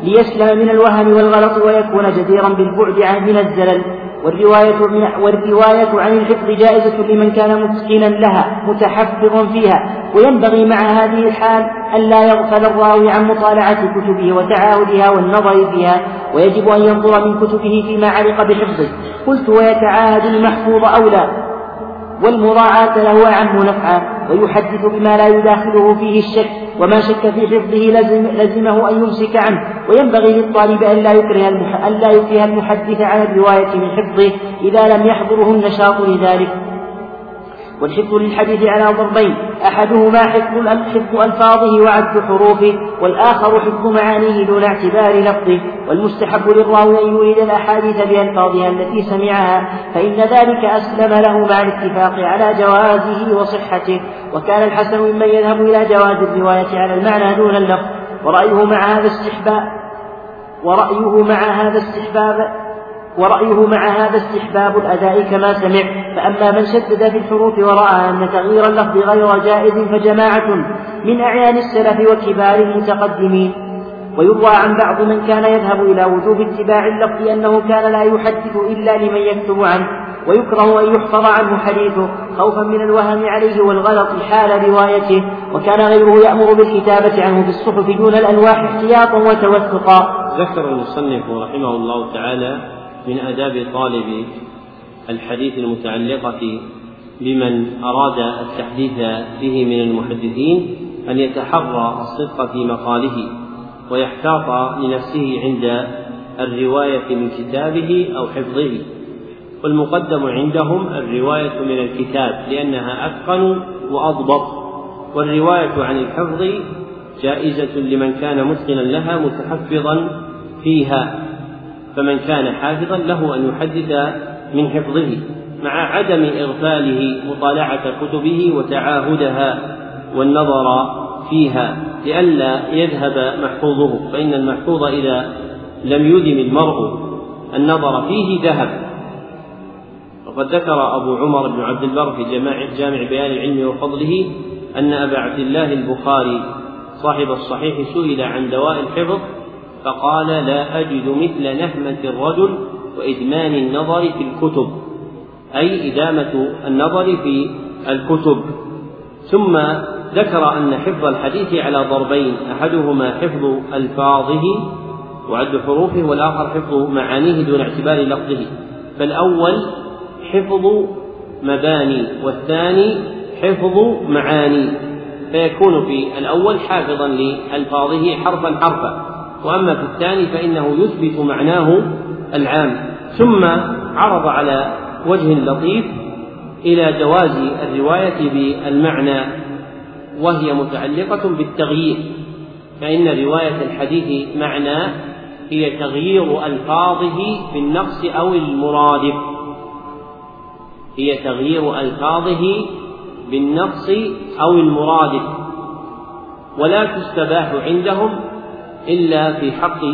ليسلم من الوهم والغلط ويكون جديرا بالبعد عن من الزلل. والرواية, والرواية عن الحفظ جائزة لمن كان متقنا لها متحفظا فيها. وينبغي مع هذه الحال أن لا يغفل الراوي عن مطالعة كتبه وتعاهدها والنظر فيها ويجب أن ينظر من كتبه فيما علق بحفظه. قلت ويتعاهد المحفوظ أولى والمراعاة له أعم نفعا ويحدث بما لا يداخله فيه الشك وما شك في حفظه لزم لزمه أن يمسك عنه. وينبغي للطالب أن لا يكره أن لا يكره المحدث على الرواية من حفظه إذا لم يحضره النشاط لذلك. والحفظ للحديث على ضربين أحدهما حفظ حفظ ألفاظه وعد حروفه والآخر حفظ معانيه دون اعتبار لفظه. والمستحب للراوي أن يريد الأحاديث بألفاظها التي سمعها فإن ذلك أسلم له مع الاتفاق على جوازه وصحته. وكان الحسن ممن يذهب إلى جواز الرواية على المعنى دون اللفظ. ورأيه مع هذا استحباب ورأيه مع هذا استحباب ورأيه مع هذا استحباب الأداء كما سمع. فأما من شدد في الحروف ورأى أن تغيير اللفظ غير جائز فجماعة من أعيان السلف وكبار المتقدمين. ويروى عن بعض من كان يذهب إلى وجوب اتباع اللفظ أنه كان لا يحدث إلا لمن يكتب عنه ويكره أن يحفظ عنه حديثه خوفا من الوهم عليه والغلط حال روايته. وكان غيره يأمر بالكتابة عنه بالصحف دون الألواح احتياطا وتوثقا. ذكر المصنف رحمه الله تعالى من آداب طالب الحديث المتعلقة بمن أراد التحديث به من المحدثين أن يتحرى الصدق في مقاله ويحتاط لنفسه عند الرواية من كتابه أو حفظه. والمقدم عندهم الرواية من الكتاب لأنها أتقن وأضبط والرواية عن الحفظ جائزة لمن كان متقنا لها متحفظا فيها. فمن كان حافظا له أن يحدث من حفظه مع عدم إغفاله مطالعة كتبه وتعاهدها والنظر فيها لئلا يذهب محفوظه فإن المحفوظ إذا لم يدم المرء النظر فيه ذهب. وقد ذكر أبو عمر بن عبد البر في جامع بيان العلم وفضله أن أبا عبد الله البخاري صاحب الصحيح سئل عن دواء الحفظ فقال لا أجد مثل نهمة الرجل وإدمان النظر في الكتب أي إدامة النظر في الكتب. ثم ذكر أن حفظ الحديث على ضربين أحدهما حفظ ألفاظه وعد حروفه والآخر حفظ معانيه دون اعتبار لفظه. فالأول حفظ مباني والثاني حفظ معاني. فيكون في الأول حافظا لألفاظه حرفا حرفا. وأما في الثاني فإنه يثبت معناه العام. ثم عرض على وجه لطيف إلى جواز الرواية بالمعنى وهي متعلقة بالتغيير. فإن رواية الحديث معنى هي تغيير ألفاظه بالنقص أو المرادف. هي تغيير ألفاظه بالنقص أو المرادف. ولا تستباح عندهم إلا في حق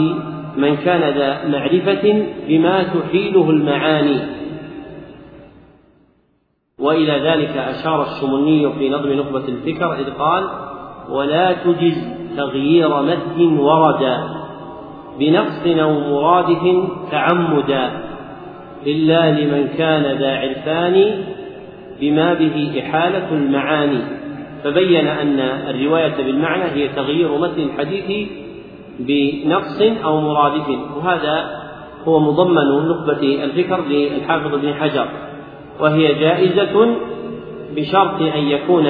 من كان ذا معرفة بما تحيله المعاني. وإلى ذلك أشار الشمني في نظم نخبة الفكر إذ قال ولا تجز تغيير مد وردا بنقص أو مرادف تعمدا إلا لمن كان ذا عرفان بما به إحالة المعاني فبين أن الرواية بالمعنى هي تغيير متن الحديث بنقص أو مرادف. وهذا هو مضمن نخبة الفكر للحافظ ابن حجر. وهي جائزة بشرط أن يكون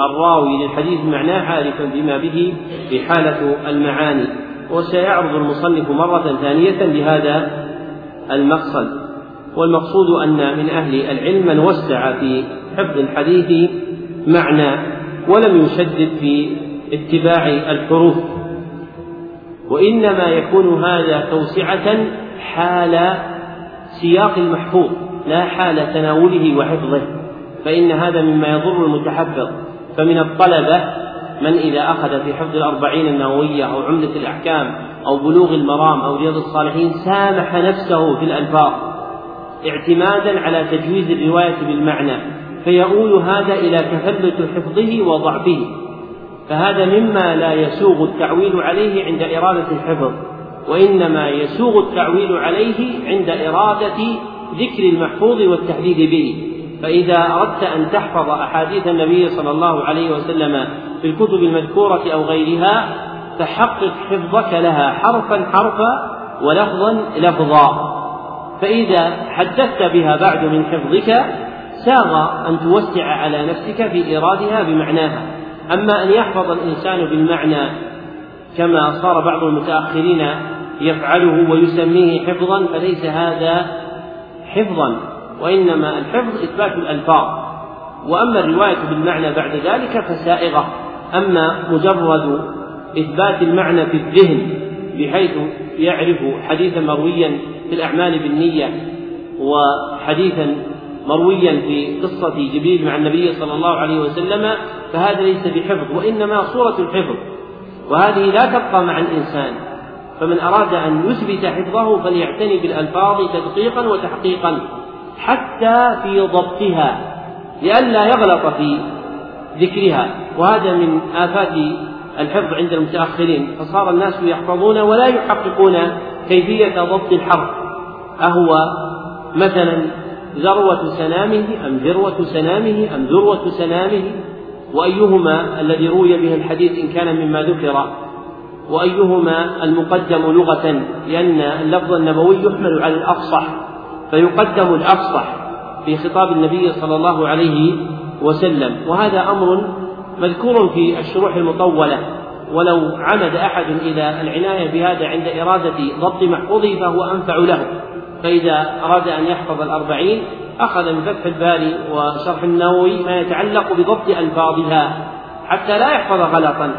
الراوي للحديث معناه عارفا بما به بحالة المعاني. وسيعرض المصنف مرة ثانية لهذا المقصد. والمقصود أن من أهل العلم من وسع في حفظ الحديث معنى ولم يشدد في اتباع الحروف. وإنما يكون هذا توسعة حال سياق المحفوظ لا حال تناوله وحفظه فإن هذا مما يضر المتحفظ. فمن الطلبة من إذا أخذ في حفظ الأربعين النووية أو عمدة الأحكام أو بلوغ المرام أو رياض الصالحين سامح نفسه في الألفاظ اعتمادا على تجويز الرواية بالمعنى فيؤول هذا إلى تفلت حفظه وضعفه. فهذا مما لا يسوغ التعويل عليه عند إرادة الحفظ وإنما يسوغ التعويل عليه عند إرادة ذكر المحفوظ والتحديد به. فإذا أردت أن تحفظ أحاديث النبي صلى الله عليه وسلم في الكتب المذكورة أو غيرها فحقق حفظك لها حرفا حرفا ولفظا لفظا. فإذا حدثت بها بعد من حفظك ساغ أن توسع على نفسك في إيرادها بمعناها. أما أن يحفظ الإنسان بالمعنى كما صار بعض المتأخرين يفعله ويسميه حفظا فليس هذا حفظا وإنما الحفظ إثبات الألفاظ. وأما الرواية بالمعنى بعد ذلك فسائغة. أما مجرد إثبات المعنى في الذهن بحيث يعرف حديثا مرويا في الأعمال بالنية وحديثا مرويا في قصة جبريل مع النبي صلى الله عليه وسلم فهذا ليس بحفظ وإنما صورة الحفظ. وهذه لا تبقى مع الإنسان. فمن أراد أن يثبت حفظه فليعتني بالألفاظ تدقيقا وتحقيقا حتى في ضبطها لئلا يغلط في ذكرها. وهذا من آفات الحفظ عند المتأخرين. فصار الناس يحفظون ولا يحققون كيفية ضبط الحرف. أهو مثلا ذروة سنامه أم ذروة سنامه أم ذروة سنامه؟ وأيهما الذي روي به الحديث إن كان مما ذكر؟ وأيهما المقدم لغة؟ لأن اللفظ النبوي يحمل على الأفصح فيقدم الأفصح في خطاب النبي صلى الله عليه وسلم. وهذا أمر مذكور في الشروح المطولة. ولو عمد أحد إلى العناية بهذا عند إرادة ضبط محفوظه فهو أنفع له. فإذا أراد أن يحفظ الأربعين أخذ من فتح الباري وشرح النووي ما يتعلق بضبط ألفاظها حتى لا يحفظ غلطا.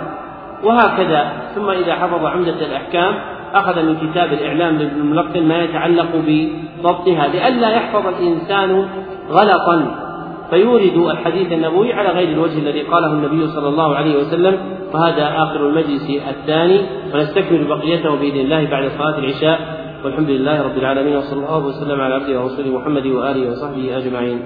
وهكذا ثم إذا حفظ عمدة الأحكام أخذ من كتاب الإعلام لابن الملقن ما يتعلق بضبطها لئلا يحفظ الإنسان غلطا. فيورد الحديث النبوي على غير الوجه الذي قاله النبي صلى الله عليه وسلم وهذا آخر المجلس الثاني. ونستكمل بقيته بإذن الله بعد صلاة العشاء. والحمد لله رب العالمين وصلى الله وسلم على عبده ورسوله محمد وآله وصحبه أجمعين.